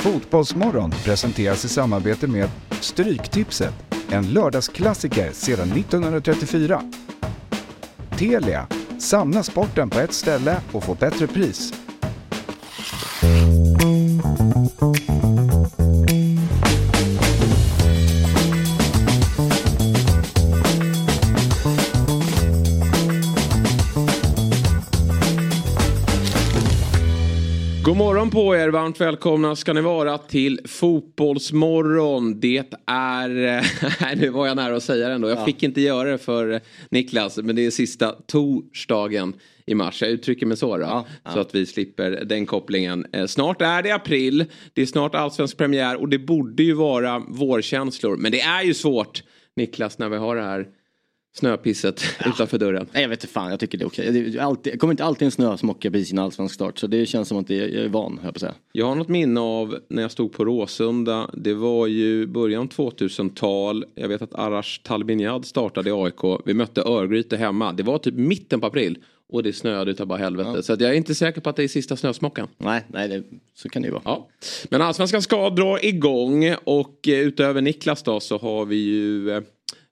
Fotbollsmorgon presenteras i samarbete med Stryktipset, en lördagsklassiker sedan 1934. Telia, samla sporten på ett ställe och få bättre pris. På er, varmt välkomna ska ni vara till Fotbollsmorgon. Det är, nu var jag nära att säga det ändå, jag fick inte göra det för Niklas, men det är sista torsdagen i mars. Jag uttrycker mig så då, Ja, ja. så att vi slipper den kopplingen. Eh, Snart är det april, det är snart allsvensk premiär och det borde ju vara vårkänslor. Men det är ju svårt, Niklas, när vi har det här snöpisset utanför dörren. Nej jag vet inte fan, jag tycker det är okej. Det är alltid, det kommer inte alltid en snösmocka precis innan allsvensk start. Så det känns som att det, jag är van, höll jag på att säga. Jag har något minne av när jag stod på Råsunda. Det var ju början 2000-tal. Jag vet att Arash Talbinjad startade i AIK. Vi mötte Örgryte hemma. Det var typ mitten på april. Och det snöade utav bara helvete. Så att jag är inte säker på att det är sista snösmockan. Nej, nej det, så kan det ju vara. Ja. Men allsvenskan ska dra igång. Och eh, utöver Niklas då så har vi ju eh,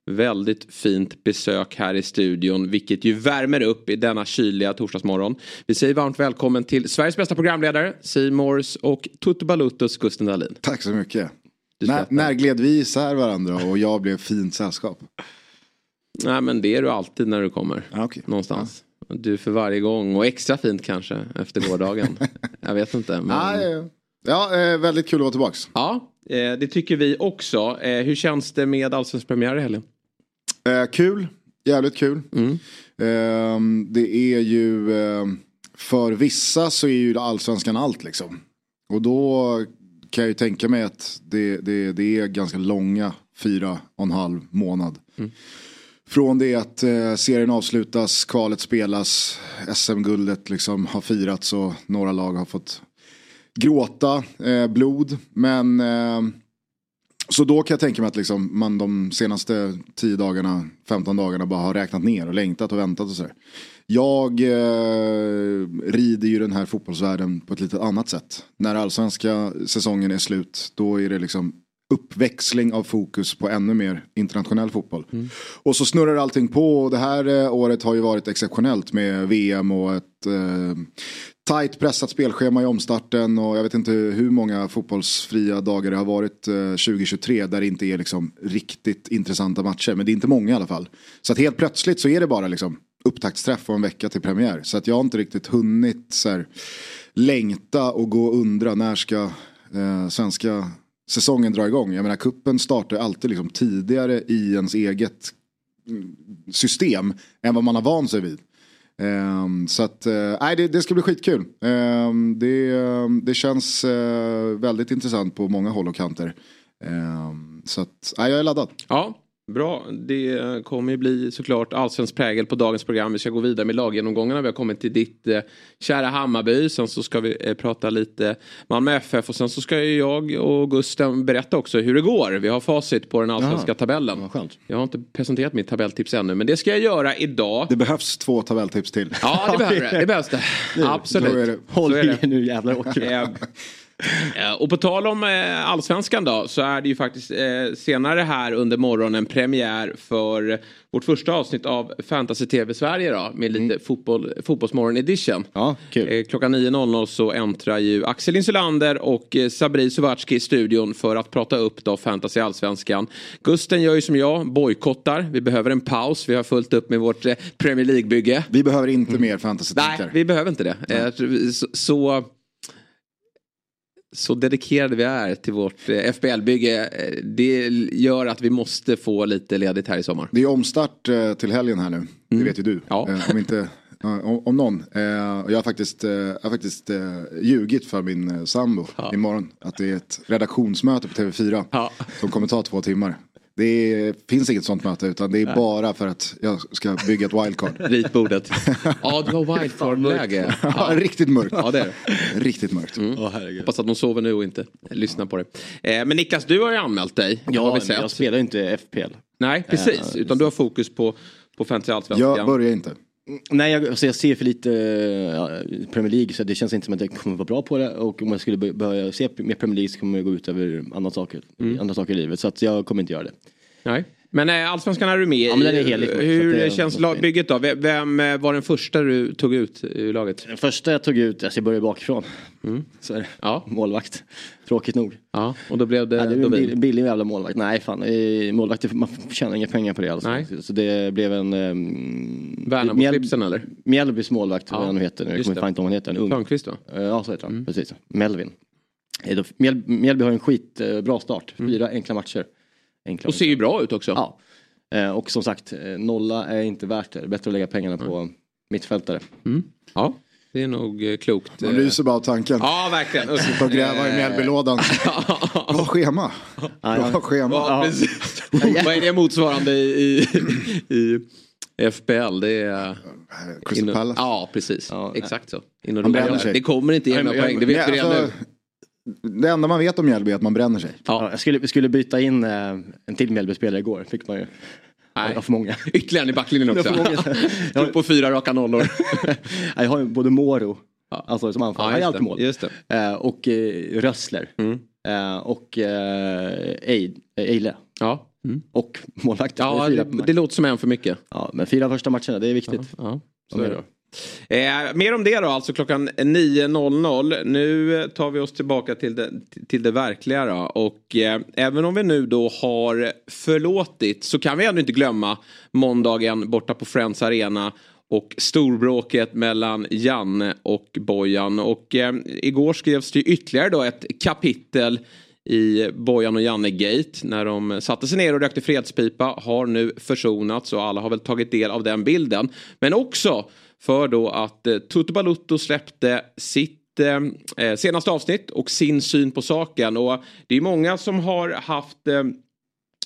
väldigt fint besök här i studion. Vilket ju värmer upp i denna kyliga torsdagsmorgon. Vi säger varmt välkommen till Sveriges bästa programledare, Simors och Tutu Balutus Gusten Dahlin. Tack så mycket. När, när gled vi isär varandra och jag blev fint sällskap? Nej men det är du alltid när du kommer. Ja, okej. Någonstans. Du för varje gång och extra fint kanske efter gårdagen. jag vet inte. Men... Ja, ja, ja. ja eh, väldigt kul att vara tillbaks. Ja, eh, det tycker vi också. Eh, hur känns det med allsvensk premiär i helgen? Eh, kul, jävligt kul. Mm. Ehm, det är ju, ehm, för vissa så är ju allsvenskan allt liksom. Och då kan jag ju tänka mig att det, det, det är ganska långa fyra och en halv månad. Från det att eh, serien avslutas, kvalet spelas, SM-guldet liksom har firats och några lag har fått gråta eh, blod. Men eh, så då kan jag tänka mig att liksom man de senaste 10 dagarna, 15 dagarna bara har räknat ner och längtat och väntat och sådär. Jag eh, rider ju den här fotbollsvärlden på ett lite annat sätt. När allsvenska säsongen är slut, då är det liksom uppväxling av fokus på ännu mer internationell fotboll. Och så snurrar allting på och det här eh, året har ju varit exceptionellt med VM och ett eh, tajt pressat spelschema i omstarten och jag vet inte hur många fotbollsfria dagar det har varit eh, 2023 där det inte är liksom riktigt intressanta matcher. Men det är inte många i alla fall. Så att helt plötsligt så är det bara liksom upptaktsträff och en vecka till premiär. Så att jag har inte riktigt hunnit så här, längta och gå och undra när ska eh, svenska säsongen dra igång. Jag menar kuppen startar alltid liksom tidigare i ens eget mm, system än vad man har vant sig vid. Um, så att, eh, nej det, det ska bli skitkul. Um, det, um, det känns uh, väldigt intressant på många håll och kanter. Ehm, så att, nej jag är laddad. Ja, bra. Det kommer ju bli såklart allsvensk prägel på dagens program. Vi ska gå vidare med laggenomgångarna. Vi har kommit till ditt eh, kära Hammarby. Sen så ska vi eh, prata lite Malmö FF och sen så ska ju jag och Gusten berätta också hur det går. Vi har facit på den allsvenska tabellen. Vad skönt. Jag har inte presenterat mitt tabelltips ännu men det ska jag göra idag. Det behövs två tabelltips till. Ja, det behöver det. Det behövs det. Absolut. Håll i nu jävlar åker Och på tal om eh, allsvenskan då så är det ju faktiskt eh, senare här under morgonen premiär för vårt första avsnitt av Fantasy TV Sverige då med lite fotboll, fotbollsmorgon edition. Ja, kul. Eh, Klockan 9.00 så äntrar ju Axel Insulander och eh, Sabri Suvatski i studion för att prata upp då Fantasy Allsvenskan. Gusten gör ju som jag, bojkottar. Vi behöver en paus. Vi har fullt upp med vårt eh, Premier League-bygge. Vi behöver inte mer fantasy Nej, vi behöver inte det. Eh, Så, så, dedikerade vi är till vårt eh, FBL-bygge. eh, Det gör att vi måste få lite ledigt här i sommar. Det är omstart eh, till helgen här nu. Det vet ju du. Mm. Ja. Om inte ja, om, någon. Jag har faktiskt, jag har faktiskt ljugit för min sambo imorgon. Att det är ett redaktionsmöte på TV4. Ja. Som kommer ta två timmar. Det är, finns inget sånt möte utan det är bara för att jag ska bygga ett wildcard. Ritbordet. ja, du har wildcard-läge. Ja, Ja. riktigt mörkt. ja, det är det. Riktigt mörkt. Åh, herregud. Hoppas att de sover nu och inte lyssnar på det. Eh, Men Niklas, du har ju anmält dig. Ja, har vi sett. jag spelar inte FPL. Nej, precis. Eh, Utan du har fokus på, på Fantasy Allsvenskan. Jag börjar inte. Nej, jag, alltså jag ser för lite ja, Premier League så det känns inte som att jag kommer vara bra på det. Och om jag skulle börja se mer Premier League så kommer det gå ut över andra saker, mm. andra saker i livet. Så att jag kommer inte göra det. Nej. Men äh, allsvenskan är du med ja, men den är helig, Hur det känns lagbygget då? Vem eh, var den första du tog ut ur laget? Den första jag tog ut, alltså jag började bakifrån. Mm. Så är det. Ja. Målvakt. Tråkigt nog. Ja, och då blev det, ja, det blev en billig, billig jävla målvakt. Nej fan, målvakt, man tjänar inga pengar på det alls. Nej. Så det blev en... Um, Värnamo-slipsen eller? Mjällbys målvakt, ja. vad han nu heter. Jag kommer inte ihåg vad han heter. En ung. Törnqvist va? Ja, så heter han. Mm. Precis. Melvin. Mjällby har en skitbra start. Mm. Fyra mm. enkla matcher. Enkla och ser ju bra ut också. Ja. Eh, och som sagt, eh, nolla är inte värt det. Bättre att lägga pengarna mm. på mittfältare. Mm. Ja. Det är nog eh, klokt. Man ryser bara av tanken. Ja, verkligen. Sitta och gräva i Mjällbylådan. Bra schema. Bra schema. Ja, Vad är det motsvarande i, i, i FPL? Det är... Crystal Palace. Ja, precis. Ja, Exakt så. Det kommer inte ge några poäng, det vet vi redan alltså, nu. Det enda man vet om Mjällby är att man bränner sig. Ja, jag skulle, skulle byta in eh, en till Mjällby-spelare igår. Fick man ju. Nej. Jag för många. Ytterligare en i backlinjen också. jag har på fyra raka nollor. jag har ju både Moro, ja. alltså som anfallare, ja, han är alltid mål. Just det. Eh, och eh, Rössler. Mm. Eh, och eh, Eile. Ja. Mm. Och målvakten. Ja, det, det, låter som en för mycket. Ja, men fyra första matcherna, det är viktigt. Ja, ja. Så är det. Eh, mer om det då, alltså klockan 9.00. Nu eh, tar vi oss tillbaka till det, till det verkliga då. Och eh, även om vi nu då har förlåtit så kan vi ändå inte glömma måndagen borta på Friends Arena och storbråket mellan Janne och Bojan. Och eh, igår skrevs det ytterligare då ett kapitel i Bojan och Janne-gate när de satte sig ner och rökte fredspipa har nu försonats och alla har väl tagit del av den bilden. Men också för då att eh, Tutu Balutto släppte sitt eh, eh, senaste avsnitt och sin syn på saken. Och det är många som har haft eh,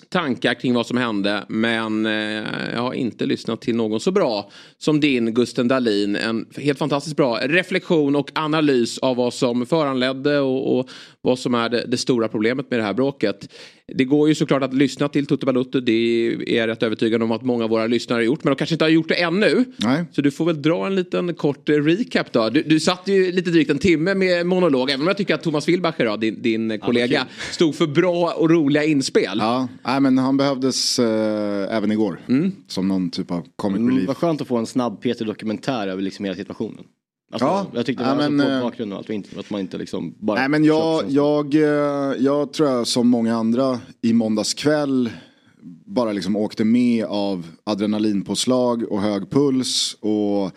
tankar kring vad som hände men eh, jag har inte lyssnat till någon så bra som din Gusten Dahlin. En helt fantastiskt bra reflektion och analys av vad som föranledde och, och vad som är det, det, stora problemet med det här bråket. Det går ju såklart att lyssna till Tutu Balutto. Det är jag rätt övertygad om att många av våra lyssnare har gjort. Men de kanske inte har gjort det ännu. Nej. Så du får väl dra en liten kort recap då. Du, du satt ju lite drygt en timme med monolog. Även om jag tycker att Thomas Wilbacher, då, din, din kollega, ja, stod för bra och roliga inspel. Ja, Nej, men han behövdes äh, även igår. Mm. Som någon typ av comic mm, relief. Vad skönt att få en snabb Peter-dokumentär över liksom hela situationen. Alltså, ja, jag tyckte det var alltså men, alltså bakgrund och allt, att man inte liksom bara... Nej men jag, jag, jag, eh, jag tror jag som många andra i måndags kväll bara liksom åkte med av adrenalinpåslag och hög puls och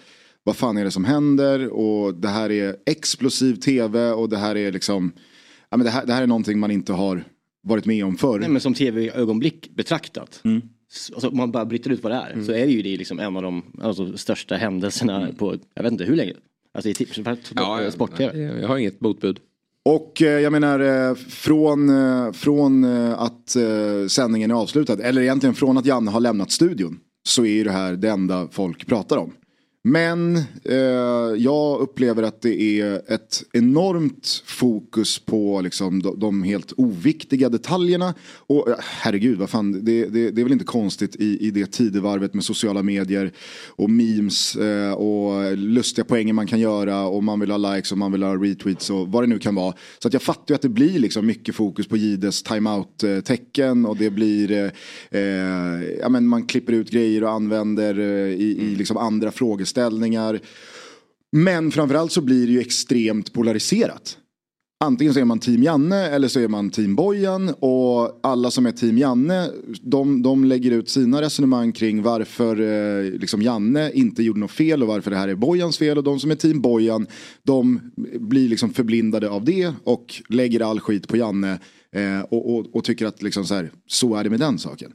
vad fan är det som händer och det här är explosiv tv och det här är liksom, ja men det här, det här är någonting man inte har varit med om förr. Nej men som tv-ögonblick betraktat. Mm. Alltså, om man bara bryter ut vad det är mm. så är det ju det liksom en av de alltså, största händelserna mm. på, jag vet inte hur länge. Alltså i tips, ja, sport-tv. Jag har inget motbud. Och eh, jag menar eh, från, eh, från att sändningen är avslutad, eller egentligen från att Janne har lämnat studion, så är ju det här det enda folk pratar om. Men eh, jag upplever att det är ett enormt fokus på liksom, de, de helt oviktiga detaljerna. Och herregud, vad fan, det, det, det, är väl inte konstigt i, i det tidevarvet med sociala medier och memes eh, och lustiga poänger man kan göra och man vill ha likes och man vill ha retweets och vad det nu kan vara. Så att jag fattar ju att det blir liksom mycket fokus på Gides timeout-tecken och det blir, eh, eh, ja men man klipper ut grejer och använder eh, i, i liksom andra frågeställningar frågeställningar. Men framförallt så blir det ju extremt polariserat. Antingen så är man team Janne eller så är man team Bojan och alla som är team Janne de, de lägger ut sina resonemang kring varför eh, liksom Janne inte gjorde något fel och varför det här är Bojans fel och de som är team Bojan de blir liksom förblindade av det och lägger all skit på Janne eh, och, och, och, tycker att liksom så, här, så är det med den saken.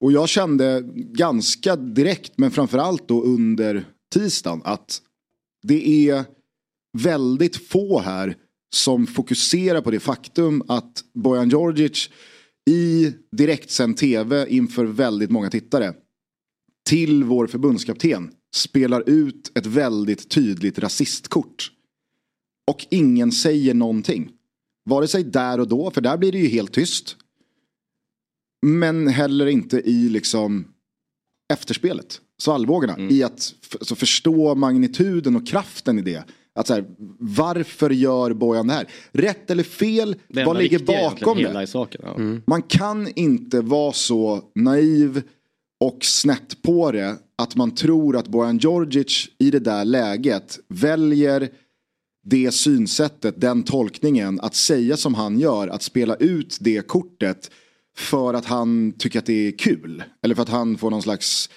Och jag kände ganska direkt men framförallt då under tisdagen att det är väldigt få här som fokuserar på det faktum att Bojan Djordjic i direktsänd tv inför väldigt många tittare till vår förbundskapten spelar ut ett väldigt tydligt rasistkort. Och ingen säger någonting. Vare sig där och då, för där blir det ju helt tyst. Men heller inte i liksom efterspelet svallvågorna. Mm. I att alltså, förstå magnituden och kraften i det. Att så här, varför gör Bojan det här? Rätt eller fel, Det vad ligger bakom det? hela i saken. Ja. Man kan inte vara så naiv och snett på det att man tror att Bojan Djordjic i det där läget väljer det synsättet, den tolkningen, att säga som han gör, att spela ut det kortet för att han tycker att det är kul. Eller för att han får någon slags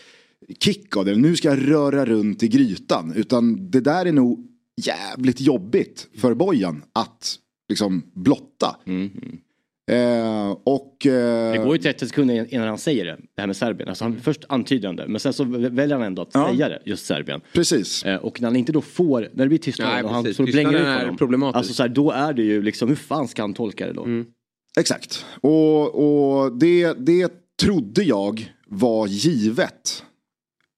kick av det. Nu ska jag röra runt i grytan. Utan det där är nog jävligt jobbigt för Bojan att liksom blotta. Eh, och... Eh, Det går ju 30 sekunder innan han säger det, det här med Serbien. Alltså han, först antyder han det, men sen så väljer han ändå att Ja. säga det, just Serbien. Precis. Eh, Och när han inte då får, när det blir tystnad Nej, och han precis. står och blänger ut honom. problematisk. Alltså så här, då är det ju liksom, hur fan ska han tolka det då? Exakt. Och, och det, det trodde jag var givet.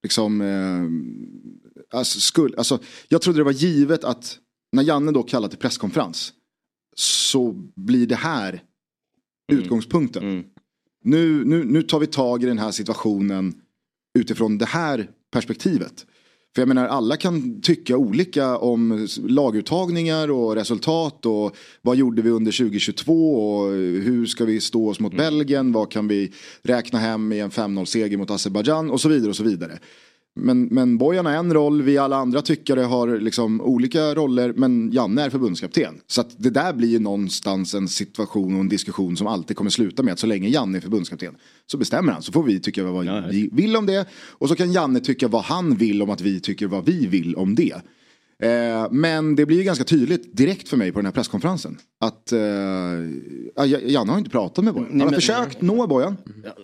Liksom, eh, alltså, skull, alltså, jag trodde det var givet att när Janne då kallar till presskonferens så blir det här utgångspunkten. Mm. Nu, nu, nu tar vi tag i den här situationen utifrån det här perspektivet. För jag menar alla kan tycka olika om laguttagningar och resultat och vad gjorde vi under 2022 och hur ska vi stå oss mot Belgien, vad kan vi räkna hem i en 5-0 seger mot Azerbajdzjan? Och så vidare och så vidare. Men, men Bojan har en roll, vi alla andra tyckare har liksom olika roller men Janne är förbundskapten. Så att det där blir ju någonstans en situation och en diskussion som alltid kommer sluta med att så länge Janne är förbundskapten så bestämmer han. Så får vi tycka vad Ja, ja. vi vill om det och så kan Janne tycka vad han vill om att vi tycker vad vi vill om det. Eh, men det blir ju ganska tydligt direkt för mig på den här presskonferensen att eh, ja, Janne har inte pratat med Bojan. Han har försökt nå Bojan.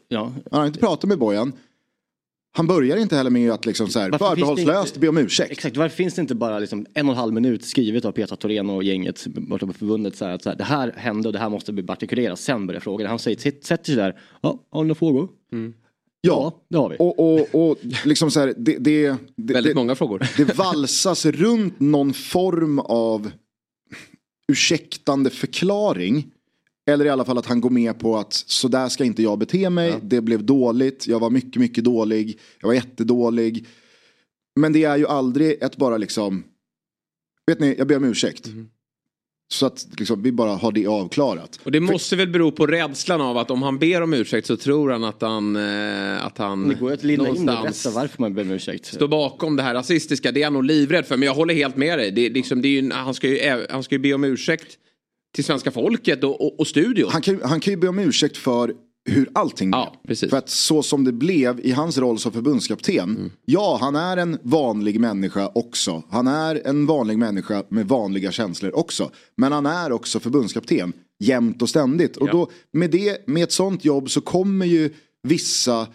Ja, Han har inte pratat med Bojan. Han börjar inte heller med att liksom så här, Varför förbehållslöst inte- be om ursäkt. exakt. Varför finns det inte bara liksom en och en halv minut skrivet av Petra Thorén och gänget borta på förbundet så här, att så här, det här hände och det här måste bli artikulerat. Sen börjar frågan. Han säger, sätter sig där. Ja, har ni några frågor? Ja, det har vi. och, och, och liksom så här, det, det, det, Väldigt det, många frågor. det valsas runt någon form av ursäktande förklaring. Eller i alla fall att han går med på att så där ska inte jag bete mig. Det blev dåligt. Jag var mycket, mycket dålig. Jag var jättedålig. Men det är ju aldrig ett bara liksom. Vet ni, jag ber om ursäkt. Så att liksom, vi bara har det avklarat. Och det måste väl bero på rädslan av att om han ber om ursäkt så tror han att han... Eh, att han Det går ju att linda in och någonstans berätta varför man ber om ursäkt. står bakom det här rasistiska. Det är han nog livrädd för. Men jag håller helt med dig. Det, liksom, det är ju, han, ska ju, han ska ju be om ursäkt till svenska folket och, och, och studion. Han kan, han kan ju be om ursäkt för hur allting Ja, blev. precis. För att så som det blev i hans roll som förbundskapten. Ja, han är en vanlig människa också. Han är en vanlig människa med vanliga känslor också. Men han är också förbundskapten jämt och ständigt. Och Ja. då, med, det, med ett sånt jobb så kommer ju vissa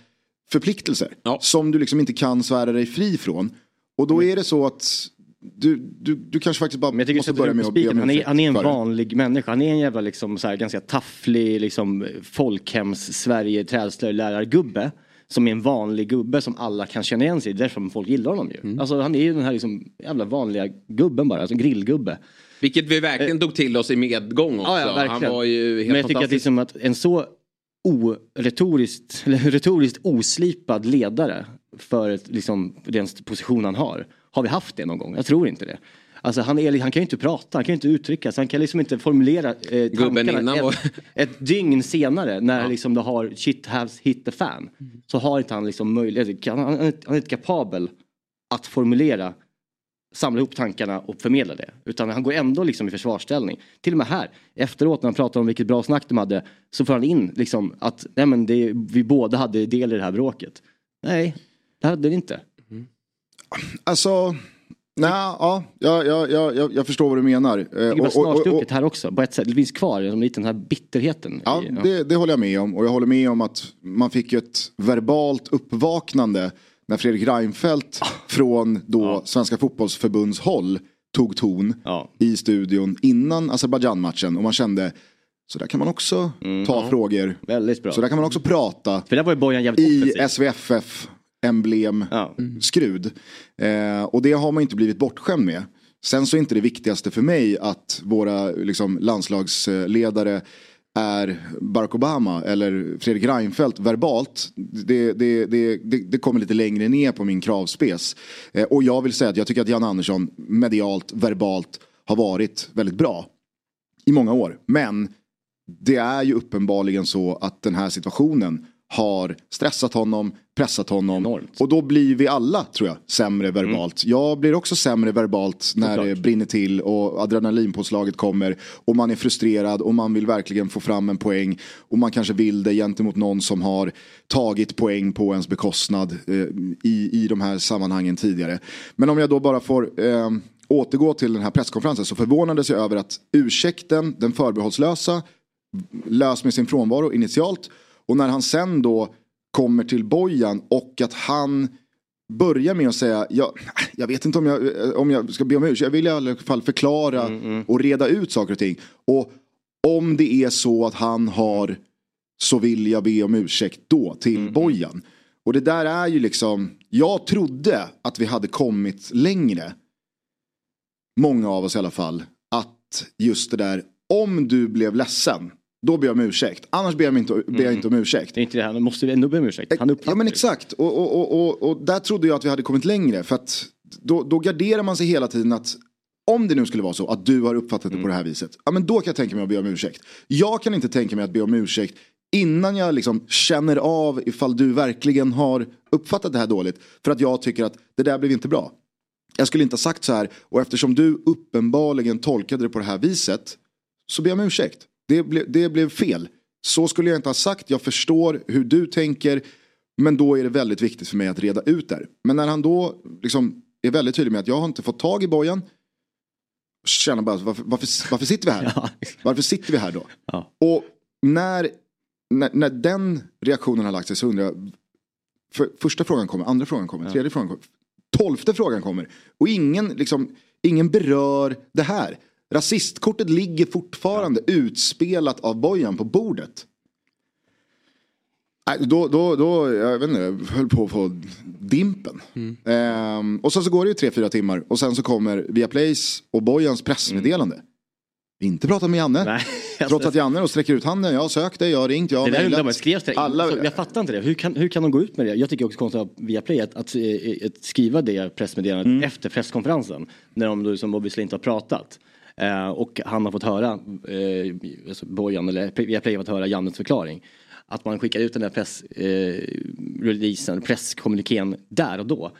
förpliktelser. Ja. Som du liksom inte kan svära dig fri från. Och då är det så att du, du, du kanske faktiskt bara Men jag tycker måste börja med att be spiken. om Han är, han är en vanlig människa. Han är en jävla liksom, så här, ganska tafflig liksom, folkhems Sverige träslöjdlärargubbe. Som är en vanlig gubbe som alla kan känna igen sig i. Därför folk gillar honom ju. Mm. Alltså, han är ju den här liksom, jävla vanliga gubben bara. Alltså grillgubbe. Vilket vi verkligen tog till oss i medgång också. Ja, ja. Han var ju helt Men jag tycker att, fantastisk. liksom att en så oretoriskt, eller retoriskt oslipad ledare för ett, liksom, den position han har. Har vi haft det någon gång? Jag tror inte det. Alltså han, är, han kan ju inte prata, han kan ju inte uttrycka sig, han kan liksom inte formulera eh, tankarna innan ett, var- ett dygn senare när liksom det har shit has hit the fan. Så har inte han liksom möjlighet, han, han, han är inte kapabel att formulera samla ihop tankarna och förmedla det. Utan han går ändå liksom i försvarsställning. Till och med här, efteråt när han pratar om vilket bra snack de hade, så får han in liksom att nej men det, vi båda hade del i det här bråket. Nej, det hade det inte. Alltså, nej, ja, jag, jag, jag, jag- jag förstår vad du menar. Eh, Det är bara och- och- snarstucket här också, på ett sätt. Det finns kvar liksom, lite den här bitterheten. Ja, i- det, det håller jag med om. Och jag håller med om att man fick ju ett verbalt uppvaknande när Fredrik Reinfeldt från då Svenska fotbollsförbunds håll tog ton Ja. i studion innan Azerbajdzjan-matchen. Och man kände, så där kan man också ta frågor. Väldigt bra. Så där kan man också prata För där var ju Bojan jävligt i offensiv. SVFF emblem Ja. skrud. Eh, och det har man inte blivit bortskämd med. Sen så är inte det viktigaste för mig att våra liksom, landslagsledare är Barack Obama eller Fredrik Reinfeldt verbalt. Det, det, det, det, kommer lite längre ner på min kravspes. Eh, och jag vill säga att jag tycker att Jan Andersson medialt, verbalt har varit väldigt bra. I många år. Men det är ju uppenbarligen så att den här situationen har stressat honom, pressat honom. Enormt. Och då blir vi alla, tror jag, sämre verbalt. Mm. Jag blir också sämre verbalt när Såklart. det brinner till och adrenalinpåslaget kommer. Och man är frustrerad och man vill verkligen få fram en poäng. Och man kanske vill det gentemot någon som har tagit poäng på ens bekostnad eh, i, i de här sammanhangen tidigare. Men om jag då bara får eh, återgå till den här presskonferensen så förvånades jag över att ursäkten, den förbehållslösa, lös med sin frånvaro initialt och när han sen då kommer till Bojan och att han börjar med att säga, jag, jag vet inte om jag, om jag ska be om ursäkt, jag vill i alla fall förklara mm, mm. och reda ut saker och ting. Och om det är så att han har så vill jag be om ursäkt då till mm. Bojan. Och det där är ju liksom, jag trodde att vi hade kommit längre. Många av oss i alla fall. Att just det där, om du blev ledsen då ber jag om ursäkt. Annars ber jag, inte, ber jag inte om mm. ursäkt. Det är inte det, han måste ändå be om ursäkt. Han ja men exakt. Och, och, och, och, där trodde jag att vi hade kommit längre. För att då, då garderar man sig hela tiden att om det nu skulle vara så att du har uppfattat det mm. på det här viset. Ja men då kan jag tänka mig att be om ursäkt. Jag kan inte tänka mig att be om ursäkt innan jag liksom känner av ifall du verkligen har uppfattat det här dåligt. För att jag tycker att det där blev inte bra. Jag skulle inte ha sagt så här och eftersom du uppenbarligen tolkade det på det här viset så ber jag om ursäkt. Det, ble, det blev fel. Så skulle jag inte ha sagt. Jag förstår hur du tänker. Men då är det väldigt viktigt för mig att reda ut det. Men när han då liksom är väldigt tydlig med att jag har inte fått tag i Bojan. Känner bara varför, varför, varför sitter vi här? Ja. Varför sitter vi här då? Ja. Och när, när, när, den reaktionen har lagt sig så undrar jag. För, första frågan kommer, andra frågan kommer, ja. tredje frågan kommer. Tolfte frågan kommer. Och ingen, liksom, ingen berör det här. Rasistkortet ligger fortfarande utspelat av Bojan på bordet. Då, då, då, jag vet inte, jag höll på att få dimpen. Mm. Ehm, och så, så går det ju tre, fyra timmar och sen så kommer Viaplays och Bojans pressmeddelande. Mm. Inte pratat med Janne. Nej, Trots att Janne då sträcker ut handen. Jag har sökt det, jag har ringt, jag har mejlat. Alla... jag fattar inte det. Hur kan, hur kan de gå ut med det? Jag tycker också konstigt av Viaplay att, att, att, att skriva det pressmeddelandet mm. efter presskonferensen. När de då som obviously inte har pratat. Eh, och han har fått höra, eh, alltså Bojan, eller Viaplay har fått höra Jannes förklaring. Att man skickar ut den där pressreleasen, eh, presskommunikén där och då.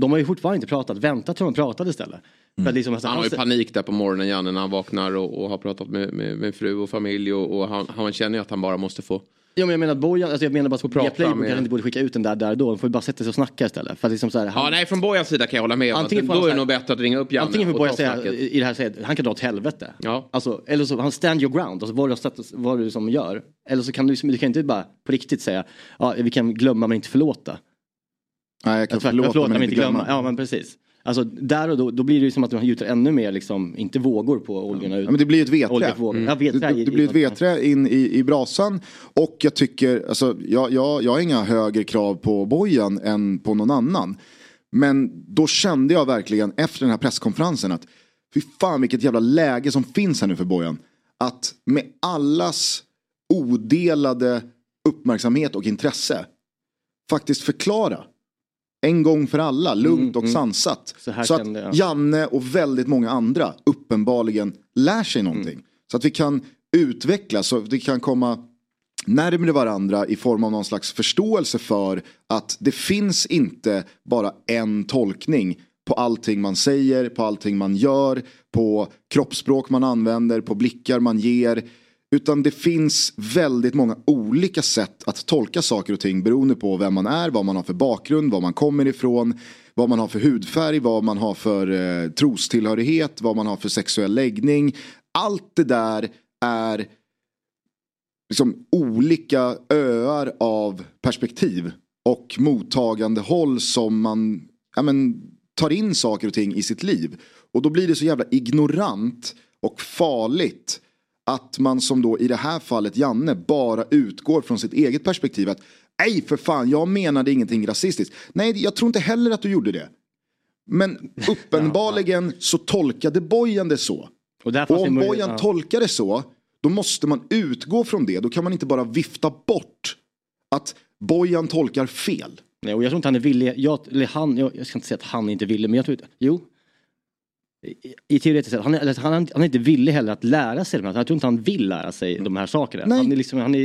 De har ju fortfarande inte pratat, väntat till de pratade istället. Mm. Liksom, alltså, han har ju panik där på morgonen Janne när han vaknar och, och har pratat med, med, med, fru och familj och, och han, han känner ju att han bara måste få Ja men jag menar att Bojan, alltså jag menar bara att Viaplay kanske inte borde skicka ut den där där då. De får ju bara sätta sig och snacka istället. För att liksom så här, han... Ja nej från Bojans sida kan jag hålla med om antingen att då är det nog bättre att ringa upp Janne Antingen får Bojan säga i det här säget, han kan dra åt helvete. Ja. Alltså, eller så, han stand your ground, alltså vad du, vad du som gör. Eller så kan du, du kan inte bara på riktigt säga, ja vi kan glömma men inte förlåta. Nej jag kan förlåta, förlåta men inte glömma. glömma. Ja men precis. Alltså där och då, då blir det ju som att man gjuter ännu mer, liksom, inte vågor på oljorna. Ja, men det blir ett vedträ. Mm. Ja, vedträ det, det, blir ett vedträ in i, i brasan. Och jag tycker, alltså, jag, jag, jag har inga högre krav på Bojan än på någon annan. Men då kände jag verkligen efter den här presskonferensen att fy fan vilket jävla läge som finns här nu för Bojan. Att med allas odelade uppmärksamhet och intresse faktiskt förklara en gång för alla, lugnt mm, och mm. sansat. Så, så att. Janne och väldigt många andra uppenbarligen lär sig någonting. Mm. Så att vi kan utvecklas, så att vi kan komma närmare varandra i form av någon slags förståelse för att det finns inte bara en tolkning på allting man säger, på allting man gör, på kroppsspråk man använder, på blickar man ger. Utan det finns väldigt många olika sätt att tolka saker och ting beroende på vem man är, vad man har för bakgrund, var man kommer ifrån, vad man har för hudfärg, vad man har för eh, trostillhörighet, vad man har för sexuell läggning. Allt det där är liksom olika öar av perspektiv och mottagande håll som man ja, men, tar in saker och ting i sitt liv. Och då blir det så jävla ignorant och farligt att man som då i det här fallet Janne bara utgår från sitt eget perspektiv. Att nej för fan, jag menade ingenting rasistiskt. Nej, jag tror inte heller att du gjorde det. Men uppenbarligen så tolkade Bojan det så. Och, och om Bojan ja. tolkar det så, då måste man utgå från det. Då kan man inte bara vifta bort att Bojan tolkar fel. Nej, och jag tror inte han är villig. Jag, eller han, jag, jag ska inte säga att han inte vill men jag tror Jo. I, teoretiskt sett, han är, han, han är inte villig heller att lära sig de här. Jag tror inte han vill lära sig de här sakerna. Nej. Han är liksom, han är,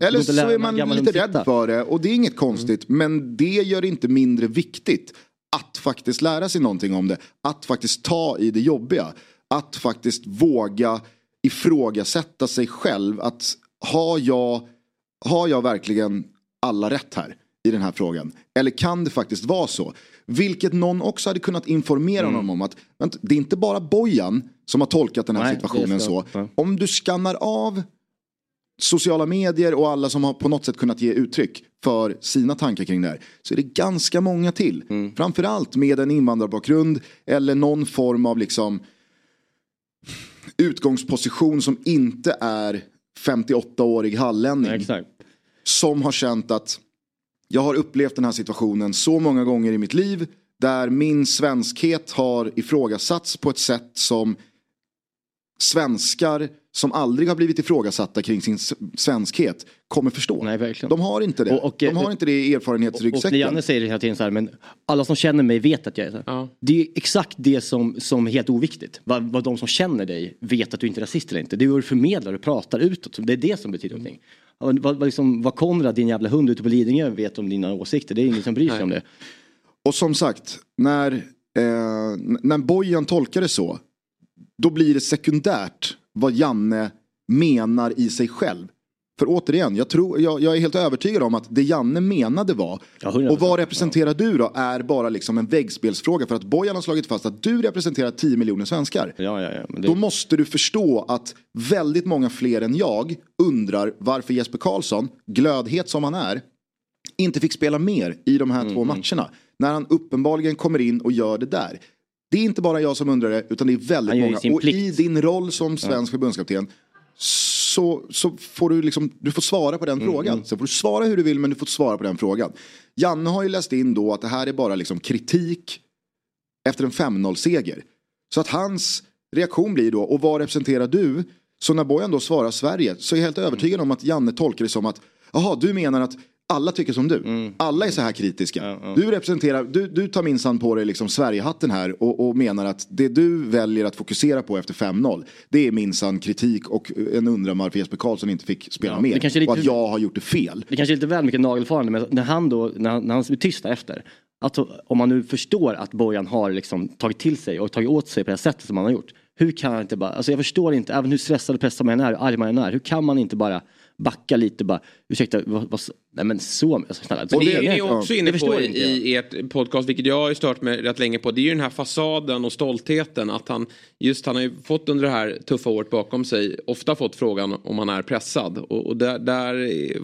Eller så är man lite rädd för det och det är inget konstigt. Men det gör det inte mindre viktigt att faktiskt lära sig någonting om det. Att faktiskt ta i det jobbiga. Att faktiskt våga ifrågasätta sig själv. Att har jag, har jag verkligen alla rätt här i den här frågan? Eller kan det faktiskt vara så? Vilket någon också hade kunnat informera Mm. honom om att det är inte bara Bojan som har tolkat den här Nej, situationen så. Om du skannar av sociala medier och alla som har på något sätt kunnat ge uttryck för sina tankar kring det här. Så är det ganska många till. Mm. Framförallt med en invandrarbakgrund eller någon form av liksom utgångsposition som inte är 58-årig hallänning. Exakt. Som har känt att jag har upplevt den här situationen så många gånger i mitt liv. Där min svenskhet har ifrågasatts på ett sätt som svenskar som aldrig har blivit ifrågasatta kring sin svenskhet kommer förstå. Nej, verkligen. De har inte det. Och- och- De har inte det i Och erfarenhetsryggsäcken. Janne säger hela tiden så här, men alla som känner mig vet att jag är så här. Ja. Det är exakt det som, som är helt oviktigt. Vad, vad de som känner dig vet att du inte är rasist eller inte. Det är hur du förmedlar och pratar utåt. Det är det som betyder någonting. Vad, liksom, vad Konrad, din jävla hund ute på Lidingö vet om dina åsikter. Det är ingen som bryr sig Nej. om det. Och som sagt, när, eh, när Bojan tolkar det så. Då blir det sekundärt vad Janne menar i sig själv. För återigen, jag, tror, jag, jag är helt övertygad om att det Janne menade var, Ja, 100%. och vad representerar du då, är bara liksom en väggspelsfråga. För att Bojan har slagit fast att du representerar 10 miljoner svenskar. Ja, ja, ja. Det, Då måste du förstå att väldigt många fler än jag undrar varför Jesper Karlsson, glödhet som han är, inte fick spela mer i de här två matcherna. När han uppenbarligen kommer in och gör det där. Det är inte bara jag som undrar det, utan det är väldigt många. Och i din roll som svensk förbundskapten så, så får du liksom, du får svara på den Mm, frågan. Sen får du svara hur du vill men du får svara på den frågan. Janne har ju läst in då att det här är bara liksom kritik efter en 5-0 seger. Så att hans reaktion blir då, och vad representerar du? Så när Bojan då svarar Sverige så är jag helt övertygad om att Janne tolkar det som att, jaha du menar att alla tycker som du. Alla är så här kritiska. Ja. Du representerar, du, du tar minsann på dig liksom Sverigehatten här och, och menar att det du väljer att fokusera på efter 5-0 det är minsann kritik och en undran varför Jesper Karlsson inte fick spela Ja, mer. det kanske lite- Och att jag har gjort det fel. det kanske är lite väl mycket nagelfarande men när han då, när han, när han blir tyst efter. Alltså, om man nu förstår att Bojan har liksom tagit till sig och tagit åt sig på det här sättet som han har gjort. Hur kan han inte bara, alltså jag förstår inte, även hur stressad och pressad man än är, hur arg man än är. Hur kan man inte bara backa lite bara, ursäkta, vad, vad, nej men så, alltså, snälla. Men Och det, det- är ni också inne på i, inte i ert podcast, vilket jag har ju stört mig rätt länge på. Det är ju den här fasaden och stoltheten. Att han, just han har ju fått under det här tuffa året bakom sig, ofta fått frågan om han är pressad. Och, och där, där, är-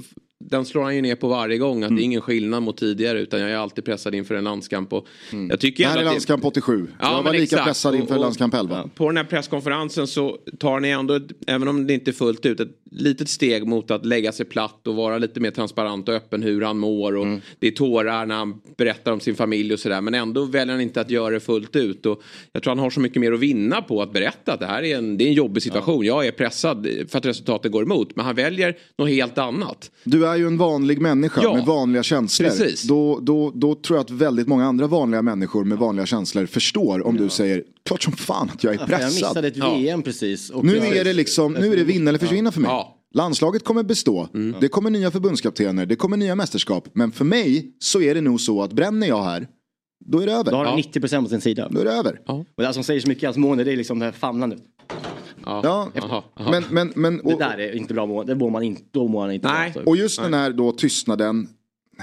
den slår han ju ner på varje gång. Att det är ingen skillnad mot tidigare, utan jag är alltid pressad inför en landskamp. Och jag tycker Det här är att landskamp 87. Ja, jag var lika exakt. pressad inför Och- och- landskamp 11. På den här presskonferensen så tar ni ändå, även om det inte är fullt ut, ett litet steg mot att lägga sig platt och vara lite mer transparent och öppen hur han mår. Och Mm. Det är tårar när han berättar om sin familj och sådär. Men ändå väljer han inte att göra det fullt ut. Och jag tror han har så mycket mer att vinna på att berätta att det här är en, det är en jobbig situation. Jag är pressad för att resultaten går emot. Men han väljer något helt annat. Du är ju en vanlig människa Ja. med vanliga känslor. Precis. Då, då, då tror jag att väldigt många andra vanliga människor med vanliga känslor förstår om du säger klart som fan att jag är för jag pressad. missade ett Ja. VM precis. Och Nu är det liksom, nu är det vinna eller försvinna för mig. Ja. Landslaget kommer bestå. Det kommer nya förbundskaptener, det kommer nya mästerskap. Men för mig så är det nog så att bränner jag här, då är det över. Då har han Ja. 90% på sin sida. Då är det över. Ja. Och det som säger så mycket i hans mående det är liksom det här famlandet. Ja. Jaha, jaha. men, men, men, Det och, där är inte bra mående, det mår man inte, då mår han inte Nej. bra. alltså. och just den här då tystnaden,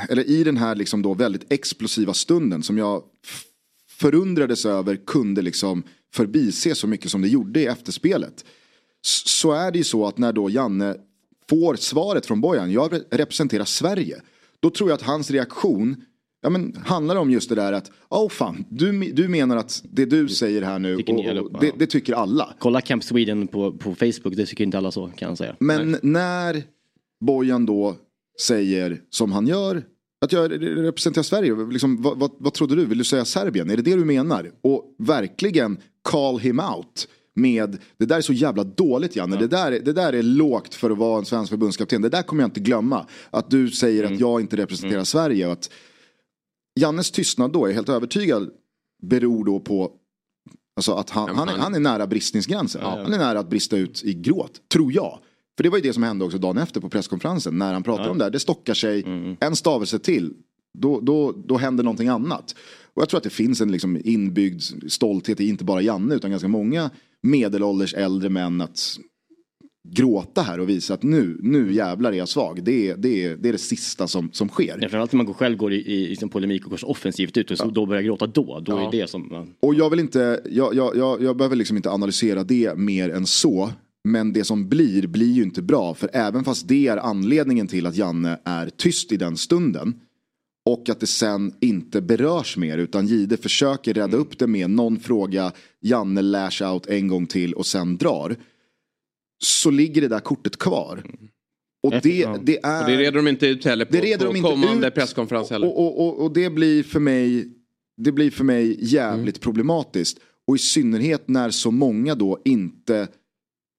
eller i den här liksom då väldigt explosiva stunden som jag förundrades över kunde liksom förbise så mycket som det gjorde i efterspelet. Så är det ju så att när då Janne får svaret från Bojan, jag re- representerar Sverige. Då tror jag att hans reaktion ja, men, handlar om just det där att, åh oh, fan, du, du menar att det du säger här nu, och, och, det, ja. det tycker alla. Kolla Camp Sweden på, på Facebook, det tycker inte alla så kan jag säga. Men när Bojan då säger som han gör, att jag representerar Sverige, liksom, vad, vad, vad trodde du? Vill du säga Serbien? Är det det du menar? Och verkligen call him out med, det där är så jävla dåligt Janne, det, där, det där är lågt för att vara en svensk förbundskapten. Det där kommer jag inte glömma. Att du säger att jag inte representerar Sverige. Och att Jannes tystnad då, är jag helt övertygad, beror då på Alltså att han, han, är, han är nära bristningsgränsen. Han är nära att brista ut i gråt, tror jag. För det var ju det som hände också dagen efter på presskonferensen. När han pratade om det här. Det stockar sig en stavelse till. Då, då, då händer någonting annat. Och jag tror att det finns en liksom inbyggd stolthet i inte bara Janne utan ganska många medelålders äldre män att gråta här och visa att nu, nu jävlar är jag svag. Det är det, är, det, är det sista som, som sker. Ja, framförallt när man själv går i, i, i sin polemik och går så offensivt ut och så då börjar gråta då. Då Ja. är det som... Och jag vill inte, jag, jag, jag, jag behöver liksom inte analysera det mer än så. Men det som blir, blir ju inte bra. För även fast det är anledningen till att Janne är tyst i den stunden. Och att det sen inte berörs mer utan Gide försöker rädda upp det med någon fråga, Janne lash out en gång till och sen drar. Så ligger det där kortet kvar. Och det, det är... Och det reder de inte ut heller på, Det reder på de inte kommande ut. presskonferens heller. Och, och, och, och det blir för mig Det blir för mig jävligt problematiskt. Och i synnerhet när så många då inte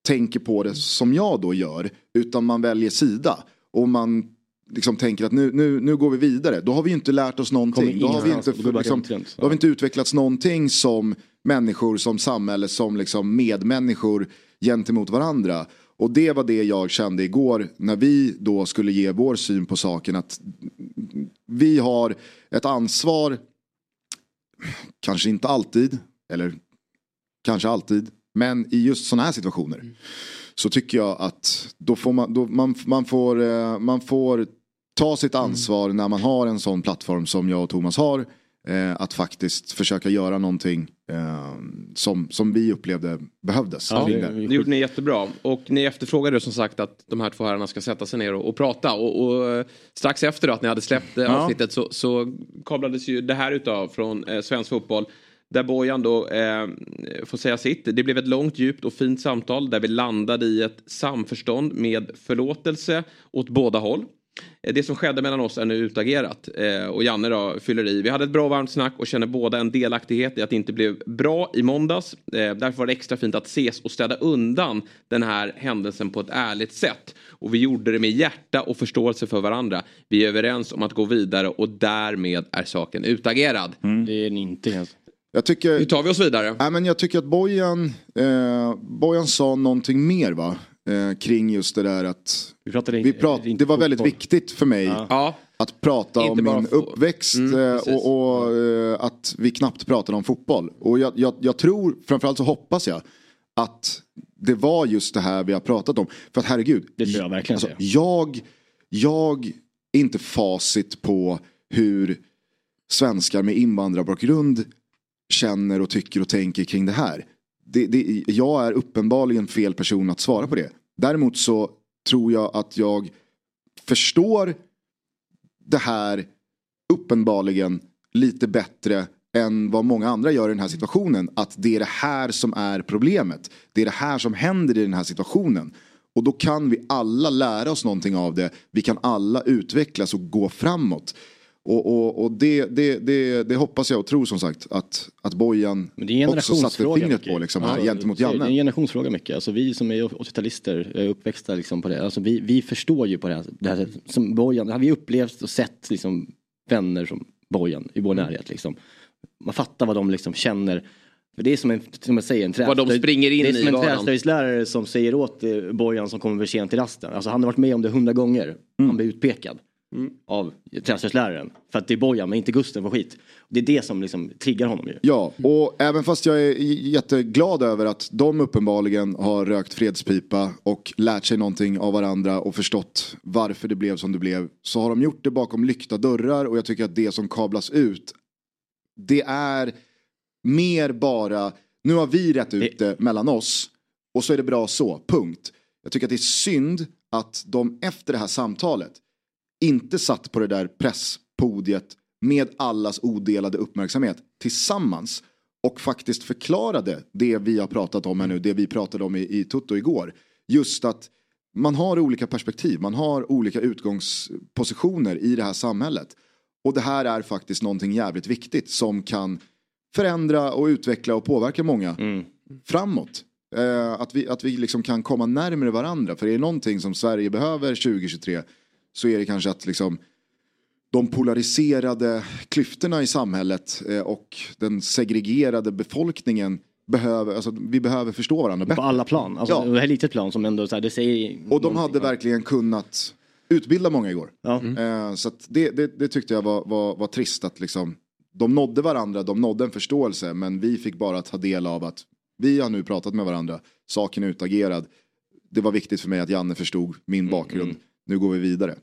tänker på det som jag då gör. Utan man väljer sida. Och man liksom tänker att nu, nu, nu går vi vidare. Då har vi inte lärt oss någonting. Då har, vi inte, liksom, då har vi inte utvecklats någonting som människor, som samhälle, som liksom medmänniskor gentemot varandra. Och det var det jag kände igår när vi då skulle ge vår syn på saken. Att vi har ett ansvar, kanske inte alltid, eller kanske alltid, men i just sådana här situationer. Så tycker jag att då får man, då man, man, får, eh, man får ta sitt ansvar när man har en sån plattform som jag och Thomas har. Eh, att faktiskt försöka göra någonting eh, som, som vi upplevde behövdes. Ja, det- det. Det gjorde ni jättebra. Och ni efterfrågade som sagt att de här två herrarna ska sätta sig ner och, och prata. Och, och eh, strax efter att ni hade släppt eh, avsnittet så, så kablades ju det här utav från eh, Svensk Fotboll. Där Bojan då eh, får säga sitt. Det blev ett långt, djupt och fint samtal där vi landade i ett samförstånd med förlåtelse åt båda håll. Eh, det som skedde mellan oss är nu utagerat. Eh, och Janne då fyller i. Vi hade ett bra varmt snack och känner båda en delaktighet i att det inte blev bra i måndags. Eh, därför var det extra fint att ses och städa undan den här händelsen på ett ärligt sätt. Och vi gjorde det med hjärta och förståelse för varandra. Vi är överens om att gå vidare och därmed är saken utagerad. Mm. Det är ni inte Alltså. Jag tycker, Hur tar vi oss vidare? Nej, men jag tycker att Bojan, eh, Bojan sa någonting mer va? Eh, kring just det där att Vi pratade vi prat, inte det var väldigt fotboll. viktigt för mig Ja, att prata Inte om min få- uppväxt Mm, eh, och, och eh, att vi knappt pratade om fotboll. Och jag, jag, jag tror, framförallt så hoppas jag att det var just det här vi har pratat om. För att herregud, Det tror jag verkligen alltså, jag, jag är inte facit på hur svenskar med invandrarbakgrund känner och tycker och tänker kring det här. Det, det, jag är uppenbarligen fel person att svara på det. Däremot så tror jag att jag förstår det här uppenbarligen lite bättre än vad många andra gör i den här situationen. Att det är det här som är problemet. Det är det här som händer i den här situationen. Och då kan vi alla lära oss någonting av det. Vi kan alla utvecklas och gå framåt. Och, och, och det, det, det, det hoppas jag och tror som sagt att, att Bojan det också satte fingret mycket. på liksom, här, Ja, gentemot Det är en Janne. generationsfråga mycket. Alltså vi som är 80-talister, är uppväxta liksom på det. Alltså vi, vi förstår ju på det här, det här. Som Bojan, har vi upplevt och sett liksom vänner som Bojan i vår Mm. närhet liksom. Man fattar vad de liksom känner. För det är som en, som jag säger, en Vad de träslöjd- springer in Det är som en träslöjdslärare som säger åt eh, Bojan som kommer för sent till rasten. Alltså han har varit med om det hundra gånger. Mm. Han blir utpekad. Av träslöjdsläraren. För att det är Bojan men inte Gusten för skit. Det är det som liksom triggar honom ju. Ja, och även fast jag är jätteglad över att de uppenbarligen har rökt fredspipa och lärt sig någonting av varandra och förstått varför det blev som det blev. Så har de gjort det bakom lyckta dörrar och jag tycker att det som kablas ut det är mer bara, nu har vi rätt ut det mellan oss och så är det bra så, punkt. Jag tycker att det är synd att de efter det här samtalet inte satt på det där presspodiet med allas odelade uppmärksamhet tillsammans och faktiskt förklarade det vi har pratat om här nu, det vi pratade om i, i Tutto igår. Just att man har olika perspektiv, man har olika utgångspositioner i det här samhället. Och det här är faktiskt någonting jävligt viktigt som kan förändra och utveckla och påverka många framåt. Eh, att vi, att vi liksom kan komma närmare varandra. För är det någonting som Sverige behöver 2023 så är det kanske att liksom de polariserade klyftorna i samhället eh, och den segregerade befolkningen behöver, alltså, vi behöver förstå varandra bättre. På alla plan. Alltså, Ja. Det här litet plan som ändå så här, det säger Och de hade verkligen kunnat utbilda många igår. Ja. Eh, så att det, det, det tyckte jag var, var, var trist att liksom, de nådde varandra, de nådde en förståelse men vi fick bara ta del av att vi har nu pratat med varandra, saken är utagerad. Det var viktigt för mig att Janne förstod min bakgrund. Nu går vi vidare.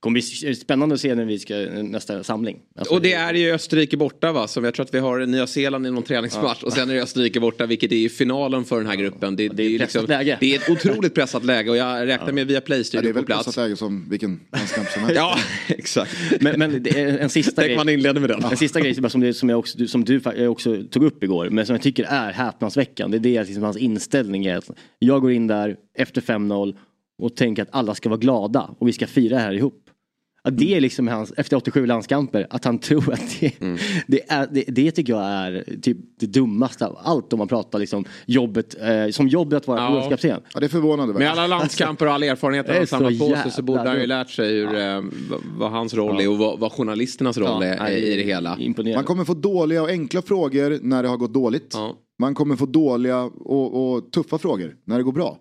kommer bli spännande att se när vi ska nästa samling. Alltså, Och det är ju Österrike borta va? Som jag tror att vi har Nya Zeeland i någon träningsmatch. Och sen är det Österrike borta vilket är ju finalen för den här gruppen. Det, det är ju ett pressat läge. det är ett otroligt pressat läge och jag räknar med via Ja, det Play-studio är väl plats. pressat läge som vilken landskamp som helst. Ja, exakt. Men, men det är en sista grej. man inledde med den. En sista grej som, det, som, jag också, som du jag också tog upp igår, men som jag tycker är häpnadsväckande. Det är liksom hans inställning. Är att jag går in där efter 5-0 och tänker att alla ska vara glada och vi ska fira det här ihop. Att det är liksom hans, efter 87 landskamper, att han tror att det, Mm. det, är, det, det tycker jag är typ det dummaste av allt om man pratar liksom jobbet, eh, som jobbet att vara Ja. förbundskapten. Ja, det är förvånande. Med alla landskamper och all erfarenhet Det han har samlat så på sig så borde han ju lärt sig hur, eh, vad- hans roll är och vad, vad journalisternas roll är i det hela. Imponerande. Man kommer få dåliga och enkla frågor när det har gått dåligt. Ja. Man kommer få dåliga och, och tuffa frågor när det går bra.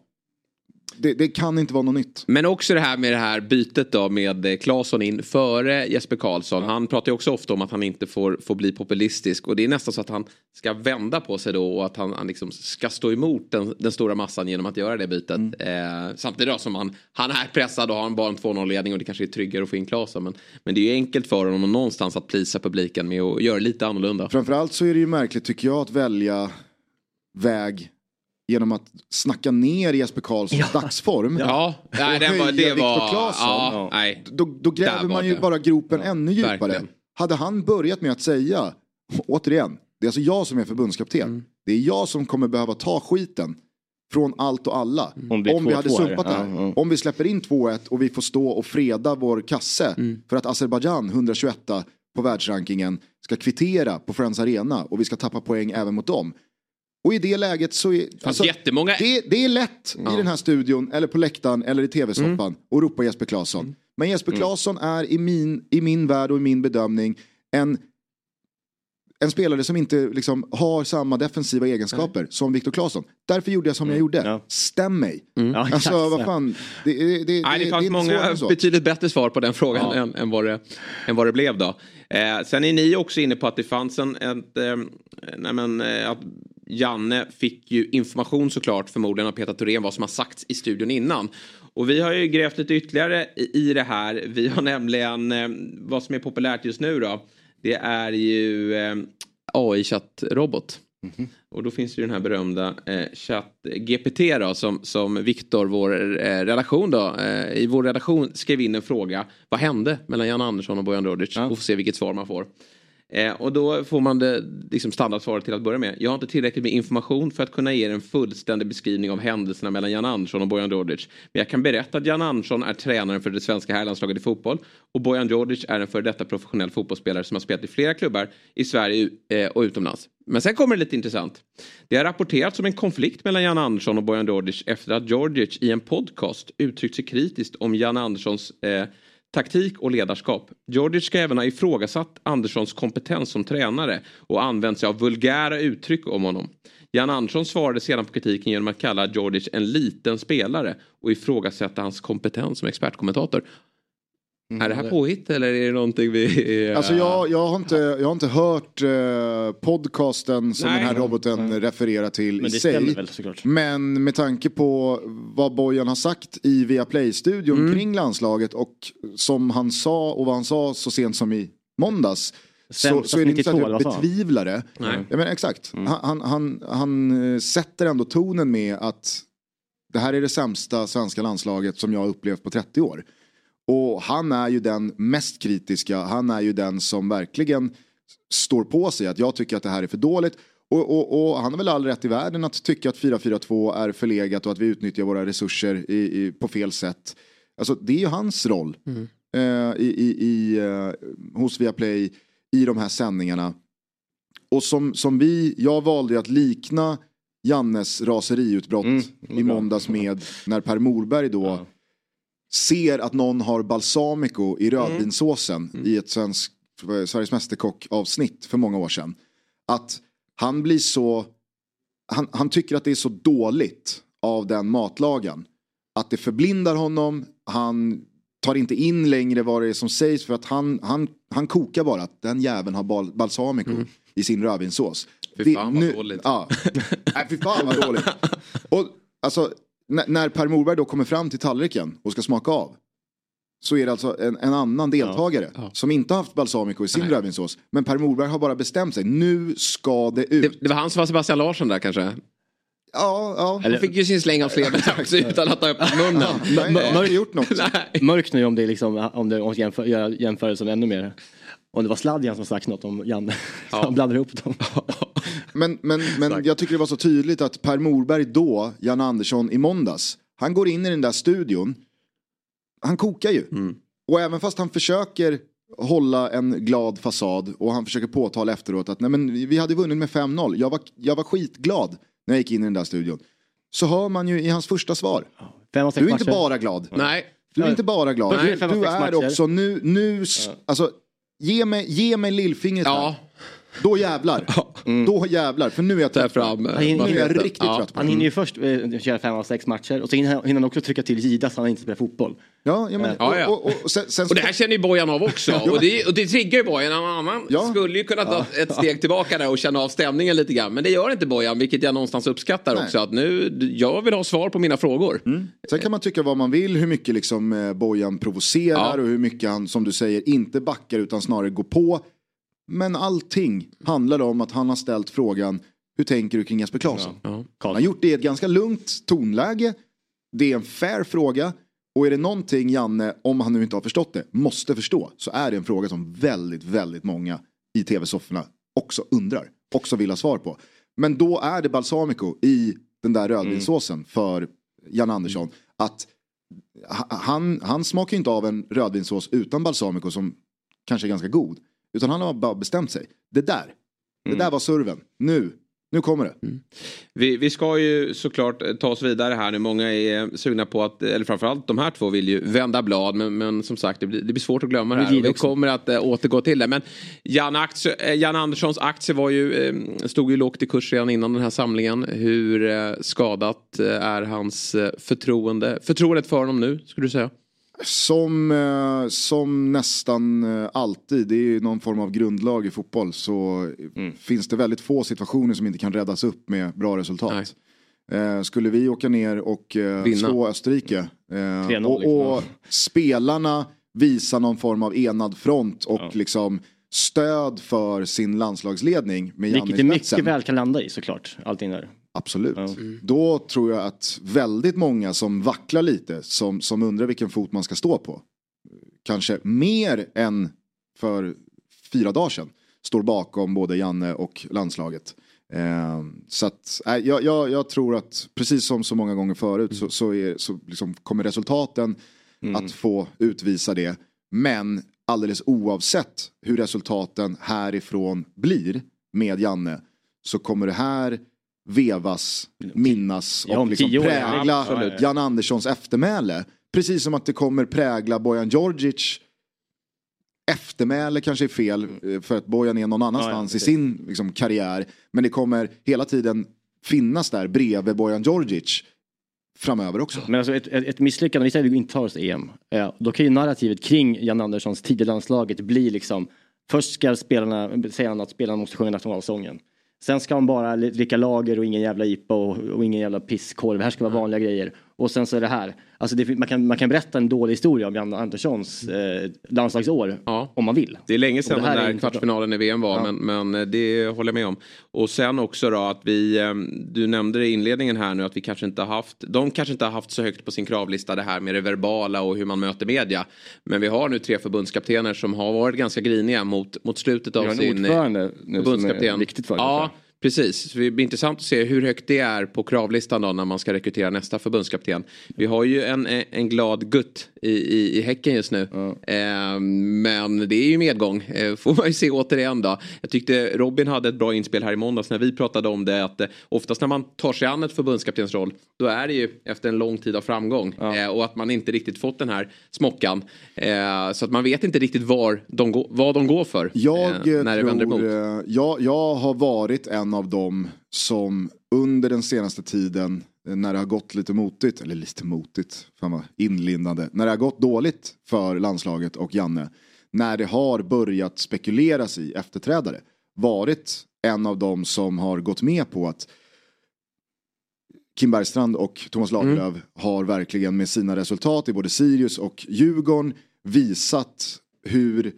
Det, det kan inte vara något nytt. Men också det här med det här bytet då med eh, Claesson in före Jesper Karlsson. Han pratar ju också ofta om att han inte får, får bli populistisk. Och det är nästan så att han ska vända på sig då och att han, han liksom ska stå emot den, den stora massan genom att göra det bytet. Eh, samtidigt då som han, han är pressad och har en bara en 2-0-ledning och det kanske är tryggare att få in Claesson. Men, men det är ju enkelt för honom någonstans att plisa publiken med att göra lite annorlunda. Framförallt så är det ju märkligt tycker jag att välja väg genom att snacka ner Jesper Karlssons dagsform. Ja, nej, Och den var, höja det Viktor var... Claesson. Ja, nej. Då, då gräver var man ju det. bara gropen ännu djupare. verkligen. Hade han börjat med att säga, återigen, det är alltså jag som är förbundskapten. Mm. Det är jag som kommer behöva ta skiten från allt och alla. Mm. Om det Om vi hade 2-2 sumpat det här. Ja, ja. Om vi släpper in 2-1 och vi får stå och freda vår kasse Mm. för att Azerbajdzjan 121 på världsrankingen ska kvittera på Friends Arena och vi ska tappa poäng även mot dem. Och i det läget så är... Fast jättemånga... Det, det är lätt Ja. i den här studion eller på läktaren eller i tv-soffan Mm. att ropa Jesper Claesson. Men Jesper Claesson är i min, i min värld och i min bedömning en, en spelare som inte liksom har samma defensiva egenskaper som Viktor Claesson. Därför gjorde jag som jag gjorde. Ja. Stäm mig. Ja, Alltså exakt. vad fan. Det, det, det, Nej, det fanns många betydligt bättre svar på den frågan Ja. än, än, vad det, än vad det blev då. Eh, sen är ni också inne på att det fanns en... Ett, eh, nej men, eh, att Janne fick ju information såklart förmodligen av Peter Thorén vad som har sagts i studion innan. Och vi har ju grävt lite ytterligare i, i det här. Vi har nämligen eh, vad som är populärt just nu då. Det är ju eh, AI-chattrobot. Och då finns det ju den här berömda eh, chatt-GPT då som, som Viktor, vår eh, redaktion då, eh, i vår redaktion skrev in en fråga. Vad hände mellan Jan Andersson och Bojan Rodic? Ja. Och får se vilket svar man får. Eh, och då får man det liksom standardsvaret till att börja med. Jag har inte tillräckligt med information för att kunna ge er en fullständig beskrivning av händelserna mellan Jan Andersson och Bojan Djordjic. Men jag kan berätta att Jan Andersson är tränaren för det svenska herrlandslaget i fotboll och Bojan Djordjic är en före detta professionell fotbollsspelare som har spelat i flera klubbar i Sverige eh, och utomlands. Men sen kommer det lite intressant. Det har rapporterats om en konflikt mellan Jan Andersson och Bojan Djordjic efter att Djordjic i en podcast uttryckt sig kritiskt om Jan Anderssons eh, taktik och ledarskap. Djordjic ska även ha ifrågasatt Anderssons kompetens som tränare och använt sig av vulgära uttryck om honom. Jan Andersson svarade sedan på kritiken genom att kalla Djordjic en liten spelare och ifrågasätta hans kompetens som expertkommentator. Är det här påhitt eller är det någonting vi... Alltså jag, jag, har inte, jag har inte hört eh, podcasten som Nej. den här roboten refererar till Men i det sig. stämmer väl såklart. Men med tanke på vad Bojan har sagt i Viaplay-studion Mm. kring landslaget och som han sa och vad han sa så sent som i måndags. Så, Sämsta så är det inte så 92 att jag betvivlar det. Nej. Ja, men exakt. Han, han, han, han eh, sätter ändå tonen med att det här är det sämsta svenska landslaget som jag har upplevt på 30 år. Och han är ju den mest kritiska, han är ju den som verkligen står på sig att jag tycker att det här är för dåligt. Och, och, och han har väl all rätt i världen att tycka att 4-4-2 är förlegat och att vi utnyttjar våra resurser i, i, på fel sätt. Alltså det är ju hans roll eh, i, i, i, eh, hos Viaplay i de här sändningarna. Och som, som vi, jag valde ju att likna Jannes raseriutbrott Mm, i måndags med när Per Morberg då ser att någon har balsamico i rödvinssåsen i ett svensk, Sveriges Mästerkock avsnitt för många år sedan. Att han blir så, han, han tycker att det är så dåligt av den matlagen. Att det förblindar honom, han tar inte in längre vad det är som sägs för att han, han, han kokar bara att den jäveln har bal, balsamico i sin rödvinssås. Fy fan vad dåligt. Ja. Nej, fy fan vad dåligt. Och alltså, när, när Per Morberg då kommer fram till tallriken och ska smaka av. Så är det alltså en, en annan deltagare som inte har haft balsamico i sin rödvinssås. Men Per Morberg har bara bestämt sig, nu ska det ut. Det, det var han som var Sebastian Larsson där kanske? Ja, ja. Han fick ju sin släng av sleven också utan att ha öppnat munnen. Nej, jag har inte gjort något. Nej. Mörkt nu om det är liksom, om det om jämför, jämförelsen ännu mer. Om det var Sladjan som sagt något om Janne. Så han blandar ihop dem. Men, men, men jag tycker det var så tydligt att Per Morberg då, Jan Andersson i måndags. Han går in i den där studion. Han kokar ju. Och även fast han försöker hålla en glad fasad och han försöker påtala efteråt att nej men vi hade vunnit med 5-0. Jag var, jag var skitglad när jag gick in i den där studion. Så hör man ju i hans första svar. Du är inte bara glad. Nej. Du är inte bara glad. Nej. Du, är också nu, nu, alltså ge mig, ge mig lillfingret Ja. här. Då jävlar. Då jävlar. För nu är jag trött fram. Han hinner- Nu är jag riktigt Ja. trött på Han hinner ju först eh, köra fem av sex matcher och så hinner han, han också trycka till Gida så han inte spelar fotboll. Ja, ja, men, Ja, ja. Och, och, och sen, sen, Och det här känner ju Bojan av också. Och det, och det triggar ju Bojan. Annan Ja. skulle ju kunna ta ett steg tillbaka där och känna av stämningen lite grann. Men det gör inte Bojan, vilket jag någonstans uppskattar Nej. också. Att nu, jag vill ha svar på mina frågor. sen kan man tycka vad man vill, hur mycket liksom eh, Bojan provocerar Ja. och hur mycket han, som du säger, inte backar utan snarare går på. Men allting handlar om att han har ställt frågan, hur tänker du kring Jesper Claesson? Han har gjort det i ett ganska lugnt tonläge. Det är en fair fråga. Och är det någonting Janne, om han nu inte har förstått det, måste förstå så är det en fråga som väldigt, väldigt många i tv-sofforna också undrar. Också vill ha svar på. Men då är det balsamico i den där rödvinssåsen för Jan Andersson. Att ha- han, han smakar inte av en rödvinssås utan balsamico som kanske är ganska god. Utan han har bara bestämt sig. Det där, det där var serven. Nu, nu kommer det. Vi, vi ska ju såklart eh, ta oss vidare här nu. Många är sugna på att, eller framförallt de här två vill ju vända blad. Men, men som sagt, det blir, det blir svårt att glömma det här. Vi kommer att äh, återgå till det. Men Jan, aktie, eh, Jan Anderssons aktie var ju, eh, stod ju lågt i kurs redan innan den här samlingen. Hur eh, skadat eh, är hans eh, förtroende? Förtroendet för honom nu, skulle du säga? Som, eh, som nästan eh, alltid, det är ju någon form av grundlag i fotboll, så finns det väldigt få situationer som inte kan räddas upp med bra resultat. Eh, skulle vi åka ner och eh, Vinna. slå Österrike eh, 3-0 och, liksom. och spelarna visar någon form av enad front och liksom stöd för sin landslagsledning med Vilket det mycket väl kan landa i såklart. Allting där. Absolut. Mm. Då tror jag att väldigt många som vacklar lite, som, som undrar vilken fot man ska stå på, kanske mer än för fyra dagar sedan, står bakom både Janne och landslaget. Eh, så att, äh, jag, jag, jag tror att precis som så många gånger förut så, så, är, så liksom kommer resultaten att få utvisa det. Men alldeles oavsett hur resultaten härifrån blir med Janne så kommer det här vevas, minnas Ja, och om liksom år, ja, prägla absolut. Jan Anderssons eftermäle. Precis som att det kommer prägla Bojan Djordjic eftermäle kanske är fel eh, för att Bojan är någon annanstans i precis. sin liksom, karriär. Men det kommer hela tiden finnas där bredvid Bojan Djordjic framöver också. Men alltså ett, ett, ett misslyckande, vi säger att vi inte tar oss EM. Eh, då kan ju narrativet kring Jan Anderssons tid i landslaget bli liksom Först ska spelarna, säger han att spelarna måste sjunga nationalsången. Sen ska han bara dricka lager och ingen jävla IPA och, och ingen jävla pisskorv. Det här ska vara vanliga grejer. Och sen så är det här. Alltså det, man, kan, man kan berätta en dålig historia om Jan Anderssons eh, landslagsår. Ja. Om man vill. Det är länge sedan den där kvartsfinalen i VM var, Ja. men, men det håller jag med om. Och sen också då att vi, eh, du nämnde det i inledningen här nu, att vi kanske inte har haft, de kanske inte har haft så högt på sin kravlista det här med det verbala och hur man möter media. Men vi har nu tre förbundskaptener som har varit ganska griniga mot, mot slutet Vi av har en sin ordförande nu som är förbundskapten. viktigt för det, Ja, precis. Så det blir intressant att se hur högt det är på kravlistan då när man ska rekrytera nästa förbundskapten. Vi har ju en, en glad gutt i, i, i Häcken just nu. Eh, men det är ju medgång, eh, får man ju se återigen då. Jag tyckte Robin hade ett bra inspel här i måndags när vi pratade om det att eh, oftast när man tar sig an ett förbundskaptensroll då är det ju efter en lång tid av framgång eh, och att man inte riktigt fått den här smockan. Så att man vet inte riktigt var de vad de går för Jag, när det vänder tror, emot. jag, jag har varit en av dem som under den senaste tiden när det har gått lite motigt, eller lite motigt, fan vad inlindande, när det har gått dåligt för landslaget och Janne, när det har börjat spekuleras i efterträdare, varit en av dem som har gått med på att Kim Bergstrand och Thomas Lagerlöf har verkligen med sina resultat i både Sirius och Djurgården visat hur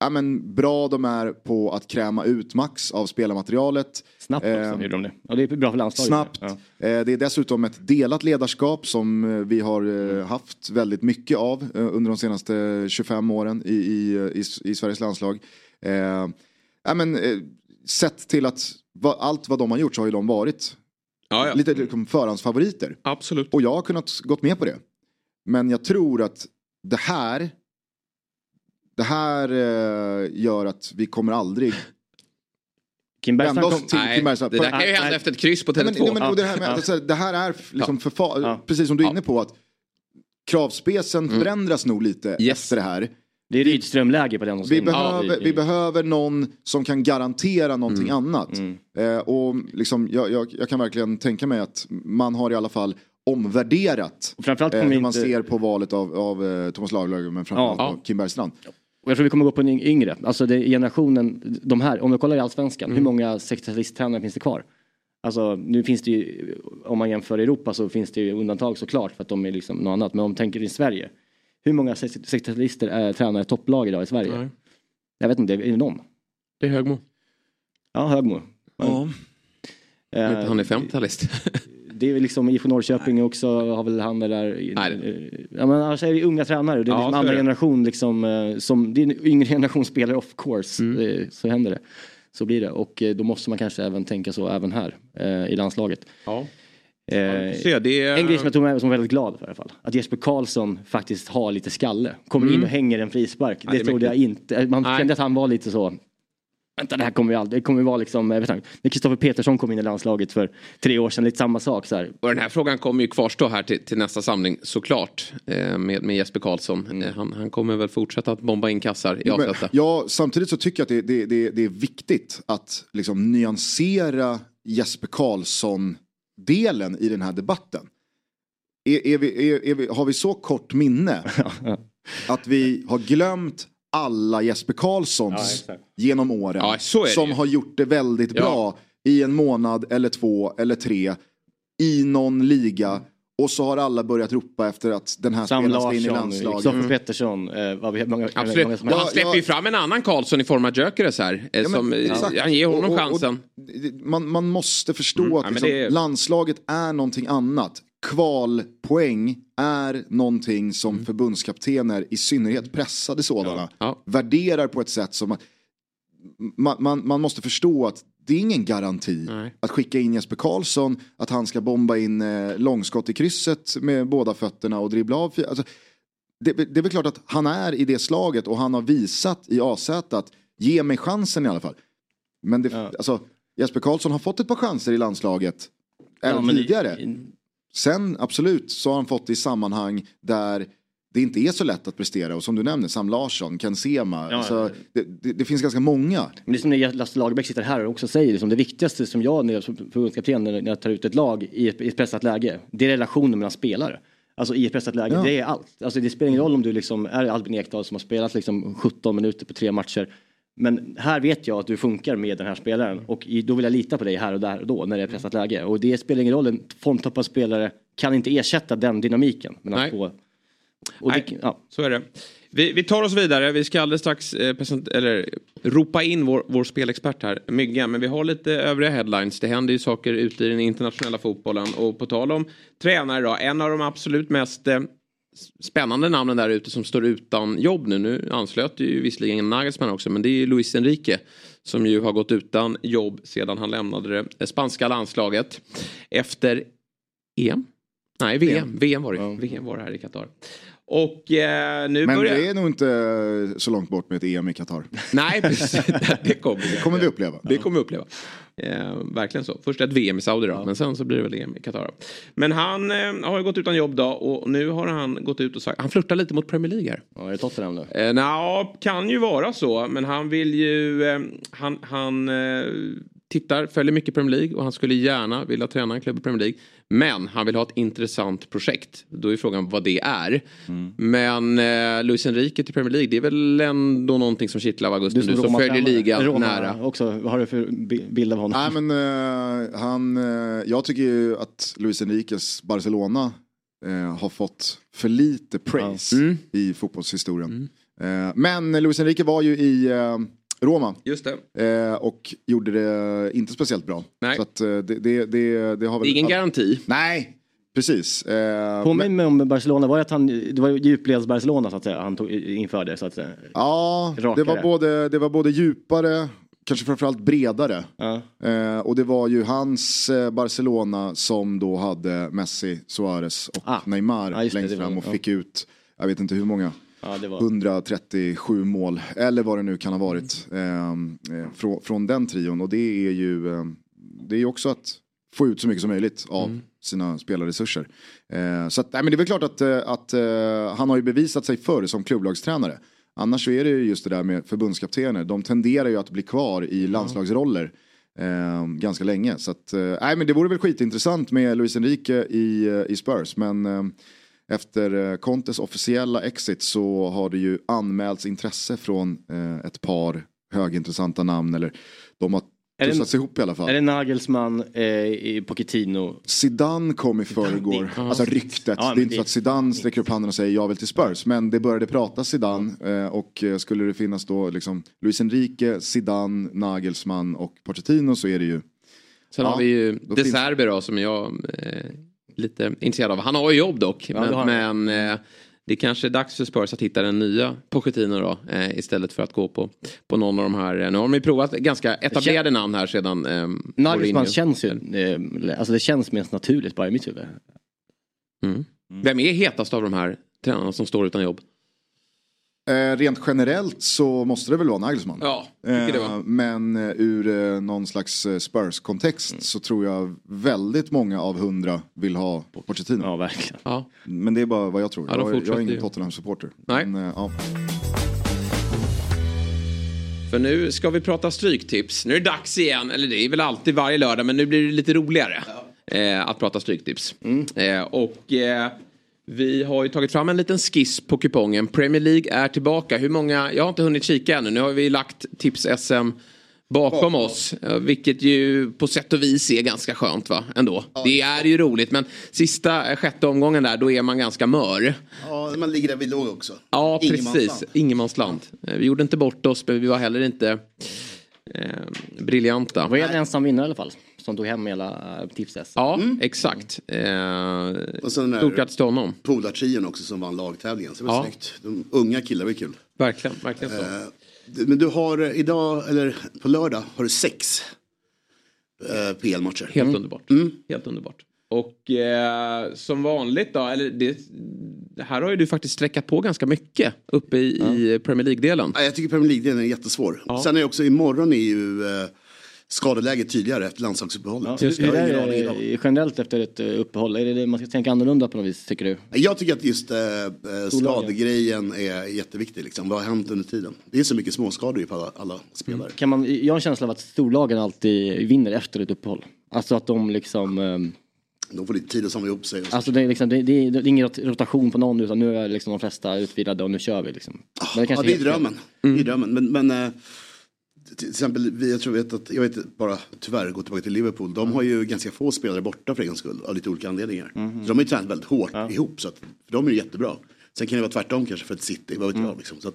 ja, men, bra de är på att kräma ut max av spelarmaterialet. Snabbt också Eh, gjorde de det. Ja, det är bra för landslaget. Snabbt. Ja. Eh, Det är dessutom ett delat ledarskap som eh, vi har eh, haft väldigt mycket av eh, under de senaste 25 åren i, i, i, i Sveriges landslag. Eh, ja, men, eh, sett till att va, allt vad de har gjort så har ju de varit Ja, ja. lite liksom, förhandsfavoriter. Absolut. Och jag har kunnat gått med på det. Men jag tror att det här det här eh, gör att vi kommer aldrig Kim vända Bergstrand oss kom... till Nej, Kim Bergstrand. det där kan ju hända nej. efter ett kryss på Nej, Tele2. men, nej, men, Ja. det, här med, Ja. det här är liksom förfa- Ja. precis som du är Ja. inne på att kravspecen förändras nog lite Mm. Yes. efter det här. Det är Rydström-läge på den. Vi, behöver, Ja, vi behöver någon som kan garantera någonting Mm. annat. Mm. Eh, och liksom, jag, jag, jag kan verkligen tänka mig att man har i alla fall omvärderat Och framförallt eh, hur man inte... ser på valet av, av eh, Thomas Lagerlöf men framförallt Ja. på Kim Bergstrand. Och jag tror vi kommer gå på en yng- yngre. Alltså det är generationen, de här, om vi kollar i Allsvenskan, Mm. hur många 60-talisttränare finns det kvar? Alltså nu finns det ju, om man jämför Europa så finns det ju undantag såklart för att de är liksom något annat. Men om man tänker i Sverige, hur många 60-talister är tränare i topplag idag i Sverige? Nej. Jag vet inte, är det någon? Det är Högmo. Ja, Högmo. Ja. Eh, Han är 50-talist. Det är liksom IFK Norrköping också, har väl han där. Nej. Ja men annars är det unga tränare. Det är Ja, liksom andra det. generation liksom, eh, som, det är en yngre generation spelare of course. Mm. Eh, Så händer det. Så blir det och eh, då måste man kanske även tänka så även här eh, i landslaget. Ja. Eh, Se, det är... en grej som jag tog med mig som är väldigt glad för i alla fall. Att Jesper Karlsson faktiskt har lite skalle. Kommer in och hänger en frispark. Mm. det det trodde jag inte. Man Nej. kände att han var lite så. Vänta det här kommer ju aldrig. Det kommer ju vara liksom. Jag vet inte, när Kristoffer Petersson kom in i landslaget för tre år sedan. Lite samma sak så här. Och den här frågan kommer ju kvarstå här till, till nästa samling såklart. Eh, med, med Jesper Karlsson. Eh, han, han kommer väl fortsätta att bomba in kassar i Men, ja, samtidigt så tycker jag att det, det, det, det är viktigt att liksom nyansera Jesper Karlsson-delen i den här debatten. Är, är vi, är, är vi, har vi så kort minne att vi har glömt alla Jesper Karlssons genom åren Ja, så är det som har gjort det väldigt Ja. bra i en månad eller två eller tre i någon liga och så har alla börjat ropa efter att den här Sam spelaren ska in i landslaget. Kristoffer Pettersson. Eh, vad vi, många, Absolut. många som- Men han Ja, släpper ja. ju fram en annan Karlsson i form av Gyökeres här. Eh, Ja, men som, eh, han ger honom Och- och- och chansen. det- man, man måste förstå Mm, att ja, liksom, det landslaget är någonting annat. Kvalpoäng är någonting som förbundskaptener, i synnerhet pressade sådana, Mm. Ja. värderar på ett sätt som man, man, man måste förstå att det är ingen garanti Nej. att skicka in Jesper Karlsson, att han ska bomba in eh, långskott i krysset med båda fötterna och dribbla av. Alltså, det, det är väl klart att han är i det slaget och han har visat i AZ att ge mig chansen i alla fall. Men det, Ja. alltså, Jesper Karlsson har fått ett par chanser i landslaget även Ja, tidigare. Sen absolut så har han fått det i sammanhang där det inte är så lätt att prestera och som du nämner Sam Larsson, Ken Sema. Ja, alltså, ja. det, det, det finns ganska många. Men det är som när Lasse Lagerbäck sitter här och också säger, liksom, det viktigaste som jag när jag som förbundskapten när jag tar ut ett lag i ett, i ett pressat läge, det är relationen mellan spelare. Alltså i ett pressat läge, Ja. det är allt. Alltså det spelar ingen roll om du liksom är Albin Ekdal som har spelat liksom 17 minuter på tre matcher. Men här vet jag att du funkar med den här spelaren och då vill jag lita på dig här och där och då när det är pressat läge. Och det spelar ingen roll, en formtoppad spelare kan inte ersätta den dynamiken. Men att Nej. få, Nej. det, ja. Så är det. Vi, vi tar oss vidare. Vi ska alldeles strax eh, present- eller, ropa in vår, vår spelexpert här, Mygga. Men vi har lite övriga headlines. Det händer ju saker ute i den internationella fotbollen. Och på tal om tränare då. En av de absolut mest eh, spännande namnen där ute som står utan jobb nu. Nu anslöt ju visserligen Nagelsmann också. Men det är ju Luis Enrique. Som ju har gått utan jobb sedan han lämnade det spanska landslaget. Efter EM. Nej, VM. VM var det. Ja. VM var det här i Qatar. Och eh, nu Men börjar... det är nog inte så långt bort med ett EM i Qatar. Nej, precis. det kommer Det kommer vi uppleva. Det kommer vi uppleva. Eh, verkligen så. Först ett VM i Saudi då, men sen så blir det väl EM i Qatar. Men han eh, har ju gått utan jobb då och nu har han gått ut och sagt, han flörtar lite mot Premier League här. Ja, är det Tottenham nu? Eh, Nja, kan ju vara så, men han vill ju, eh, han, han eh, tittar, följer mycket Premier League och han skulle gärna vilja träna en klubb i Premier League. Men han vill ha ett intressant projekt. Då är frågan vad det är. Mm. Men eh, Luis Enrique till Premier League, det är väl ändå någonting som kittlar av Augusti nu som följer ligan Roma nära. Också, vad har du för bi- bild av honom? Nej men eh, han, eh, jag tycker ju att Luis Enriques Barcelona eh, har fått för lite praise Mm. i fotbollshistorien. Eh, men Luis Enrique var ju i eh, Roma Just det. eh, och gjorde det inte speciellt bra. Nej. Så att, eh, det, det, det, det har väl... Det är ingen garanti. Nej, precis. Eh, Påminn mig om Barcelona, var det att han, det var djupleds Barcelona så att säga, han tog, införde så att säga. Ja, det var, både, det var både djupare, kanske framförallt bredare. Ja. Eh, och det var ju hans eh, Barcelona som då hade Messi, Suarez och Ah. Neymar det, längst fram och ja. fick ut, jag vet inte hur många, Ja, det var... 137 mål eller vad det nu kan ha varit eh, eh, från, från den trion. Och det är ju eh, det är också att få ut så mycket som möjligt av Mm. sina spelarresurser. Eh, så att, nej, men det är väl klart att, eh, att eh, han har ju bevisat sig förr som klubblagstränare. Annars så är det ju just det där med förbundskaptener. De tenderar ju att bli kvar i landslagsroller eh, ganska länge. Så att, eh, nej, men det vore väl skitintressant med Luis Enrique i, eh, i Spurs. Men eh, efter eh, Contes officiella exit så har det ju anmälts intresse från eh, ett par högintressanta namn. Eller de har Är det- tussats ihop i alla fall. Är det Nagelsmann, eh, i Pochettino? Zidane kom i förrgår, alltså ryktet. Ja, det är inte så det- att Zidane sträcker upp handen och säger jag vill till Spurs. Men det började prata Zidane eh, och eh, skulle det finnas då liksom Luis Enrique, Zidane, Nagelsmann och Pochettino så är det ju Sen Ja, har vi ju De Serbi då som jag eh, är intresserad av. Han har ju jobb dock. har men men eh, det är kanske är dags för Spurs att hitta den nya Pochettino då. Eh, istället för att gå på, på någon av de här. eh, Nu har de ju provat ganska etablerade namn här sedan. Eh, Nagelsmann känns ju, eh, alltså det känns mest naturligt bara i mitt huvud. Mm. Vem är hetast av de här tränarna som står utan jobb? Eh, rent generellt så måste det väl vara Nagelsmann. Ja, tycker det Eh? Men eh, ur eh, någon slags Spurs-kontext Mm. så tror jag väldigt många av hundra vill ha Pochettino. Ja, verkligen. Ja. Men det är bara vad jag tror. Ja, jag, jag är ingen. Tottenham-supporter. Nej. Men, ja. För nu ska vi prata stryktips. Nu är det dags igen, eller det är väl alltid varje lördag, men nu blir det lite roligare eh, att prata stryktips. Eh, och vi har ju tagit fram en liten skiss på kupongen. Premier League är tillbaka. Hur många? Jag har inte hunnit kika ännu. Nu har vi lagt tips-SM bakom oss. eh, Vilket ju på sätt och vis är ganska skönt va? Ändå. Det är ju roligt men sista eh, sjätte omgången där då är man ganska mör. Ja, man ligger där vi låg också. Ja, precis. Ingenmansland. Eh, Vi gjorde inte bort oss, men vi var heller inte eh, briljanta. Var en ensam vinnare i alla fall. Som tog hem hela uh, tips Ja, exakt. Eh, Och sen den här- Stort grattis till honom. Polartrion också som vann lagtävlingen. Så det var Ja. snyggt. De unga killar var kul. Verkligen, verkligen så. Eh, Men du har eh, idag, eller på lördag, har du sex eh, PL-matcher. Helt underbart. Helt underbart. Och eh, som vanligt då, eller det, det här har ju du faktiskt sträckat på ganska mycket uppe i, i Premier League-delen. Ja, Jag tycker Premier League-delen är jättesvår. Sen är det också, imorgon är ju eh, skadeläget tydligare efter landslagsuppehållet. Just det. Har är ingen aning idag. det generellt efter ett eh, uppehåll? Är det det man ska tänka annorlunda på något vis tycker du? Jag tycker att just eh, eh, skadegrejen är jätteviktig. Liksom. Vad har hänt under tiden? Det är så mycket småskador ju på alla, alla spelare. Kan man, jag har en känsla av att storlagen alltid vinner efter ett uppehåll. Alltså att de liksom, ehm, De får lite tid att samla ihop sig. Alltså det är, liksom, det, det, är, det är ingen rot- rotation på någon utan nu är liksom de flesta utvilade och nu kör vi liksom. Men Ja, kanske det är drömmen. Det är drömmen. Men, men eh, till exempel, vi, jag tror vet att, jag vet bara tyvärr, gå tillbaka till Liverpool. De har ju ganska få spelare borta för en gångs skull av lite olika anledningar. Så de har ju tränat väldigt hårt ihop. Så att, för de är ju jättebra. Sen kan det vara tvärtom kanske för ett City, vad vet jag. Liksom. Så att,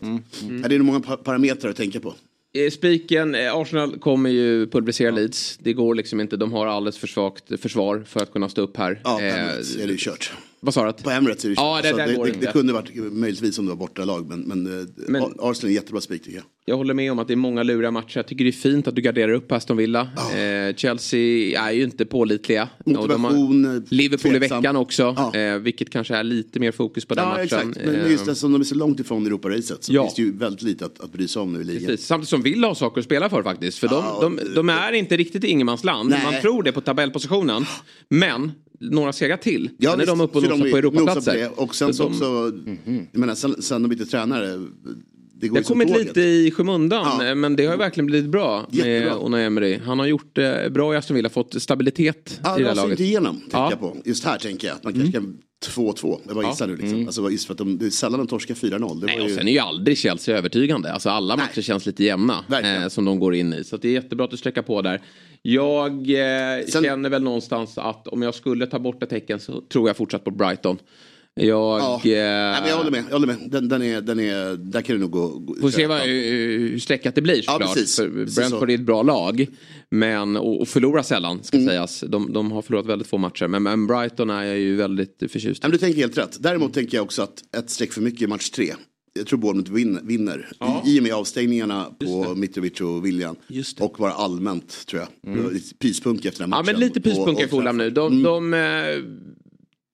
ja, det är nog många pa- parametrar att tänka på. Eh, Spiken, eh, Arsenal kommer ju pulverisera Leeds. Det går liksom inte, de har alldeles för svagt försvar för att kunna stå upp här. Ja, Eh, däremot är det ju kört. Vad sa du? På Emirates är det Ja, det- så där det, det, det kunde varit möjligtvis om det var borta lag men, men, eh, Men- Arsenal är en jättebra spik tycker jag. Jag håller med om att det är många luriga matcher. Jag tycker det är fint att du garderar upp Aston Villa. Eh, Chelsea är ju inte pålitliga. De har Motivation, eh, Liverpool i tveksam. veckan också. Ja. Eh, vilket kanske är lite mer fokus på den Ja matchen. exakt, men Eh, just eftersom de är så långt ifrån Europaracet så Ja. finns det ju väldigt lite att, att bry sig om nu i ligan. Precis. Samtidigt som Villa har saker att spela för faktiskt. För de, Ja, de, det- de är inte riktigt i ingenmansland. Man tror det på tabellpositionen. Men några segrar till. Ja, sen är de visst, uppe och nosar på Europaplatser. Och sen Så så de- också, jag menar sen, sen de bytte tränare. Det går Det har kommit tåget. lite i skymundan Ja. men det har verkligen blivit bra med Jättebra. Unai Emery. Han har gjort det bra i Aston Villa, fått stabilitet Ja, i det här laget. igenom, Ja. jag på. Just här tänker jag att man kanske kan 2-2. Jag bara gissar nu liksom. Alltså just för att de, det är sällan de torskar 4-0. Det Nej, var och ju... sen är ju aldrig Chelsea övertygande. Alltså alla Nej. matcher känns lite jämna eh, som de går in i. Så det är jättebra att du sträcker på där. Jag eh, Sen- känner väl någonstans att om jag skulle ta bort ett tecken så tror jag fortsatt på Brighton. Jag... Ja. Eh, Nej, men jag håller med. Jag håller med. Den, den är, den är, där kan det nog gå. gå Får se vad, hur hur streckat det blir såklart. precis. För Brentford är ett bra lag. Men, och, och förlorar sällan ska Mm. sägas. De, de har förlorat väldigt få matcher. Men, men Brighton är jag ju väldigt förtjust men du tänker helt rätt. Däremot tänker jag också att ett streck för mycket i match tre. Jag tror Bournemouth vin, vinner. I, I och med avstängningarna på Mitrovic och William. Och bara allmänt tror jag. Lite Pyspunk efter den Ja matchen. men lite i Old Fulham nu. De, de eh,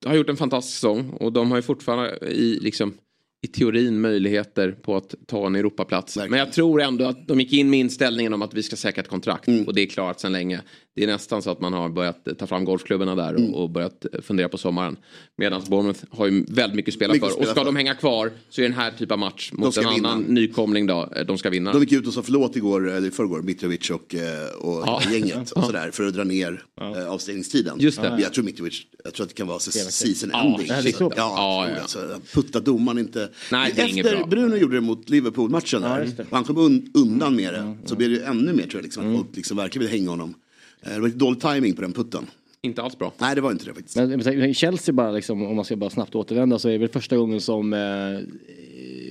har gjort en fantastisk säsong och de har ju fortfarande i, liksom, i teorin möjligheter på att ta en Europaplats. Verkligen. Men jag tror ändå att de gick in med inställningen om att vi ska säkra ett kontrakt Mm. och det är klart sedan länge. Det är nästan så att man har börjat ta fram golfklubborna där Mm. och, och börjat fundera på sommaren. Medan Bournemouth har ju väldigt mycket att spela Mycket för. spela och ska för. de hänga kvar så är den här typen av match mot ska en vinna. annan nykomling då, eh, de ska vinna. De gick ut och sa förlåt igår, eller i förrgår, Mitrovic och, eh, och Ja. gänget och sådär för att dra ner eh, avstängningstiden. Just det. Jag tror Mitrovic, jag tror att det kan vara season Ja, ending. det Så-. Ja, Ja, ja. det. Alltså, putta domaren inte. Nej, det är Efter bra. Bruno gjorde det mot Liverpool-matchen det. och han kom un undan med det, så blev det ju ännu mer tror jag, liksom, att folk liksom verkligen ville hänga honom. Eh, Det var lite dålig timing på den putten. Inte alls bra. Nej, det var inte det faktiskt. Men men Chelsea bara liksom, om man ska bara snabbt återvända så är det väl första gången som eh,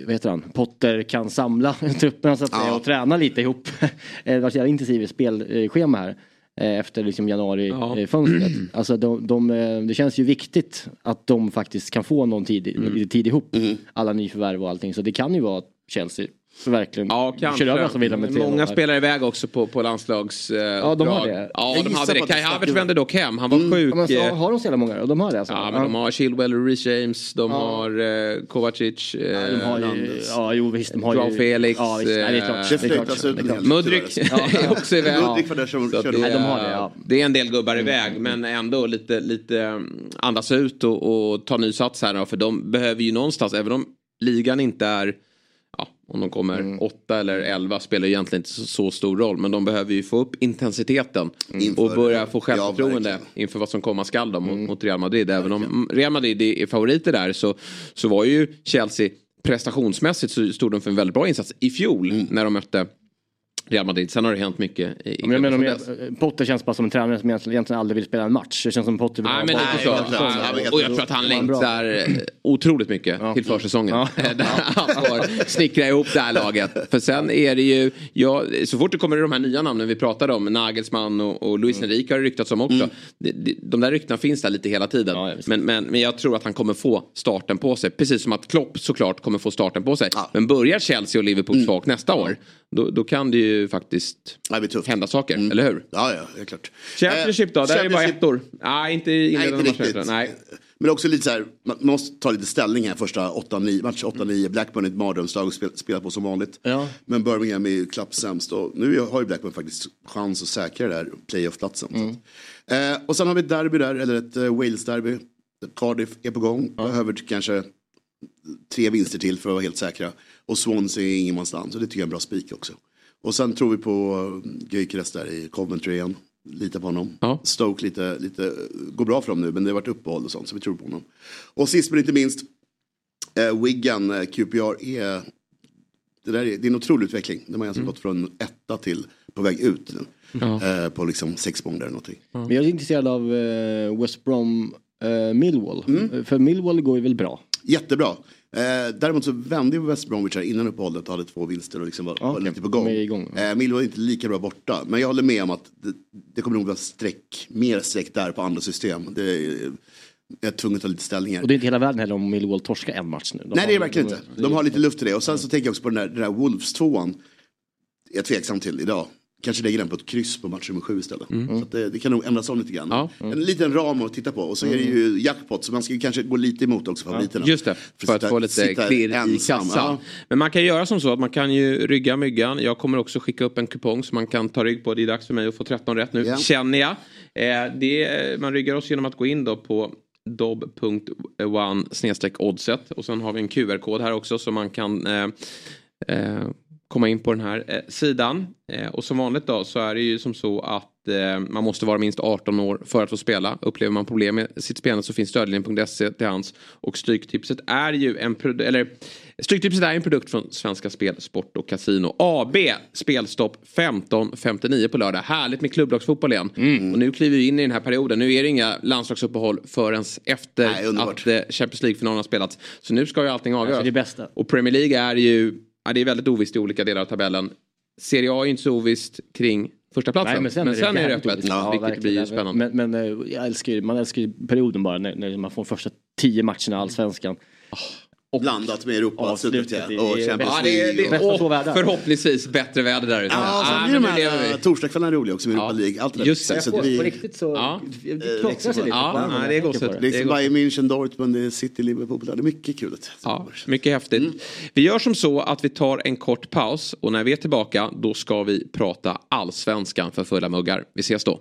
vad heter han, Potter kan samla trupperna så att säga Ja. och träna lite ihop. Eh, det har varit jävla intensivt spelschema här eh, efter liksom Ja. januari-fönstret. Alltså de, de, det känns ju viktigt att de faktiskt kan få någon tid, Mm. lite tid ihop. Alla nyförvärv och allting. Så det kan ju vara att Chelsea verkligen Ja, kanske. kör över Aston Villa med 3-0 Många spelar iväg också på, på landslags... Eh, Ja, de har det. Ja, Jag de hade det. Kai Havertz vände dock hem. Han var sjuk. Ja, men, så, eh, har de så jävla många? De har det alltså? Ja, men de har Chilwell, Reece James, de har eh, Kovacic, eh, Ja, de har ju, ja, jo visst. De har Joao ju, Felix, Ja, visst. Nej, det är klart. eh, Det Det är klart. Det är klart. tyvärr. är också iväg. Mudryk var där som Så körde det, Nej, de har det, ja. det är en del gubbar iväg men ändå lite, lite mm, andas ut och, och ta ny sats här för de behöver ju någonstans, även om ligan inte är Ja, om de kommer Mm. åtta eller elva spelar egentligen inte så, så stor roll. Men de behöver ju få upp intensiteten. Inför- och börja få ja, självförtroende verkligen. inför vad som komma skall då, mot, Mm. mot Real Madrid. Även om Real Madrid är favoriter där så, så var ju Chelsea prestationsmässigt så stod de för en väldigt bra insats i fjol Mm. när de mötte Real Madrid. Sen har det hänt mycket i, Men jag menar, med, dess. Potter känns bara som en tränare som egentligen, aldrig vill spela en match. Det känns som Potter vill Nej, ha men boll det är på så. försäsong. Ja, men- Och jag tror att han längtar eh, otroligt mycket till försäsongen. Ja. Där han får snickra ihop det här laget. För sen är det ju, ja, så fort det kommer de här nya namnen vi pratade om, Nagelsmann och, och Luis Mm. Enrique har det ryktats om också. Det, det, de där ryktena finns där lite hela tiden. Ja, ja, men, men, men jag tror att han kommer få starten på sig. Precis som att Klopp såklart kommer få starten på sig. Ja. Mm. Men börjar Chelsea och Liverpool svagt nästa år, då, då kan det ju faktiskt Det hända saker, eller hur? Ja, ja, det är klart. Championship då, Eh, där är det bara Championship- ettor. Nej, inte Nej, inledande inte matcher. Nej. Men också lite så här, man måste ta lite ställning här första 8-9, match 8-9. Blackburn är ett mardrömslag och spel, spelar på som vanligt. Ja. Men Birmingham är ju klappsämst och nu har ju Blackburn faktiskt chans att säkra den där playoff-platsen. att- Eh, och sen har vi ett derby där, eller ett eh, Wales-derby. Cardiff är på gång, behöver kanske tre vinster till för att vara helt säkra. Och Swansea är ingenmansland, så det tycker jag är en bra spik också. Och sen tror vi på uh, Gyökeres där i Coventry igen. Litar på honom. Ja. Stoke lite, lite, går bra för dem nu men det har varit uppehåll och sånt så vi tror på honom. Och sist men inte minst, eh, Wigan, eh, QPR är, det, där är, det är en otrolig utveckling. De har alltså gått från etta till på väg ut nu. Eh, på liksom sex månader eller någonting. Men jag är intresserad av eh, West Brom eh, Millwall. Mm. För Millwall går ju väl bra. Jättebra. Eh, däremot så vände West Bromwich här innan uppehållet och hade två vinster och liksom var, var okej. lite på gång. De igång. Eh, Millwall är inte lika bra borta. Men jag håller med om att det, det kommer nog vara streck, mer streck där på andra system. Det, är tvungen att ta lite ställningar. Och det är inte hela världen heller om Millwall torskar en match nu. De Nej det är har- verkligen inte. De har lite luft i det. Och sen så tänker jag också på den där, den där Wolves tvåan. Jag är tveksam till idag. Kanske lägger den på ett kryss på match nummer sju istället. Så att det, det kan nog ändras om lite grann. Ja. En liten ram att titta på. Och så är det ju jackpot. Så man ska kanske gå lite emot också favoriterna. Just det, för att sitta- få lite klirr i kassan. Ja. Men man kan göra som så att man kan ju rygga myggan. Jag kommer också skicka upp en kupong som man kan ta rygg på. Det är dags för mig att få 13 rätt nu, Ja. känner jag. Eh, det, man ryggar oss genom att gå in då på dob.one oddset och sen har vi en QR-kod här också så man kan eh, eh, komma in på den här eh, sidan. Eh, och som vanligt då så är det ju som så att eh, man måste vara minst 18 år för att få spela. Upplever man problem med sitt spelande så finns stödlinjen.se till hands. Och Stryktipset är ju en produkt, eller Stryktipset är en produkt från Svenska Spel, Sport och Casino AB. Spelstopp 15.59 på lördag. Härligt med klubblagsfotboll igen. Och nu kliver vi in i den här perioden. Nu är det inga landslagsuppehåll förrän efter Nej, att eh, Champions League-finalen har spelats. Så nu ska ju allting avgöras. det är bästa. Och Premier League är ju, ja, det är väldigt ovisst i olika delar av tabellen. Serie A är inte så ovisst kring första platsen. Nej, men sen, är det, är det öppet. Ja, vilket blir spännande. Men, men eh, jag älskar ju, man älskar ju perioden bara när, när man får första tio matcherna i Allsvenskan. Och Blandat med Europa Avslutet i- ja. och i- Champions Ja, det är, League. det, och- och förhoppningsvis bättre väder där ute. Ja, Ah, sen blir men de här torsdagskvällarna roliga också med Europa Ja, League. Allt det där. just det. Så på, att vi- på riktigt så Ja. det knockar sig lite. Ja, nej, det är tänker gott på sätt. Det är Det är som gott. Bayern München, Dortmund, det är City, Liverpool. Det är mycket kul. Ja, mycket häftigt. Vi gör som så att vi tar en kort paus och när vi är tillbaka då ska vi prata allsvenskan för fulla muggar. Vi ses då.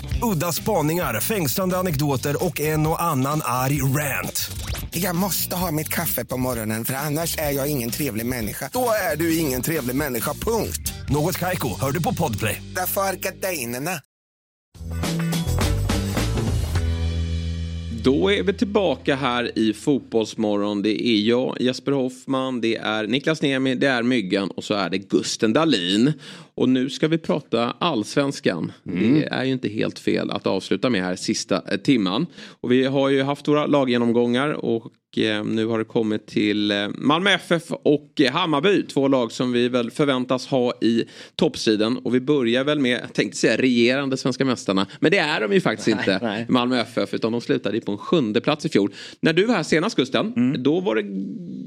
Udda spaningar, fängslande anekdoter och en och annan arg rant. Jag måste ha mitt kaffe på morgonen för annars är jag ingen trevlig människa. Då är du ingen trevlig människa, punkt. Något Kaiko, hör du på Podplay. Därför är gardinerna. Då är vi tillbaka här i Fotbollsmorgon. Det är jag, Jesper Hoffman, det är Niklas Niemi, det är Myggan och så är det Gusten Dahlin. Och nu ska vi prata allsvenskan. Det är ju inte helt fel att avsluta med här sista eh, timman. Och vi har ju haft våra laggenomgångar och eh, nu har det kommit till eh, Malmö FF och Hammarby. Två lag som vi väl förväntas ha i toppstriden. Och vi börjar väl med, jag tänkte säga regerande svenska mästarna. Men det är de ju faktiskt inte. nej. Malmö FF utan de slutade på en sjunde plats i fjol. När du var här senast Gusten, Mm. då var det,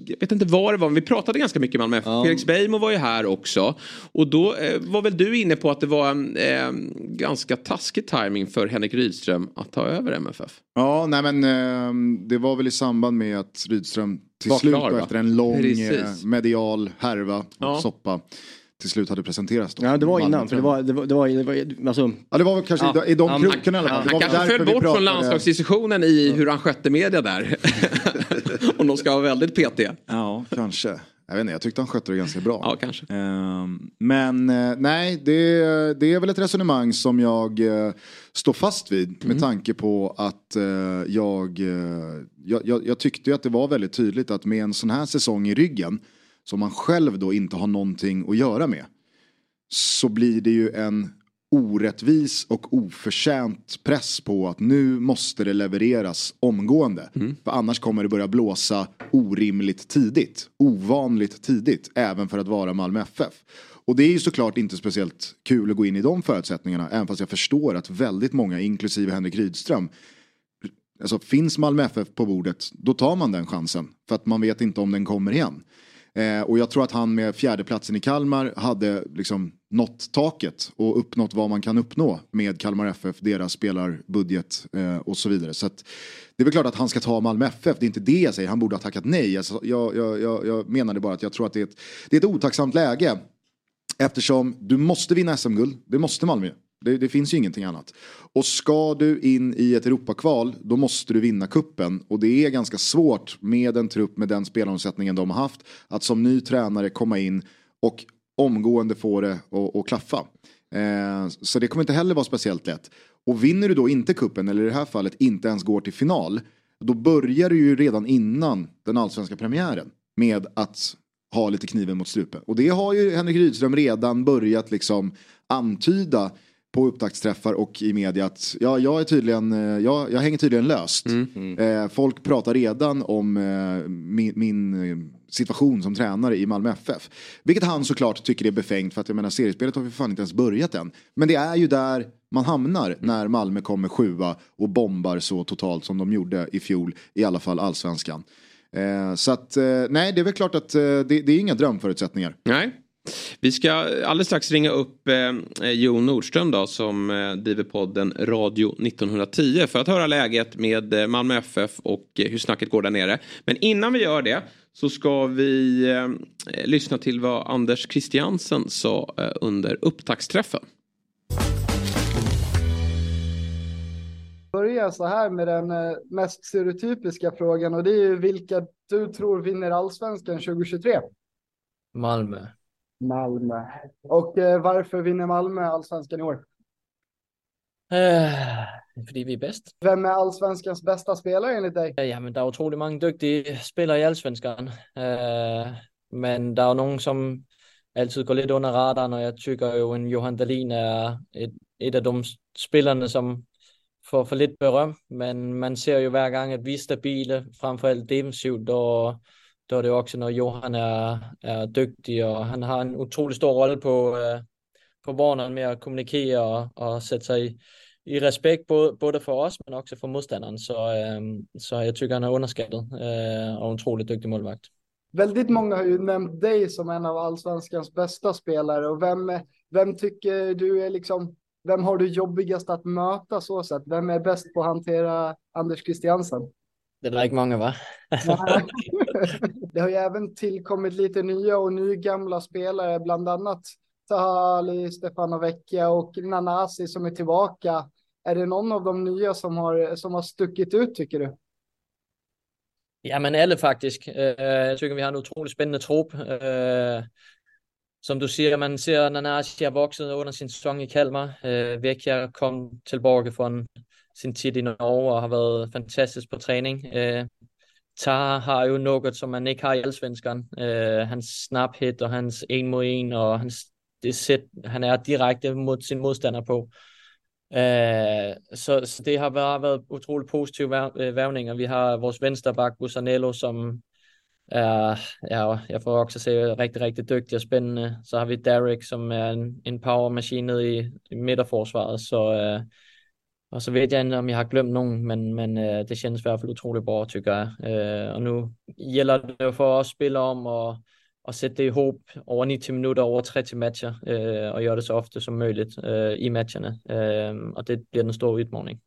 jag vet inte vad det var, men vi pratade ganska mycket Malmö FF. Felix Beijmo var ju här också. Och då var väl du inne på att det var en eh, ganska taskig timing för Henrik Rydström att ta över MFF. Ja, nej men eh, det var väl i samband med att Rydström till Var slut klar, då, va? efter en lång Precis. eh, medial härva och Ja. soppa till slut hade presenterats. Då. Ja det var innan för det var, det var, det var, det var alltså, Ja, det var väl kanske Ja. i, de Ja, krokarna i alla fall. Han kanske föll bort från pratade- landslagsdiskussionen i hur han skötte media där. Om de ska vara väldigt petiga. Ja, kanske. Jag vet inte, jag tyckte han skötte det ganska bra. Ja, kanske. Ehm, men eh, nej, det, det är väl ett resonemang som jag eh, står fast vid med tanke på att eh, jag, jag, jag, tyckte att det var väldigt tydligt att med en sån här säsong i ryggen som man själv då inte har någonting att göra med så blir det ju en orättvis och oförtjänt press på att nu måste det levereras omgående. För annars kommer det börja blåsa orimligt tidigt. Ovanligt tidigt, även för att vara Malmö FF. Och det är ju såklart inte speciellt kul att gå in i de förutsättningarna, även fast jag förstår att väldigt många, inklusive Henrik Rydström, Alltså finns Malmö FF på bordet, då tar man den chansen. För att man vet inte om den kommer igen. Eh, och jag tror att han med fjärdeplatsen i Kalmar hade liksom nått taket och uppnått vad man kan uppnå med Kalmar FF, deras spelarbudget eh, och så vidare. Så att, det är väl klart att han ska ta Malmö FF, det är inte det jag säger, han borde ha tackat nej. Alltså, jag, jag, jag, jag menade bara att jag tror att det är ett, det är ett otacksamt läge. Eftersom du måste vinna SM-guld, det måste Malmö. Det, det finns ju ingenting annat. Och ska du in i ett Europakval, då måste du vinna kuppen Och det är ganska svårt med en trupp med den spelaromsättningen de har haft, att som ny tränare komma in och omgående få det att- klaffa. Eh, så det kommer inte heller vara speciellt lätt. Och vinner du då inte kuppen eller i det här fallet inte ens går till final, då börjar du ju redan innan den allsvenska premiären med att ha lite kniven mot strupen. Och det har ju Henrik Rydström redan börjat liksom antyda på upptaktsträffar och i media att ja, jag, är tydligen, eh, jag, jag hänger tydligen löst. Mm. Eh, folk pratar redan om eh, min, min eh, situation som tränare i Malmö FF. Vilket han såklart tycker är befängt för att jag menar seriespelet har för fan inte ens börjat än. Men det är ju där man hamnar när Malmö kommer sjua och bombar så totalt som de gjorde i fjol, i alla fall allsvenskan. Eh, så att, eh, nej det är väl klart att eh, det, det är inga drömförutsättningar. Nej. Vi ska alldeles strax ringa upp eh, Jon Nordström då som eh, driver podden Radio 1910 för att höra läget med eh, Malmö FF och eh, hur snacket går där nere. Men innan vi gör det så ska vi eh, lyssna till vad Anders Christiansen sa eh, under upptaktsträffen. börja så här med den eh, mest stereotypiska frågan och det är ju vilka du tror vinner allsvenskan 2023? Malmö. Malmö. Och eh, varför vinner Malmö allsvenskan i år? Eh, fordi vi er bedst. Vem är allsvenskans bästa spelare enligt dig? Ja, men der er utrolig mange dygtige spillere i Allsvenskan. Eh, men der er jo nogen, som altid går lidt under radaren, og jeg tykker jo, en Johan Dahlin er et, et af de spillerne, som får for lidt berøm, men man ser jo hver gang, at vi er stabile, frem for alt defensivt, og då är det också när Johan är, är dygtig och han har en otroligt stor roll på, eh, på med att kommunicera och, och sätta sig i respekt både, både för oss men också för motståndaren. Så, eh, så jag tycker han är underskattad eh, och en otroligt duktig målvakt. Väldigt många har ju nämnt dig som en av allsvenskans bästa spelare och vem, vem tycker du är liksom, vem har du jobbigast att möta så sett? Vem är bäst på att hantera Anders Christiansen? Det är ikke mange, va? det har ju även tillkommit lite nya och nygamla spelare, bland annat Tahali, Stefano Vecchia och Nanasi som är tillbaka. Är det någon av de nya som har, som har stuckit ut tycker du? Ja, men alle faktisk. Uh, jeg tycker vi har en utrolig spændende trup. Uh, som du siger, man ser, Nanasi har vokset under sin sæson i Kalmar. Uh, Vecchia kom tilbage från sin tid i Norge og har været fantastisk på træning. Øh, Tar har jo noget, som man ikke har i Allsvenskan. Hans snabbhet och og hans en mod en, og hans, det sæt, han er direkte mod sin modstander på. Øh, så, så det har været, været utroligt positive værvninger. Eh, vi har vores vensterbak, Busanello, som er, ja, jeg får også se rigtig, rigtig dygtig og spændende. Så har vi Derek, som er en, en powermaskine nede i, i midterforsvaret. Så eh, øh, og så ved jeg ikke, om jeg har glemt nogen, men, men øh, det känns i hvert fald utroligt bra, tycker jeg. Øh, og nu gælder det jo for os spillere om at, at sætte det i håb over 90 minutter, over 30 matcher, øh, og gøre det så ofte som muligt øh, i matcherne. Øh, og det bliver den store utmaning.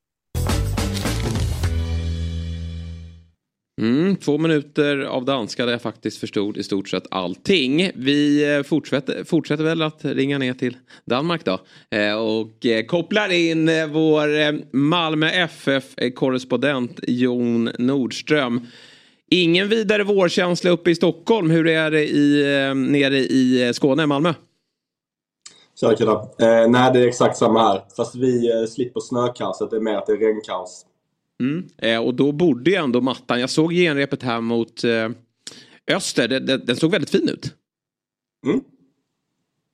Mm, två minuter av danska där jag faktiskt förstod i stort sett allting. Vi eh, fortsätter, fortsätter väl att ringa ner till Danmark då. Eh, och eh, kopplar in eh, vår eh, Malmö FF-korrespondent Jon Nordström. Ingen vidare vårkänsla uppe i Stockholm. Hur är det i, eh, nere i Skåne, Malmö? Tja killar. Eh, nej, det är exakt samma här. Fast vi eh, slipper snökaoset. Det är mer att det är regnkaos. Mm. Eh, och då borde ju ändå mattan, jag såg genrepet här mot eh, Öster, det, det, den såg väldigt fin ut. Mm.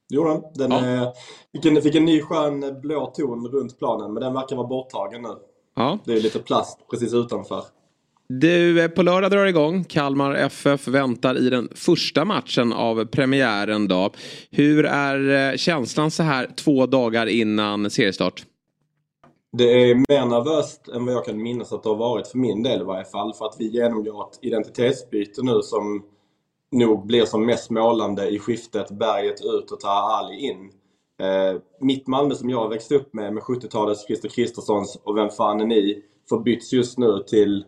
Det gjorde den. Den ja. eh, fick, en, fick en ny skön blå ton runt planen, men den verkar vara borttagen nu. Ja. Det är lite plast precis utanför. Du, eh, på lördag drar igång. Kalmar FF väntar i den första matchen av premiären då. Hur är eh, känslan så här två dagar innan seriestart? Det är mer nervöst än vad jag kan minnas att det har varit för min del i varje fall. För att vi genomgår ett identitetsbyte nu som nog blir som mest målande i skiftet berget ut och Taha Ali in. Eh, mitt Malmö som jag växte upp med, med 70-talets Christer Kristerssons och Vem fan är ni? förbyts just nu till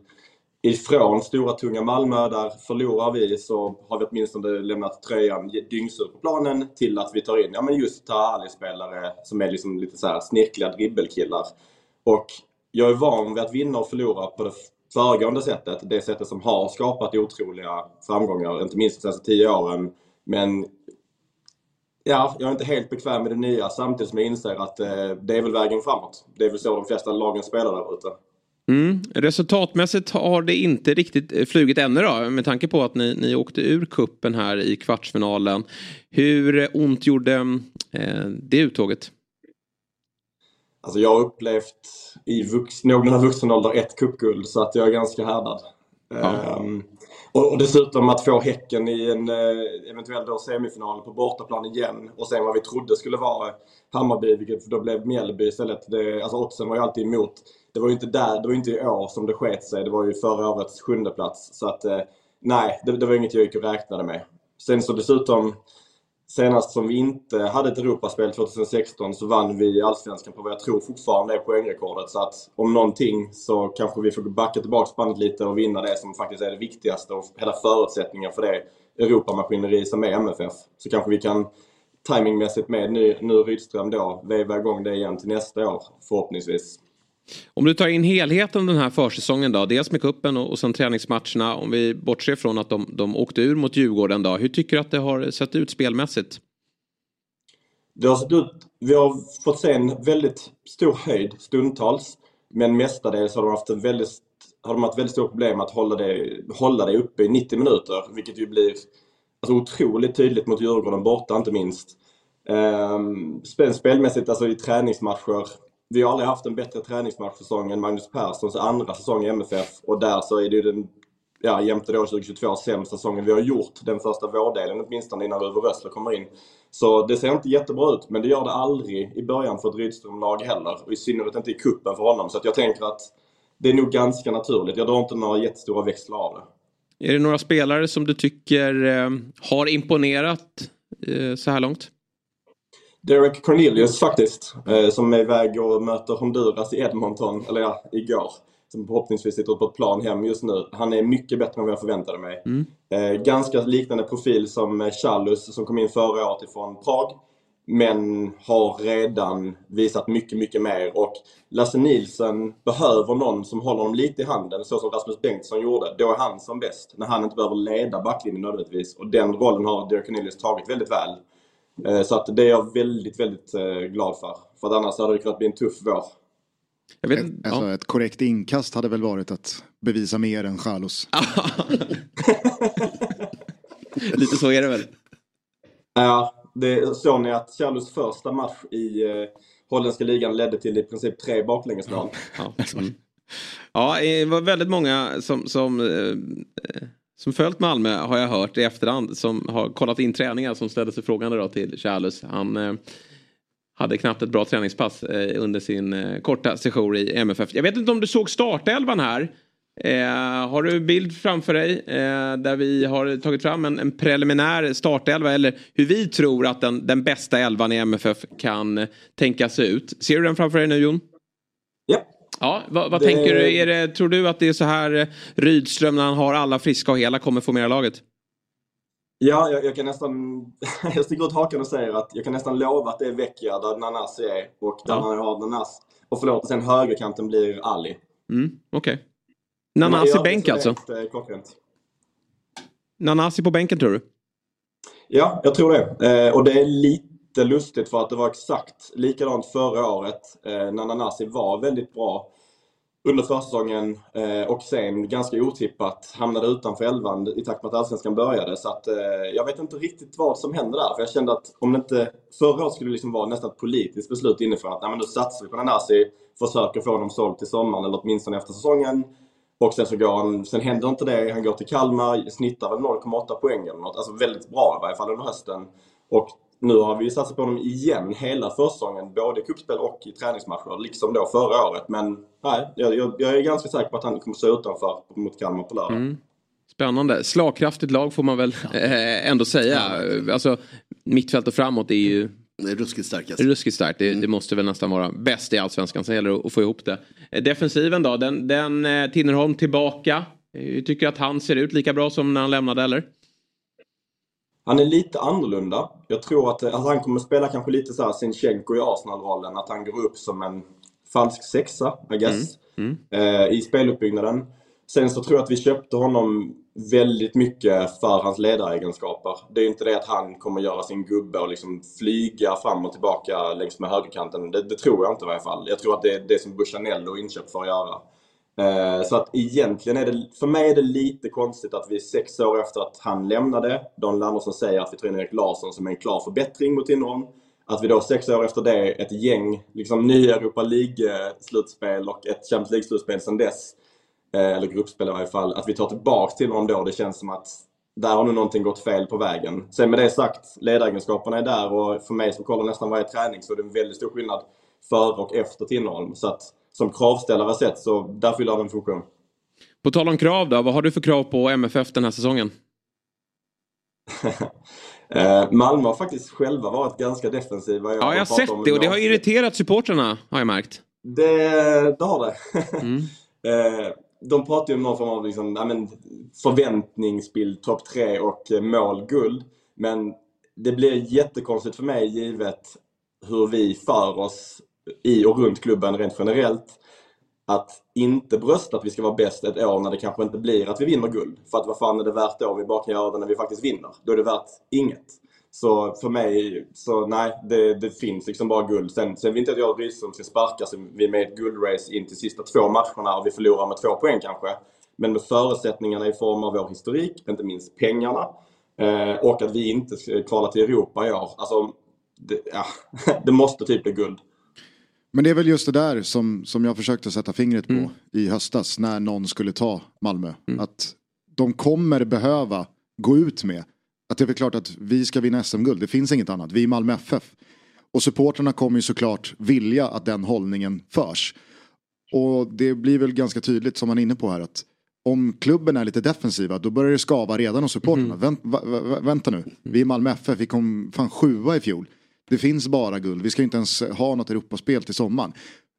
ifrån stora tunga Malmö där förlorar vi så har vi åtminstone lämnat tröjan dyngsur på planen till att vi tar in ja, men just Tahali-spelare som är liksom lite så här snirkliga dribbelkillar. Och jag är van vid att vinna och förlora på det föregående sättet. Det sättet som har skapat otroliga framgångar, inte minst de senaste tio åren. Men ja, jag är inte helt bekväm med det nya samtidigt som jag inser att eh, det är väl vägen framåt. Det är väl så de flesta lagen spelar där ute. Mm. Resultatmässigt har det inte riktigt eh, flugit ännu då med tanke på att ni, ni åkte ur kuppen här i kvartsfinalen. Hur ont gjorde eh, det uttåget? Alltså jag har upplevt i vux, någorlunda vuxen ålder ett cupguld så att jag är ganska härdad. Ja. Um, och, och, dessutom att få Häcken i en eh, eventuell då semifinal på bortaplan igen och sen vad vi trodde skulle vara Hammarby, vilket då blev Mjällby istället. Det, alltså oddsen var ju alltid emot. Det var ju inte där, det var inte i år som det sket sig. Det var ju förra årets sjunde plats. Så att eh, nej, det, det var inget jag gick och räknade med. Sen så dessutom Senast som vi inte hade ett Europaspel 2016 så vann vi Allsvenskan på vad jag tror fortfarande är poängrekordet. Så att om någonting så kanske vi får backa tillbaka bandet lite och vinna det som faktiskt är det viktigaste och hela förutsättningen för det Europamaskineri som är MFF. Så kanske vi kan timingmässigt med nu, nu Rydström då veva igång det igen till nästa år förhoppningsvis. Om du tar in helheten den här försäsongen då, dels med kuppen och, och sen träningsmatcherna. Om vi bortser från att de, de åkte ur mot Djurgården då. Hur tycker du att det har sett ut spelmässigt? Det har sett ut, vi har fått se en väldigt stor höjd stundtals. Men mestadels har de haft en väldigt, har de haft väldigt stora problem att hålla det, hålla det uppe i 90 minuter. Vilket ju blir alltså, otroligt tydligt mot Djurgården borta inte minst. Ehm, spelmässigt, alltså i träningsmatcher vi har aldrig haft en bättre träningsmatchsäsong än Magnus Perssons andra säsong i MFF och där så är det ju den, ja jämte då 2022, sämsta säsongen vi har gjort den första vårdelen åtminstone innan Uwe Rössler kommer in. Så det ser inte jättebra ut, men det gör det aldrig i början för ett Rydström-lag heller. Och i synnerhet inte i kuppen för honom. Så att jag tänker att det är nog ganska naturligt. Jag drar inte några jättestora växlar av det. Är det några spelare som du tycker eh, har imponerat eh, så här långt? Derek Cornelius faktiskt, eh, som är iväg och möter Honduras i Edmonton, eller ja, igår. Som förhoppningsvis sitter på ett plan hem just nu. Han är mycket bättre än vad jag förväntade mig. Mm. Eh, ganska liknande profil som Chalus som kom in förra året ifrån Prag. Men har redan visat mycket, mycket mer. Och Lasse Nilsson behöver någon som håller honom lite i handen, så som Rasmus Bengtsson gjorde. Då är han som bäst. När han inte behöver leda backlinjen nödvändigtvis. Och den rollen har Derek Cornelius tagit väldigt väl. Eh, så att det är jag väldigt, väldigt eh, glad för. För att annars hade det kunnat bli en tuff vår. Jag vet, ett, alltså, ett korrekt inkast hade väl varit att bevisa mer än Chalos. Lite så är det väl. Ja, det såg ni att Chalos första match i eh, holländska ligan ledde till i princip tre baklängesmål. Ja, mm. ja, det var väldigt många som, som eh, som följt Malmö har jag hört i efterhand som har kollat in träningar som ställde sig frågande då till Charles. Han eh, hade knappt ett bra träningspass eh, under sin eh, korta session i MFF. Jag vet inte om du såg startelvan här. Eh, har du bild framför dig eh, där vi har tagit fram en, en preliminär startelva eller hur vi tror att den, den bästa elvan i MFF kan eh, tänkas ut. Ser du den framför dig nu Jon? Ja. Ja, vad, vad det... tänker du? Är det, tror du att det är så här eh, Rydström när han har alla friska och hela kommer formera laget? Ja, jag, jag, kan nästan... jag sticker ut hakan och säger att jag kan nästan lova att det är Vecchia där Nanas är och där ja. man har Nanas. Och förlåt, sen högerkanten blir Ali. Mm, Okej. Okay. Nanas i bänk alltså? Eh, Nanas på bänken tror du? Ja, jag tror det. Eh, och det är lite lite lustigt för att det var exakt likadant förra året eh, när Nanasi var väldigt bra under försäsongen eh, och sen ganska otippat hamnade utanför elvan i takt med att Allsvenskan började. Så att, eh, jag vet inte riktigt vad som hände där. För jag kände att om det inte förra året skulle det liksom vara nästan ett politiskt beslut inifrån att nej, men nu satsar vi på Nanasi, försöker få honom såld till sommaren eller åtminstone efter säsongen. Och sen så går han, sen händer inte det. Han går till Kalmar, snittar väl 0,8 poäng eller något. Alltså väldigt bra i varje fall under hösten. Och nu har vi satsat på honom igen hela försäsongen, både i kuppspel och i träningsmatcher, liksom då förra året. Men nej, jag, jag, jag är ganska säker på att han kommer stå utanför mot Kalmar på lördag. Mm. Spännande. Slagkraftigt lag får man väl eh, ändå säga. Alltså, mittfält och framåt är ju det är ruskigt starkast. Ruskigt starkt. Det, mm. det, måste väl nästan vara bäst i allsvenskan. Sen gäller det att få ihop det. Eh, defensiven då, den, den eh, Tinnerholm tillbaka. Jag tycker att han ser ut lika bra som när han lämnade eller? Han är lite annorlunda. Jag tror att alltså han kommer spela kanske lite så här Sinchenko i Arsenal-rollen. Att han går upp som en falsk sexa, I guess. Mm. Mm. Eh, I speluppbyggnaden. Sen så tror jag att vi köpte honom väldigt mycket för hans ledaregenskaper. Det är inte det att han kommer göra sin gubbe och liksom flyga fram och tillbaka längs med högerkanten. Det, det tror jag inte i varje fall. Jag tror att det är det som Buchanello är inköpt för att göra. Eh, så att egentligen är det, för mig är det lite konstigt att vi sex år efter att han lämnade, Daniel Andersson säger att vi tar in Erik Larsson som är en klar förbättring mot Tinnerholm. Att vi då sex år efter det, ett gäng liksom nya Europa League-slutspel och ett Champions League-slutspel sedan dess, eh, eller gruppspel i varje fall, att vi tar tillbaka Tinnerholm då, det känns som att där har nu någonting gått fel på vägen. Sen med det sagt, ledaregenskaperna är där och för mig som kollar nästan varje träning så är det en väldigt stor skillnad före och efter Tinnerholm. Så att som kravställare sett så där fyller han en funktion. På tal om krav då, vad har du för krav på MFF den här säsongen? Eh, Malmö har faktiskt själva varit ganska defensiva. Ja, jag har sett det och det har irriterat supportrarna har jag märkt. Det, det har det. Eh, De pratar ju om någon form av liksom, ja, men, förväntningsbild, topp tre och eh, målguld. Men det blir jättekonstigt för mig givet hur vi för oss i och runt klubben rent generellt. Att inte brösta att vi ska vara bäst ett år när det kanske inte blir att vi vinner guld. För att vad fan är det värt då? om Vi bara kan göra det när vi faktiskt vinner. Då är det värt inget. Så för mig, så nej, det, det finns liksom bara guld. Sen, sen vill inte att jag och Rydström ska sparkas vi är med i ett guldrace in till sista två matcherna och vi förlorar med två poäng kanske. Men med förutsättningarna i form av vår historik, inte minst pengarna. Eh, och att vi inte ska kvala till Europa i år. Alltså, det, ja, det måste typ bli guld. Men det är väl just det där som, som jag försökte sätta fingret på i höstas när någon skulle ta Malmö. Att de kommer behöva gå ut med att det är väl klart att vi ska vinna SM-guld. Det finns inget annat. Vi är Malmö FF. Och supporterna kommer ju såklart vilja att den hållningen förs. Och det blir väl ganska tydligt som man är inne på här att om klubben är lite defensiva då börjar det skava redan hos supporterna. Vänt, va, va, va, vänta nu, vi är Malmö FF, vi kom fan sjua i fjol. Det finns bara guld, vi ska inte ens ha något Europaspel till sommaren.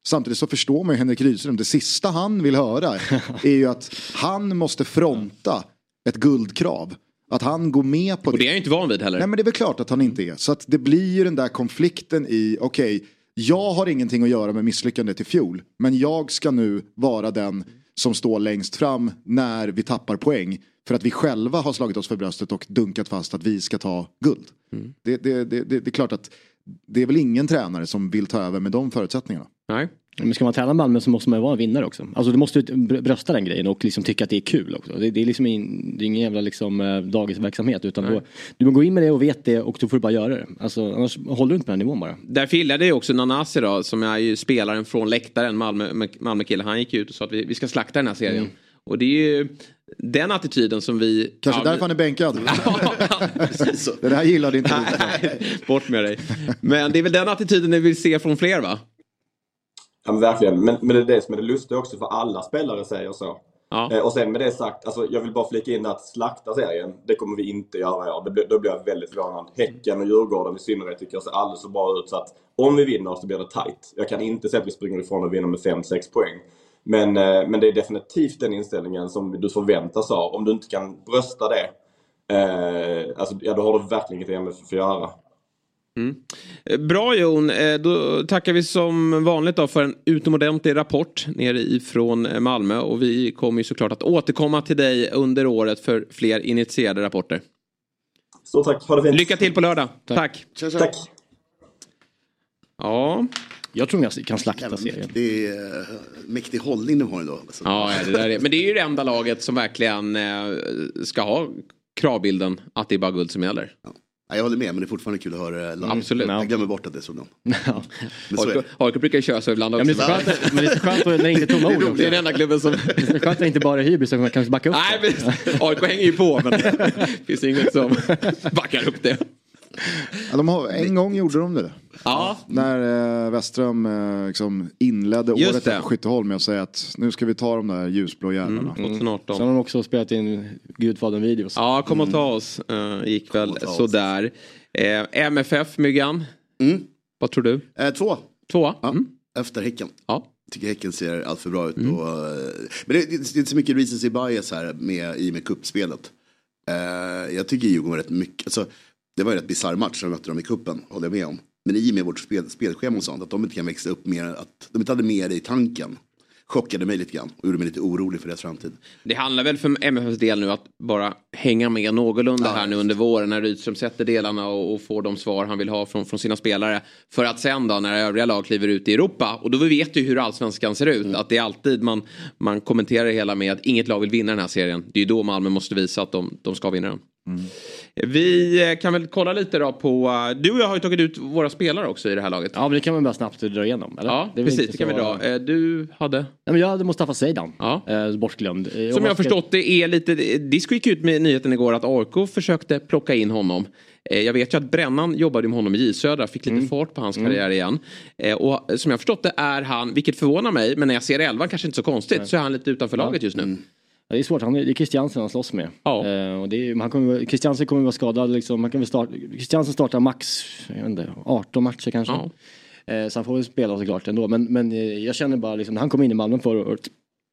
Samtidigt så förstår man ju Henrik Rydström, det sista han vill höra är ju att han måste fronta ett guldkrav. Att han går med på Och det är jag inte van vid heller. Nej men det är väl klart att han inte är. Så att det blir ju den där konflikten i, okej, jag har ingenting att göra med misslyckandet i fjol. Men jag ska nu vara den som står längst fram när vi tappar poäng. För att vi själva har slagit oss för bröstet och dunkat fast att vi ska ta guld. Det, det, det, det, det är klart att det är väl ingen tränare som vill ta över med de förutsättningarna. Nej. Men ska man träna Malmö så måste man ju vara en vinnare också. Alltså du måste brösta den grejen och liksom tycka att det är kul också. Det, det är liksom in, det är ingen jävla liksom eh, dagisverksamhet utan då, du måste gå in med det och vet det och då får du bara göra det. Alltså annars håller du inte på den nivån bara. Därför gillade jag också Nanasi då, som är ju spelaren från läktaren, Malmö, Malmö-kille. Han gick ut och sa att vi, vi ska slakta den här serien. Mm. Och det är ju den attityden som vi... Kanske ja, därför han är bänkad. Precis så. det där gillade inte Nej, Bort med dig. Men det är väl den attityden vi vill se från fler va? Ja men verkligen. Men, men det är det som är det lustiga också för alla spelare säger så. Ja. Eh, och sen med det sagt, alltså, jag vill bara flika in att slakta serien, det kommer vi inte göra i år. Det blir, då blir jag väldigt förvånad. Häcken och Djurgården i synnerhet tycker jag ser alldeles så bra ut. Så att om vi vinner så blir det tight. Jag kan inte säga att vi springer ifrån och vinner med 5-6 poäng. Men, eh, men det är definitivt den inställningen som du förväntas ha. Om du inte kan brösta det, eh, alltså, ja, då har du verkligen inget i MFF att göra. Eh, Bra Jon, Eh, då tackar vi som vanligt då för en utomordentlig rapport nere ifrån eh, Malmö och vi kommer ju såklart att återkomma till dig under året för fler initierade rapporter. Stort tack, ha det fint. Lycka till på lördag. Tack. Tack. Ja. Jag tror jag kan slakta serien. Det är uh, mäktig hållning de har ändå. Alltså. Ja, det där är, men det är ju det enda laget som verkligen eh, ska ha kravbilden att det är bara guld som gäller. Ja, jag håller med, men det är fortfarande kul att höra live. Absolut. Jag glömmer bort att det är så. AIK det. Brukar ju köra så ibland Ja, också. men det är så skönt, men det är så skönt när det inte är tomma ord. Det är den enda klubben som... Det är så skönt att det inte bara är hybris utan man kan backa upp Nej, men AIK hänger ju på men det finns inget som backar upp det. Ja, de har, en gång gjorde de det. Ja. När eh, Westström eh, liksom inledde Just året det. Skytteholm med att säga att nu ska vi ta de där ljusblå jävlarna. Mm, 2018. Sen har de också spelat in Gudfadern-videos. Ja, kom och ta oss. Uh, gick väl sådär. Eh, MFF, Myggan. Vad tror du? Eh, två. Två? Ja, Mm. Efter Häcken. Ja. Tycker Häcken ser allt för bra ut. Och, eh, men det, det, det är inte så mycket recency bias här med, i och med kuppspelet. Eh, jag tycker Djurgården var rätt mycket, alltså, det var en rätt bisarr match när de mötte dem i kuppen, håller jag med om. Men i och med vårt spel, spelschema och sånt, att de inte kan växa upp mer, att de inte hade mer i tanken. chockade mig lite grann och gjorde mig lite orolig för deras framtid. Det handlar väl för MFFs del nu att bara hänga med någorlunda här nu under våren när Rydström sätter delarna och, och får de svar han vill ha från, från sina spelare. För att sen då när övriga lag kliver ut i Europa och då vet du hur allsvenskan ser ut. Att det är alltid man, man kommenterar det hela med att inget lag vill vinna den här serien. Det är ju då Malmö måste visa att de, de ska vinna den. Vi eh, kan väl kolla lite då på, eh, du och jag har ju tagit ut våra spelare också i det här laget. Ja men det kan man bara snabbt dra igenom. Eller? Ja Det precis, det kan vi så- dra. Eh, Du hade? Nej, men jag hade Mustafa Zeidan. Ja. Bortglömd. Som om jag har ska- förstått det är lite, Disco gick ut med nyheten igår att AIK försökte plocka in honom. Jag vet ju att Brännan jobbade med honom i J Södra, fick lite fart på hans karriär igen. Eh, Och som jag har förstått det är han, vilket förvånar mig, men när jag ser elvan kanske inte så konstigt, så är han lite utanför laget just nu. Det är svårt, han, det är Christiansen han slåss med. Ja. Eh, och det är, han kommer, Christiansen kommer vara skadad liksom. Han kan väl starta, Christiansen startar max jag vet inte, 18 matcher kanske. Ja. Eh, så han får väl spela såklart ändå. Men, men eh, jag känner bara liksom, när han kom in i Malmö förra året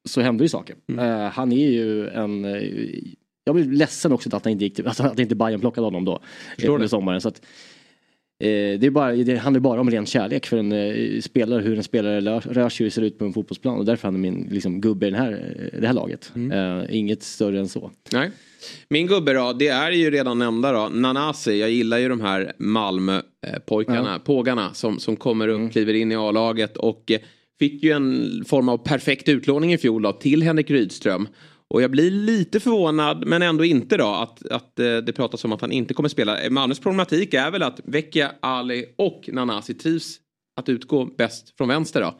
så hände ju saker. Eh, han är ju en... Eh, jag blev ledsen också att, han inte gick alltså, att inte Bayern plockade honom då. Förstår det. sommaren. Så att, eh, det, är bara, det handlar bara om ren kärlek för en eh, spelare, hur en spelare rör, rör sig och ser ut på en fotbollsplan. Och därför är han min liksom, gubbe i den här, eh, det här laget. Eh, inget större än så. Nej. Min gubbe då, det är ju redan nämnda då, Nanasi. Jag gillar ju de här Malmö-pojkarna, pågarna som, som kommer upp, kliver in i A-laget och eh, fick ju en form av perfekt utlåning i fjol då, till Henrik Rydström. Och jag blir lite förvånad, men ändå inte då, att, att eh, det pratas om att han inte kommer spela. Malmös problematik är väl att Vecchia, Ali och Nanasi trivs att utgå bäst från vänster då.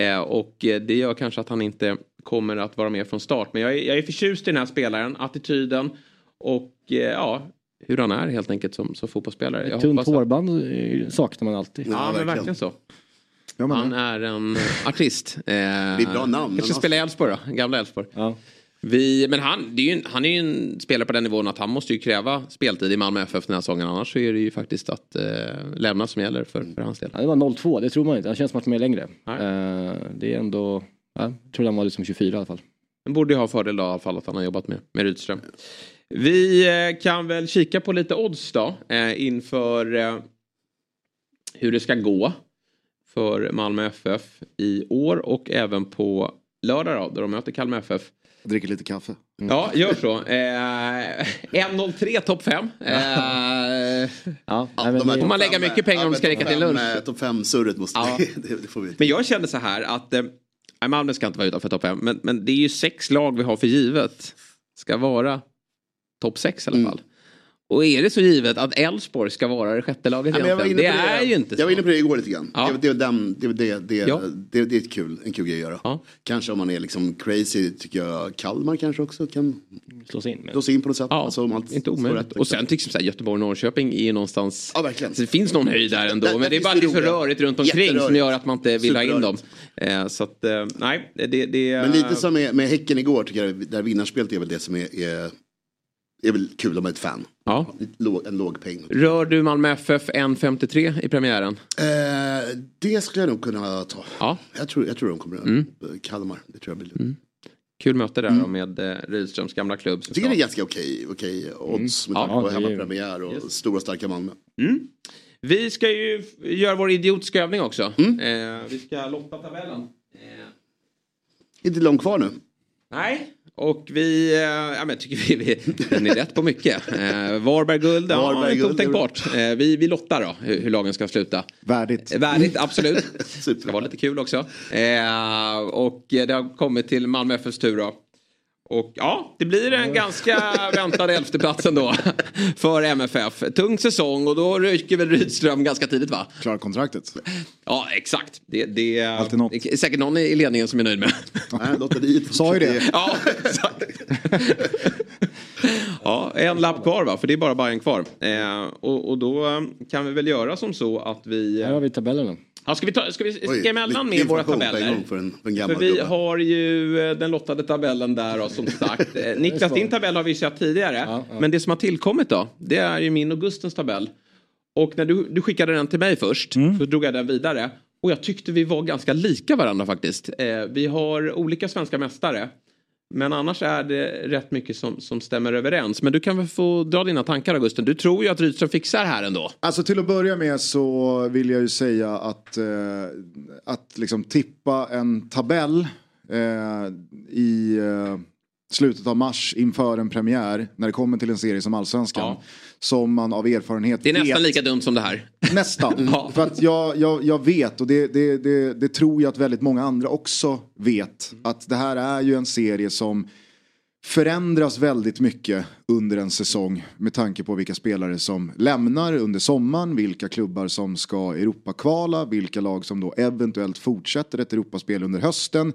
Eh, och eh, det gör kanske att han inte kommer att vara med från start. Men jag är, jag är förtjust i den här spelaren, attityden och eh, ja, hur han är helt enkelt som, som fotbollsspelare. Jag Tunt att- hårband saknar man alltid. Ja, men verkligen så. Ja, men, Han är en artist. Eh, det är ett bra namn. Kanske spela i Elfsborg då, gamla Elfsborg. Ja. Vi, men han, är ju, han är ju en spelare på den nivån att han måste ju kräva speltid i Malmö FF den här säsongen. Annars så är det ju faktiskt att eh, lämna som gäller för, för hans del. Ja, det var 0-2, det tror man inte. Han känns som att han är längre. Eh, det är ändå, ja, jag tror han var liksom 24 i alla fall. Han borde ju ha fördel då, i alla fall att han har jobbat med, med Rydström. Vi eh, kan väl kika på lite odds då eh, inför eh, hur det ska gå för Malmö FF i år och även på lördag då, där de möter Kalmar FF. Jag dricker lite kaffe. Ja, gör så. Eh, 1.03 topp 5. Eh, Ja, Ja, men de här det- Får man lägga mycket pengar om det ska räcka till lunch? eh, Topp 5-surret måste Ja. det, det får vi. Men jag kände så här att, eh, Malmö ska inte vara utanför topp 5, men, men det är ju sex lag vi har för givet. Ska vara topp 6 i alla fall. Och är det så givet att Elfsborg ska vara det sjätte laget Ja, egentligen? Det på är ju inte så. Jag var inne på det igår lite grann. Ja. Det, det, det, det, det, Ja. det, det är ett kul, en kul grej att göra. Ja. Kanske om man är liksom crazy tycker jag Kalmar kanske också kan slås in med. slås in på något sätt. Ja, Alltså, om allt inte omöjligt. rätt, Och sen tycker jag så här, Göteborg och Norrköping är ju någonstans... Ja, verkligen. Så det finns någon höjd där ändå. Där- men där det är bara det det är för rörigt runt omkring som gör att man inte vill ha in dem. Eh, så att, eh, nej, det... det Men lite som med, med Häcken igår tycker jag, där vinnarspelet är väl det som är, är, är väl kul om man är ett fan. Ja. Låg, en låg peng. Rör du Malmö FF 1.53 i premiären? Eh, det skulle jag nog kunna ta. Ja. Jag tror, jag tror de kommer Mm. Kalmar. Det tror jag blir. Kul möte där då med eh, Rydströms gamla klubb. Jag tycker det är ganska okej, okej odds med Ja, tanke på det är ju- hemmapremiär och stora starka Malmö. Vi ska ju göra vår idiotiska övning också. Mm. Eh, vi ska lotta tabellen. Eh, Inte långt kvar nu. nej. Och vi, eh, ja men tycker vi, vi den är rätt på mycket. Eh, Varberg guld, ja, Varberg guld, otänkbart. Eh, vi, vi lottar då hur, hur lagen ska sluta. Värdigt. Eh, Värdigt, absolut. Super. Ska vara lite kul också. Eh, och det har kommit till Malmö FFs tur då. Och ja, det blir en ganska väntad elfteplatsen då för MFF. Tung säsong och då ryker väl Rydström ganska tidigt va? Klara kontraktet. Ja, exakt. Det, det, är säkert någon i ledningen som är nöjd med. Nej, lotteriet. Sa ju det. Ja, exakt. ja, en lapp kvar va? För det är bara Bayern kvar. Eh, och, och då kan vi väl göra som så att vi... Här har vi tabellerna. Ja, ska vi, ta, ska vi Oj, sticka emellan med våra tabeller? För en, för en För vi gubbe. har ju eh, den lottade tabellen där då, som sagt. Eh, Niklas, din tabell har vi sett tidigare. Ja, ja. Men det som har tillkommit då, det är ju min och Gustens tabell. Och när du, du skickade den till mig först, Mm. så drog jag den vidare. Och jag tyckte vi var ganska lika varandra faktiskt. Eh, vi har olika svenska mästare. Men annars är det rätt mycket som, som stämmer överens. Men du kan väl få dra dina tankar Augusten. Du tror ju att Rydström fixar här ändå. Alltså till att börja med så vill jag ju säga att, eh, att liksom tippa en tabell eh, i eh, slutet av mars inför en premiär när det kommer till en serie som Allsvenskan. Som man av erfarenhet Det är nästan vet lika dumt som det här. Nästan. För att jag, jag, jag vet och det, det, det, det tror jag att väldigt många andra också vet. Att det här är ju en serie som förändras väldigt mycket under en säsong med tanke på vilka spelare som lämnar under sommaren, vilka klubbar som ska Europakvala, vilka lag som då eventuellt fortsätter ett Europaspel under hösten.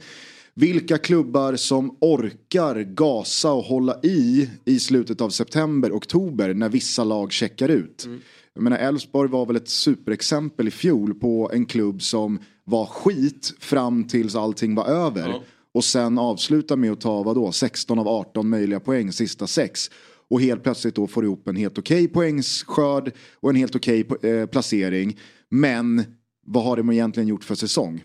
Vilka klubbar som orkar gasa och hålla i i slutet av september, oktober när vissa lag checkar ut. Jag menar Elfsborg var väl ett superexempel i fjol på en klubb som var skit fram tills allting var över. Och sen avsluta med att ta vadå, 16 av 18 möjliga poäng, sista sex. Och helt plötsligt då får ihop en helt okej poängsskörd och en helt okej eh, placering. Men vad har de egentligen gjort för säsong?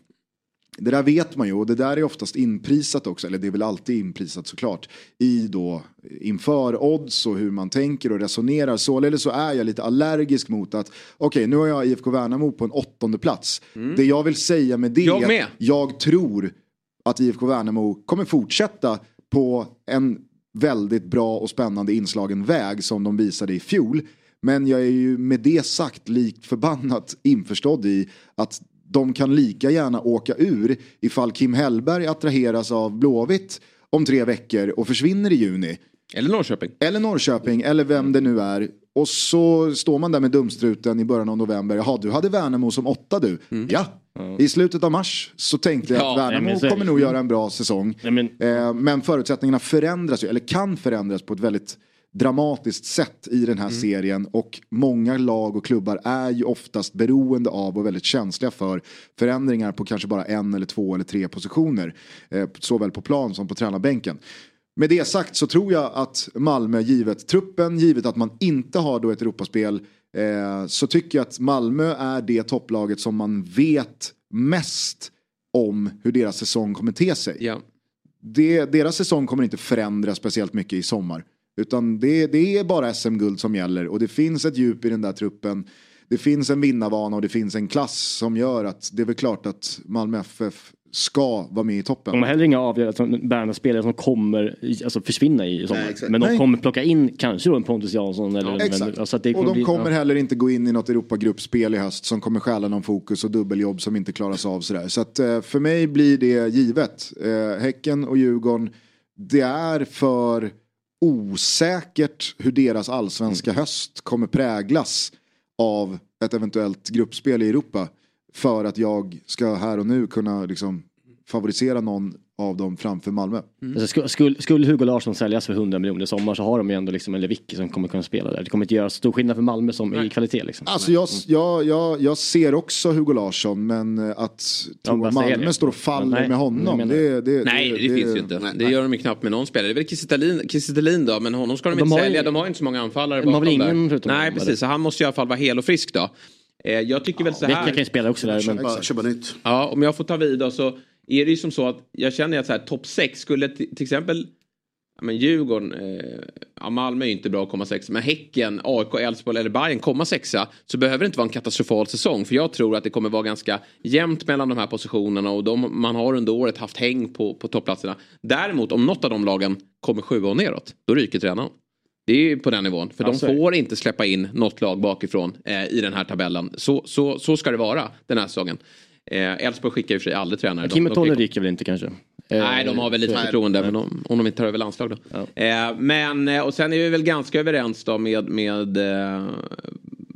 Det där vet man ju och det där är oftast inprisat också, eller det är väl alltid inprisat såklart, i då inför odds och hur man tänker och resonerar. Således så är jag lite allergisk mot att okej nu har jag IFK Värnamo på en åttonde plats. Det jag vill säga med det Jag är att jag tror att IFK Värnamo kommer fortsätta på en väldigt bra och spännande inslagen väg som de visade i fjol. Men jag är ju med det sagt likt förbannat införstådd i att de kan lika gärna åka ur ifall Kim Hellberg attraheras av Blåvitt om tre veckor och försvinner i juni. Eller Norrköping. Eller Norrköping, eller vem det nu är. Och så står man där med dumstruten i början av november. Jaha, du hade Värnamo som åtta du. Ja, i slutet av mars så tänkte jag Ja, att nej, Värnamo men det. kommer nog göra en bra säsong. Eh, men förutsättningarna förändras ju, eller kan förändras på ett väldigt dramatiskt sätt i den här serien. Och många lag och klubbar är ju oftast beroende av och väldigt känsliga för förändringar på kanske bara en eller två eller tre positioner. Eh, såväl på plan som på tränarbänken. Med det sagt så tror jag att Malmö, givet truppen, givet att man inte har då ett Europaspel, eh, så tycker jag att Malmö är det topplaget som man vet mest om hur deras säsong kommer te sig. Det, deras säsong kommer inte förändras speciellt mycket i sommar. Utan det, det är bara SM-guld som gäller och det finns ett djup i den där truppen. Det finns en vinnarvana och det finns en klass som gör att det är väl klart att Malmö FF ska vara med i toppen. De har heller inga avgörande bärande spelare som kommer alltså, försvinna i sommar. Nej, men de Nej. kommer plocka in kanske då en Pontus Jansson. Eller, Exakt. Men, alltså, det och de bli- kommer ja. heller inte gå in i något Europagruppspel i höst som kommer stjäla någon fokus och dubbeljobb som inte klaras av sådär. Så att eh, för mig blir det givet. Eh, häcken och Djurgården, det är för osäkert hur deras allsvenska Mm. höst kommer präglas av ett eventuellt gruppspel i Europa. För att jag ska här och nu kunna liksom favorisera någon av dem framför Malmö. Alltså, skulle, skulle, skulle Hugo Larsson säljas för 100 miljoner i sommar så har de ju ändå liksom en Lewicki som kommer kunna spela där. Det kommer inte göra stor skillnad för Malmö som i kvalitet. Liksom. Alltså jag, jag, jag, jag ser också Hugo Larsson men eh, att tro att Malmö det. står och faller Nej, med honom. menar- Det, det, Nej, det, finns ju inte. Det gör de ju knappt med någon spelare. Det är väl Kiese Thelin då, men honom ska de, De inte har ju- sälja. De har ju inte så många anfallare De har väl bakom ingen där. förutom Nej, precis. eller? Så han måste i alla fall vara hel och frisk då. Eh, jag tycker väl så här. Vecka kan ju spela också där. Men... Köpa, köpa nytt. Ja, om jag får ta vid då så är det ju som så att jag känner att så här, topp 6 skulle till, exempel men Djurgården, eh, ja, Malmö är ju inte bra att komma sexa, men Häcken, AIK, Elfsborg eller Bayern komma sexa så behöver det inte vara en katastrofal säsong. För jag tror att det kommer vara ganska jämnt mellan de här positionerna och de, man har under året haft häng på, på toppplatserna. Däremot om något av de lagen kommer sjua och neråt, då ryker tränaren. Det är ju på den nivån. För Ja, de får inte släppa in något lag bakifrån eh, i den här tabellen. Så, så, så ska det vara den här säsongen. Eh, Elfsborg skickar i och för sig aldrig tränare. Kim och Tolle ryker väl inte kanske? Nej, de har väl lite Eh, förtroende även om, om de inte tar över landslag då. Eh, men, eh, och sen är vi väl ganska överens då med, med eh,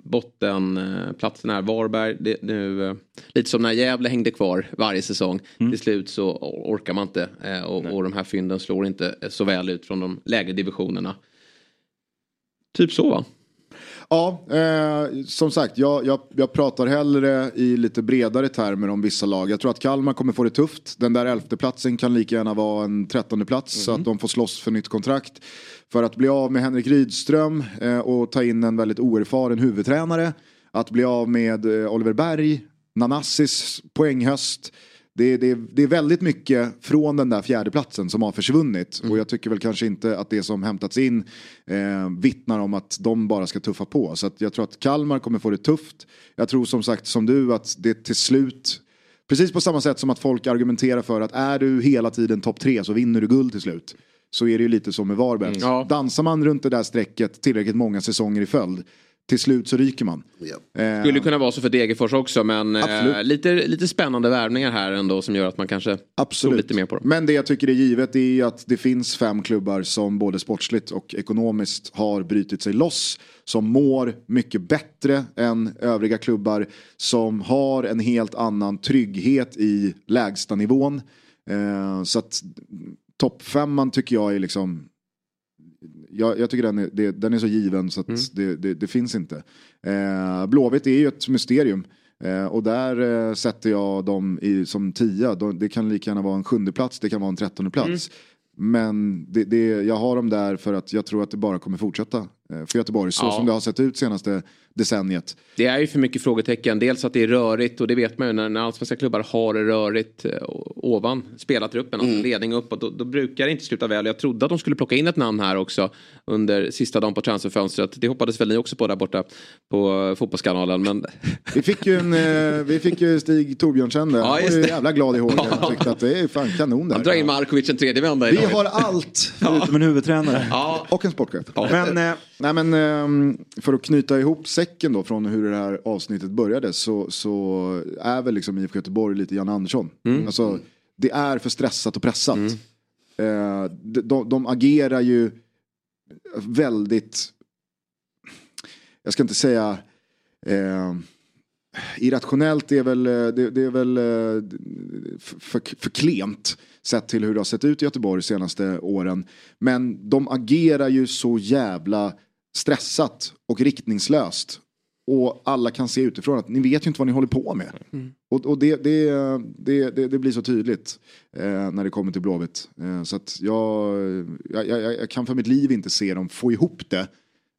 bottenplatsen här. Varberg, det, nu, eh, lite som när Gävle hängde kvar varje säsong. Mm. Till slut så orkar man inte eh, och, och de här fynden slår inte så väl ut från de lägre divisionerna. Typ så va? Ja, eh, som sagt, jag, jag, jag pratar hellre i lite bredare termer om vissa lag. Jag tror att Kalmar kommer få det tufft. Den där elfte platsen kan lika gärna vara en trettonde plats så att de får slåss för nytt kontrakt. För att bli av med Henrik Rydström eh, och ta in en väldigt oerfaren huvudtränare. Att bli av med eh, Oliver Berg, Nanassis poänghöst. Det, det, det är väldigt mycket från den där fjärdeplatsen som har försvunnit. Och jag tycker väl kanske inte att det som hämtats in eh, vittnar om att de bara ska tuffa på. Så jag tror att Kalmar kommer få det tufft. Jag tror som sagt som du att det till slut Precis på samma sätt som att folk argumenterar för att är du hela tiden topp tre så vinner du guld till slut. Så är det ju lite som med Varberg. Mm. Ja. Dansar man runt det där strecket tillräckligt många säsonger i följd. Till slut så ryker man. Eh, Skulle kunna vara så för Degerfors också men eh, lite, lite spännande värvningar här ändå som gör att man kanske tror Absolut. lite mer på dem. Men det jag tycker är givet är ju att det finns fem klubbar som både sportsligt och ekonomiskt har brutit sig loss. Som mår mycket bättre än övriga klubbar. Som har en helt annan trygghet i lägstanivån. Eh, så att toppfemman tycker jag är liksom jag, jag tycker den är, det, den är så given så att det, det, det finns inte. Eh, Blåvitt är ju ett mysterium. Eh, och där eh, sätter jag dem i, som tia. De, det kan lika gärna vara en sjunde plats, det kan vara en trettonde plats. Men det, det, jag har dem där för att jag tror att det bara kommer fortsätta eh, för Göteborg. Så Ja. som det har sett ut senaste decenniet. Det är ju för mycket frågetecken. Dels att det är rörigt och det vet man ju när, när allsvenska klubbar har det rörigt eh, ovan spelartruppen, alltså ledning uppåt. Då, då brukar det inte sluta väl. Jag trodde att de skulle plocka in ett namn här också under sista dagen på transferfönstret. Det hoppades väl ni också på där borta på fotbollskanalen. Men Vi fick ju, en, eh, vi fick ju Stig Torbjörnsen där. Ja, Han var ju jävla glad i håret. Jag tyckte att det är fan kanon där. han drar in Markovic en tredje vända Vi idag. har allt. Förutom en huvudtränare. Ja, Och en sportchef. Ja. Men, eh, nej men ehm, för att knyta ihop säcken då från hur det här avsnittet började så, så är väl liksom IFK Göteborg lite Jan Andersson. Alltså, det är för stressat och pressat. Eh, de, de, de agerar ju väldigt, jag ska inte säga eh, irrationellt är väl, eh, det, det är väl eh, för, för klent sett till hur det har sett ut i Göteborg de senaste åren. Men de agerar ju så jävla stressat och riktningslöst. Och alla kan se utifrån att ni vet ju inte vad ni håller på med. Och, och det, det, det, det, det blir så tydligt eh, när det kommer till Blåvitt. Eh, så att jag, jag, jag, jag kan för mitt liv inte se dem få ihop det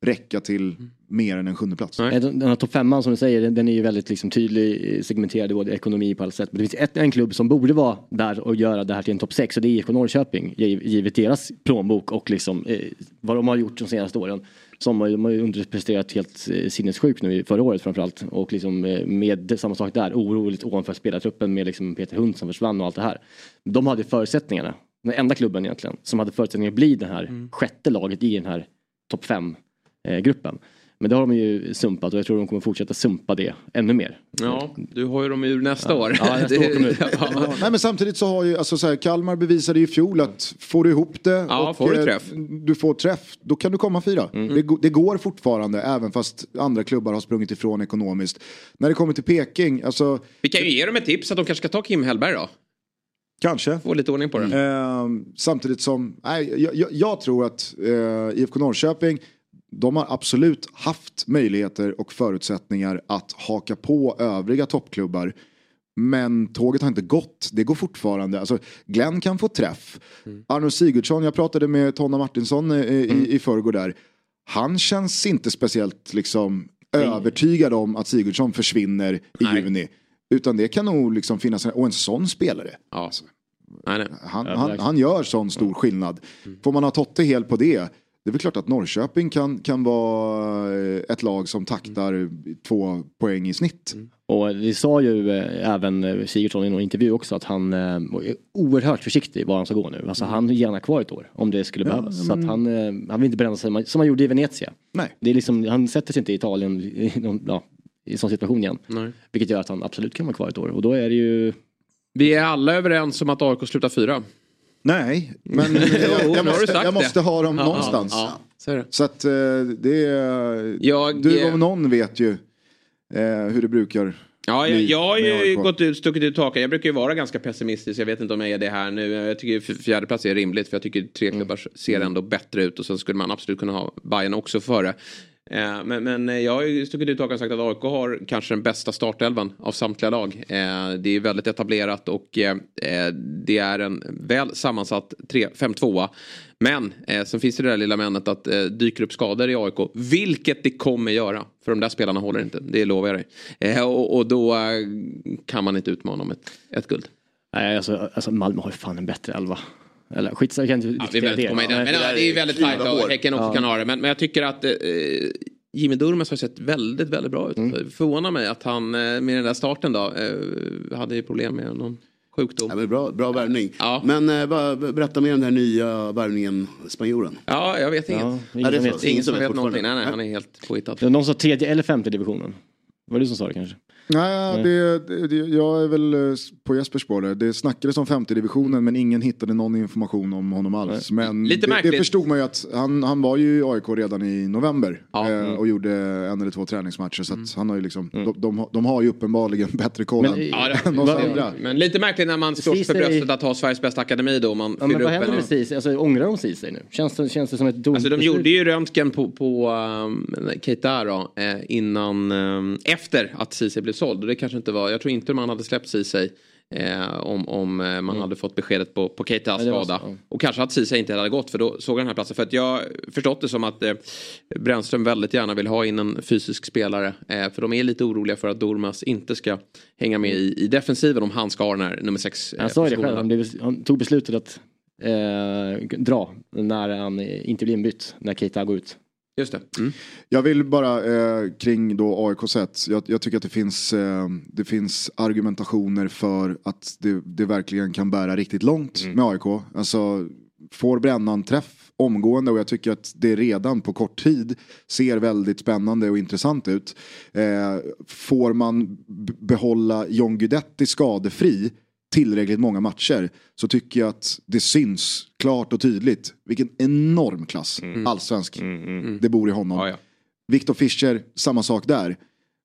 räcka till mer än en sjunde plats. Den här topp femman som du säger, den- är ju väldigt liksom tydlig, eh, segmenterad i både ekonomi på alla sätt. Men det finns ett, en klubb som borde vara där och göra det här till en topp sex och det är IFK Norrköping. giv- Givet deras plånbok och liksom, eh, vad de har gjort de senaste åren. Som har, de har ju underpresterat helt eh, sinnessjukt nu förra året framförallt. Och liksom, eh, med samma sak där, oroligt ovanför spelartruppen med liksom Peter Hunt som försvann och allt det här. De hade förutsättningarna, den enda klubben egentligen, som hade förutsättningar att bli det här sjätte laget i den här topp fem eh. Men det har de ju sumpat och jag tror de kommer fortsätta sumpa det ännu mer. Ja, du har ju dem ur nästa år. Ja, nästa år kommer det. Ja. Nej men samtidigt så har ju, alltså så här, Kalmar bevisade ju i fjol att får du ihop det Ja, och får du eh, träff. Mm. du får träff, då kan du komma fyra. Det, go- det går fortfarande även fast andra klubbar har sprungit ifrån ekonomiskt. När det kommer till Peking, alltså Vi kan ju ge dem ett tips att de kanske ska ta Kim Hellberg då. kanske. Få lite ordning på det. Eh, samtidigt som, nej, jag, jag, jag tror att eh, IFK Norrköping, de har absolut haft möjligheter och förutsättningar att haka på övriga toppklubbar. Men tåget har inte gått. Det går fortfarande. Alltså, Glenn kan få träff. Arno Sigurdsson, jag pratade med Tonna Martinsson eh, i, i förrgår där. Han känns inte speciellt liksom, övertygad om att Sigurdsson försvinner i Nej. juni. Utan det kan nog liksom finnas, en, och en sån spelare. Ja. Nej, nej. Han, han, han gör sån stor skillnad. Får man ha Totte helt på det, det är väl klart att Norrköping kan, kan vara eh, ett lag som taktar två poäng i snitt. Och det sa ju eh, även eh, Sigurdsson i någon intervju också att han är oerhört försiktig var han ska gå nu. Alltså han vill gärna kvar ett år om det skulle behövas. Så att han, han vill inte bränna sig som han- som han gjorde i Venezia. Nej. Det är liksom, han sätter sig inte i Italien i, någon, ja, i sån situation igen. Nej. Vilket gör att han absolut kan vara kvar ett år. Och då är det ju Vi är alla överens om att AIK slutar fyra. Nej, men jag, jag, måste, jag måste ha dem någonstans. Så att eh, det är... Du om någon vet ju eh, hur det brukar Ja, jag, jag har ju gått ut, stuckit ut taket. Jag brukar ju vara ganska pessimistisk. Jag vet inte om jag är det här nu. Jag tycker fjärde plats är rimligt. För jag tycker tre Mm. klubbar ser ändå bättre ut. Och sen skulle man absolut kunna ha Bayern också före. Eh, men, men eh, jag har ju stuckit ut och sagt att AIK har kanske den bästa startelvan av samtliga lag. Eh, det är väldigt etablerat och det är en väl sammansatt 5-2. Men eh, sen finns det det där lilla männet att eh, dyker upp skador i AIK. Vilket det kommer göra. För de där spelarna håller inte. Det lovar jag dig. Eh, och, och då eh, kan man inte utmana om ett, ett guld. Nej, alltså, alltså Malmö har ju fan en bättre elva. Eller skitsamma, jag kan inte Ja, vi behöver inte komma in där. Men det ja, där det är väldigt tajt och. Häcken också Ja. kan ha det. Men, men jag tycker att eh, Jimmy Durmaz har sett väldigt, väldigt bra ut. Mm. Det förvånar mig att han eh, med den där starten då eh, hade ju problem med någon sjukdom. Ja, men bra, bra värvning. Men eh, berätta mer om den här nya värvningen, spanjoren. Ja, jag vet inget. Ja, Ja, det är vet. Ingen som vet någonting. Nej, nej, han är helt påhittad. Det någon sa tredje eller femte divisionen. Var det du som sa det kanske? Nej, Nej. det, det, jag är väl eh, på Jespers spår där. Det snackades om femte divisionen men ingen hittade någon information om honom alls. Men Lite det, det märkligt. förstod man ju att han, han var ju i AIK redan i november. eh, och gjorde en eller två träningsmatcher. Så att han har ju liksom, de, de, de har ju uppenbarligen bättre koll Men, än, eh, Ja, än oss andra. men lite märkligt när man slår sig för bröstet att ha Sveriges bästa akademi då. Man Ja, men vad händer med Ceesay? Alltså, ångrar de Ceesay nu? Känns det, känns det som ett dom? Alltså de gjorde ju röntgen på, på um, Keita då, eh, innan, um, efter att Ceesay blev såld. Och det kanske inte var, jag tror inte man hade släppt Ceesay eh, om, om eh, man hade fått beskedet på, på Keitas Mm. Ja, skada. ja. Och kanske att Ceesay inte hade gått för då såg han den här platsen. För att jag har förstått det som att eh, Brännström väldigt gärna vill ha in en fysisk spelare. Eh, för de är lite oroliga för att Dormas inte ska hänga med i, i defensiven om han ska ha den här nummer sex eh, Han sa ju det själv, han, blev, han tog beslutet att eh, dra när han inte blir inbytt, när Keita går ut. Just det. Mm. Jag vill bara eh, kring då AIK sett. Jag, jag tycker att det finns, eh, det finns argumentationer för att det, det verkligen kan bära riktigt långt med AIK. Alltså får Brännan träff omgående och jag tycker att det redan på kort tid ser väldigt spännande och intressant ut. Eh, får man behålla John Guidetti skadefri tillräckligt många matcher så tycker jag att det syns klart och tydligt vilken enorm klass allsvensk det bor i honom. Ja, ja. Victor Fischer, samma sak där.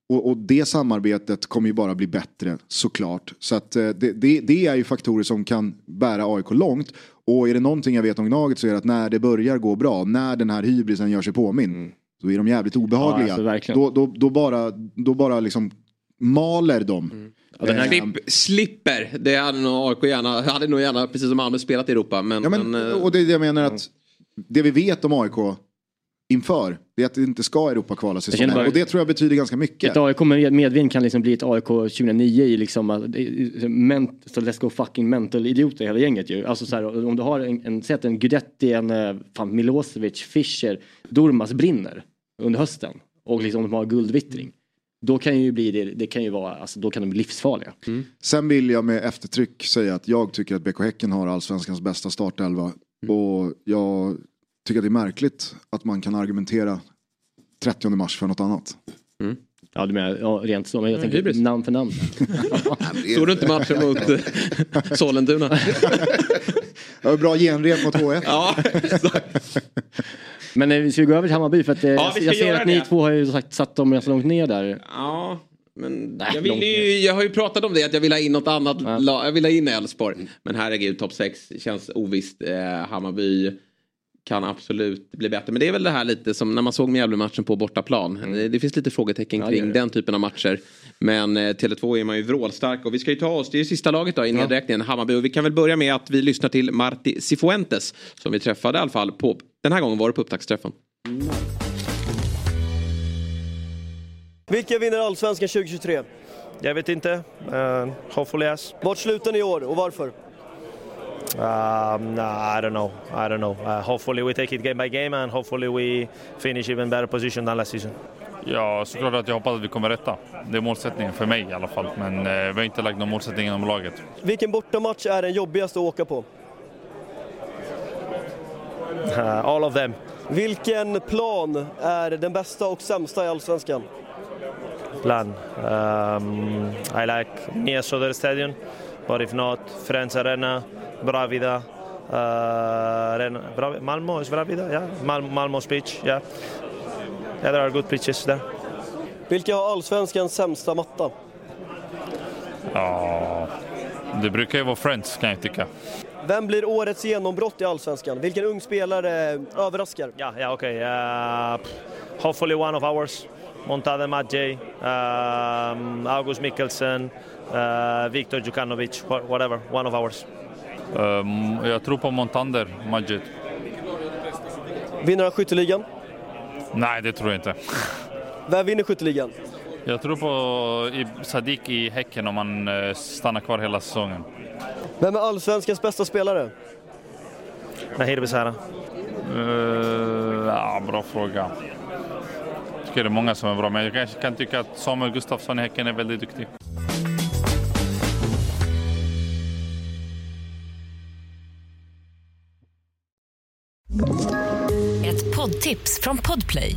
Och, och det samarbetet kommer ju bara bli bättre såklart. Så att eh, det, det, det är ju faktorer som kan bära AIK långt. Och är det någonting jag vet om Gnaget så är det att när det börjar gå bra, när den här hybrisen gör sig påminn, då är de jävligt obehagliga. Mm. Ja, alltså, då, då, då bara, då bara liksom maler de. Mm. Den här Eh, Slipp, slipper, det hade nog AIK gärna, hade nog gärna, precis som Malmö, spelat i Europa. Men, Ja, men, men, eh, och det är det jag menar att det vi vet om AIK inför, det är att det inte ska Europa-kvala känner säsongen. bara- Och det tror jag betyder ganska mycket. Ett AIK med medvind kan liksom bli ett AIK 2009 i liksom, ment, så let's go fucking mental idioter hela gänget ju. Alltså så här, om du har en, en, säg att en Guidetti, en eh, fan, Milosevic, Fischer, Durmas brinner under hösten och liksom de har guldvittring. Då kan ju bli det, det kan ju vara, alltså då kan de bli livsfarliga. Sen vill jag med eftertryck säga att jag tycker att BK Häcken har allsvenskans bästa startelva. Och jag tycker att det är märkligt att man kan argumentera 30 mars för något annat. Ja, du menar ja, rent så, men jag Ja, tänker hybris. namn för namn. Såg du inte matchen mot eh, Sollentuna? Jag har bra genrep mot H1. ja, exakt. Men eh, vi ska gå över till Hammarby för att eh, Ja, ska jag ser att ni det. två har ju sagt, satt dem ganska långt ner där. Ja, men Nej, jag, vill ju, jag har ju pratat om det, att jag vill ha in något annat. la- Jag vill ha in Elfsborg. Men herregud, topp 6 känns ovisst. Eh, Hammarby kan absolut bli bättre. Men det är väl det här lite som när man såg Mjällby-matchen på bortaplan. Det, det finns lite frågetecken Mm. Ja, kring den typen av matcher. Men eh, Tele2 är man ju vrålstark och vi ska ju ta oss, det är ju sista laget då i nedräkningen, Hammarby. Och vi kan väl börja med att vi lyssnar till Marti Cifuentes som vi träffade i alla fall på, den här gången var det på upptaktsträffen. Vilka vinner Allsvenskan 2023? Jag vet inte. Uh, hopefully yes. Vart slutar ni i år och varför? Um, nah, I don't know. I don't know. Uh, hopefully we take it game by game and hopefully we finish even better position than last season. Ja, såklart att jag hoppas att vi kommer rätta. Det är målsättningen för mig i alla fall. Men eh, vi har inte lagt någon målsättning inom laget. Vilken bortamatch är den jobbigaste att åka på? All of them. Vilken plan är den bästa och sämsta i Allsvenskan? Plan. Um, I like Nia Söder Stadium, but if not, Friends Arena, Bravida. Uh, Arena, Malmö is Bravida, yeah. Mal Malmö's pitch, yeah. Yeah, there are good pitches there. Vilka har Allsvenskans sämsta matta? Ja, det brukar ju vara Friends kan jag tycka. Vem blir årets genombrott i Allsvenskan? Vilken ung spelare överraskar? Yeah, yeah, okay. Uh, hopefully one of ours. Montade Madjej, um, August Mikkelsen, uh, Viktor Djukanovic, wha- whatever, one of ours. Um, jag tror på Montander, Majid. Vinner han skytteligan? Nej, det tror jag inte. Vem vinner skytteligan? Jag tror på Sadiq i Häcken om han eh, stannar kvar hela säsongen. Vem är Allsvenskans bästa spelare? Nahir Besara. Uh, ja, bra fråga. tycker det är många som är bra, men jag kanske kan tycka att Samuel Gustafsson i Häcken är väldigt duktig. Ett poddtips från Podplay.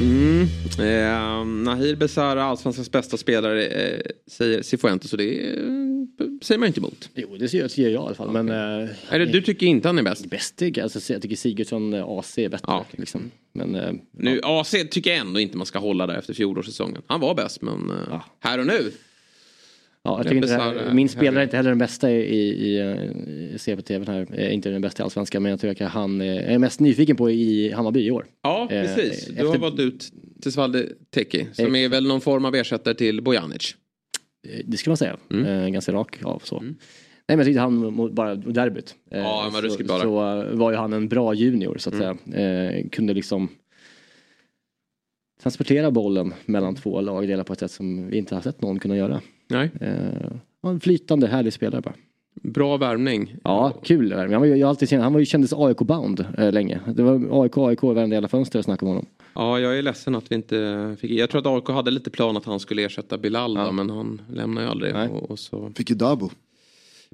Mm. Eh, Nahir Besara, allsvenskans bästa spelare, eh, säger Cifuentes och det eh, säger man inte emot. Jo, det ser jag i alla fall. Men, eh, det, du tycker inte han är bäst? Bäst tycker jag. Alltså, jag tycker Sigurdsson eh, AC är bättre. Liksom. Men, eh, Nu, AC tycker jag ändå inte man ska hålla där efter fjolårssäsongen. Han var bäst, men eh, här och nu. Ja, jag tycker inte, här- min spelare är inte heller den bästa i, i, i CP-TV här. Är inte den bästa i Allsvenskan men jag tycker att han är, mest nyfiken på i Hammarby i år. Ja, Eh, precis. Du efter- har valt ut Tesvalde Teki som är väl någon form av ersättare till Bojanic. Eh, Det skulle man säga. Mm. Eh, ganska rak av så. Nej men jag tyckte han mot bara derbyt. eh, Ja, han var så, ruskigt bra så eh, var ju han en bra junior så att Mm. säga. Eh, kunde liksom transportera bollen mellan två lagdelar på ett sätt som vi inte har sett någon kunna göra. Nej. Eh, en flytande, härlig spelare bara. Bra värvning. Ja, kul värvning. Han var ju jag alltid sett, han var ju kändes AIK-bound eh, länge. Det var AIK, AIK i varenda jävla fönster och snackade om honom. Ja, jag är ledsen att vi inte fick... Jag tror att AIK hade lite plan att han skulle ersätta Bilal då, men han lämnar ju aldrig. Och, och så... Fick ju Dabo.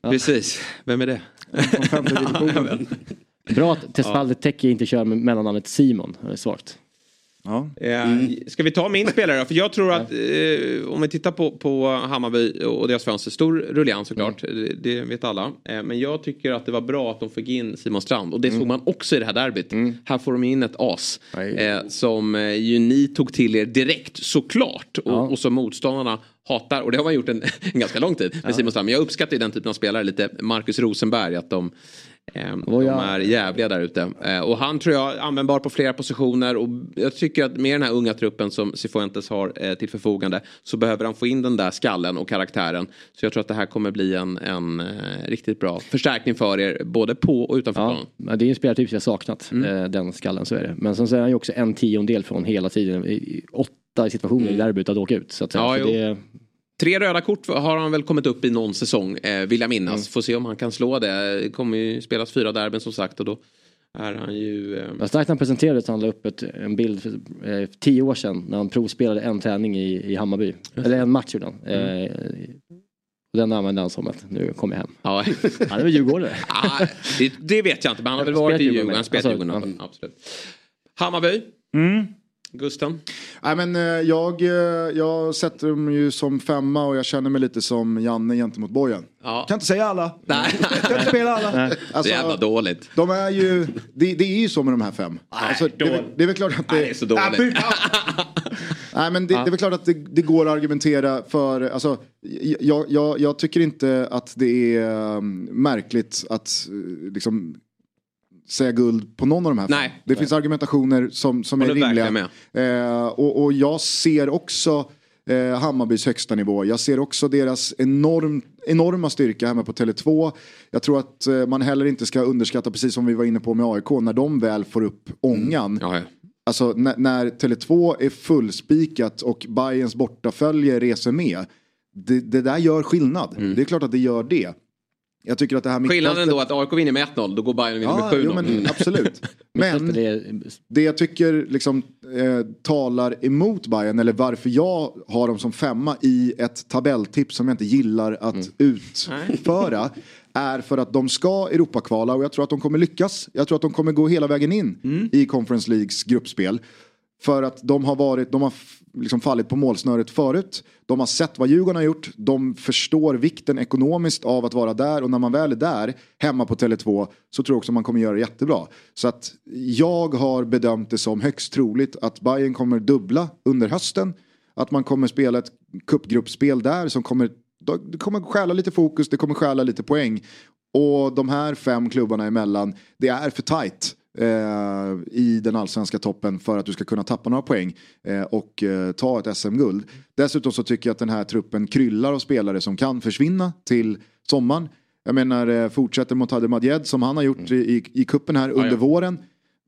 Precis, vem är det? Ja. Bra att Tesvalde Teki inte kör med mellannamnet Simon. Det är svagt. Ja. Eh, Ska vi ta min spelare? För jag tror att eh, om vi tittar på, på Hammarby och deras fönster, stor rullians såklart, Mm. det, det vet alla. Eh, men jag tycker att det var bra att de fick in Simon Strand och det Mm. såg man också i det här derbyt. Här får de in ett as eh, som eh, ju ni tog till er direkt såklart och, och som motståndarna hatar och det har man gjort en, en ganska lång tid med Simon Strand. Men jag uppskattar ju den typen av spelare lite, Marcus Rosenberg, att de de är jävliga där ute. Eh, och han tror jag är användbar på flera positioner. Och jag tycker att med den här unga truppen som Cifuentes har eh, till förfogande så behöver han få in den där skallen och karaktären. Så jag tror att det här kommer bli en, en eh, riktigt bra förstärkning för er både på och utanför planen. Ja, det är en spelartyp jag saknat, Mm. den skallen så är det. Men sen så är han ju också en tiondel från hela tiden, åtta situationer i derbyt att åka ut. Så att. Mm. Ja, så det, Tre röda kort har han väl kommit upp i någon säsong, eh, vill jag minnas. Får se om han kan slå det. Det kommer ju spelas fyra derben som sagt och då är han ju... Eh, Jag starkt när han presenterades han la upp ett, en bild för eh, tio år sedan när han provspelade en träning i, i Hammarby. Eller en match gjorde han. Mm. Eh, och den använde han som att nu kommer jag hem. Ja. Han är väl djurgårdare? Ah, det, det vet jag inte, men han har väl varit i Djurgården. Han spelat Alltså, Djurgården. ja. Absolut. Hammarby. Mm. Gusten. Nej, men, eh, jag, eh, jag sätter dem ju som femma och jag känner mig lite som Janne gentemot Bojan. Ja. Kan inte säga alla. Nej. Kan inte spela alla. Nej. Så jävla dåligt. De är ju, det, det är ju så med de här fem. Alltså, det, är det är väl klart att det, Nej, det är så dåligt. Nej men det, Ja. det är väl klart att det, det går att argumentera för, alltså, jag, jag, jag tycker inte att det är um, märkligt att liksom säga guld på någon av de här fem. Nej. Det finns argumentationer som, som är rimliga. Eh, och, och jag ser också eh, Hammarbys högsta nivå. Jag ser också deras enorm, enorma styrka hemma på Tele2. Jag tror att eh, man heller inte ska underskatta, precis som vi var inne på med AIK, när de väl får upp ångan. Ja, ja. Alltså när, när Tele2 är fullspikat och Bayerns bortafölje reser med. Det, det där gör skillnad. Det är klart att det gör det. Jag tycker att det här Skillnaden då att AIK vinner med 1-0, då går Bayern och vinner Ja, med 7-0. jo, men Mm. absolut. Men det jag tycker liksom, eh, talar emot Bayern eller varför jag har dem som femma i ett tabelltips som jag inte gillar att utföra är för att de ska Europakvala och jag tror att de kommer lyckas. Jag tror att de kommer gå hela vägen in i Conference Leagues gruppspel. För att de har, varit, de har liksom fallit på målsnöret förut. De har sett vad Djurgården har gjort. De förstår vikten ekonomiskt av att vara där. Och när man väl är där, hemma på Tele2, så tror jag också man kommer göra det jättebra. Så att jag har bedömt det som högst troligt att Bayern kommer dubbla under hösten. Att man kommer spela ett cupgruppspel där som kommer, det kommer stjäla lite fokus, det kommer stjäla lite poäng. Och de här fem klubbarna emellan, det är för tajt eh, i den allsvenska toppen för att du ska kunna tappa några poäng eh, och eh, ta ett SM-guld. Dessutom så tycker jag att den här truppen kryllar av spelare som kan försvinna till sommaren. Jag menar, fortsätter Motade Madjed som han har gjort i, i, i kuppen här under ja. våren.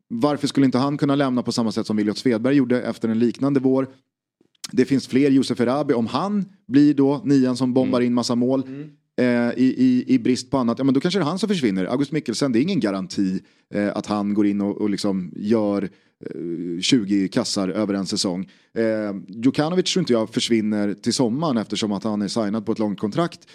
Varför skulle inte han kunna lämna på samma sätt som Williot Svedberg gjorde efter en liknande vår? Det finns fler, Josef Erabi, om han blir då nian som bombar in massa mål eh, i, i, i brist på annat, ja men då kanske det är han som försvinner. August Mikkelsen, det är ingen garanti eh, att han går in och, och liksom gör eh, 20 kassar över en säsong. Eh, Djukanovic tror inte jag försvinner till sommaren eftersom att han är signad på ett långt kontrakt.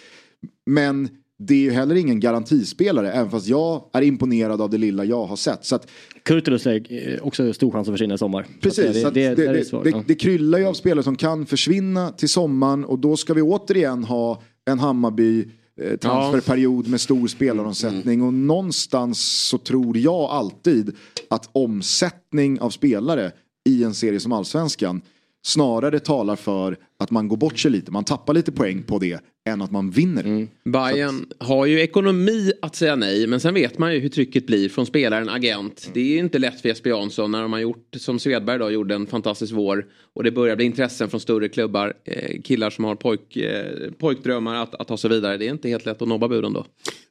Men det är ju heller ingen garantispelare, även fast jag är imponerad av det lilla jag har sett. Så att, Kurtulus är eh, också stor chans att försvinna i sommar. Precis, Så det, det, det, det, det kryllar ju av spelare som kan försvinna till sommaren och då ska vi återigen ha en Hammarby eh, transferperiod med stor spelaromsättning. Och någonstans så tror jag alltid att omsättning av spelare i en serie som Allsvenskan snarare talar för att man går bort sig lite, man tappar lite poäng på det än att man vinner. Mm. Bayern har ju ekonomi att säga nej men sen vet man ju hur trycket blir från spelaren, agent. Det är inte lätt för Jesper Jansson när de har gjort som Svedberg då gjorde en fantastisk vår och det börjar bli intressen från större klubbar, eh, killar som har pojk, eh, pojkdrömmar att, att ta sig vidare. Det är inte helt lätt att nobba buden då.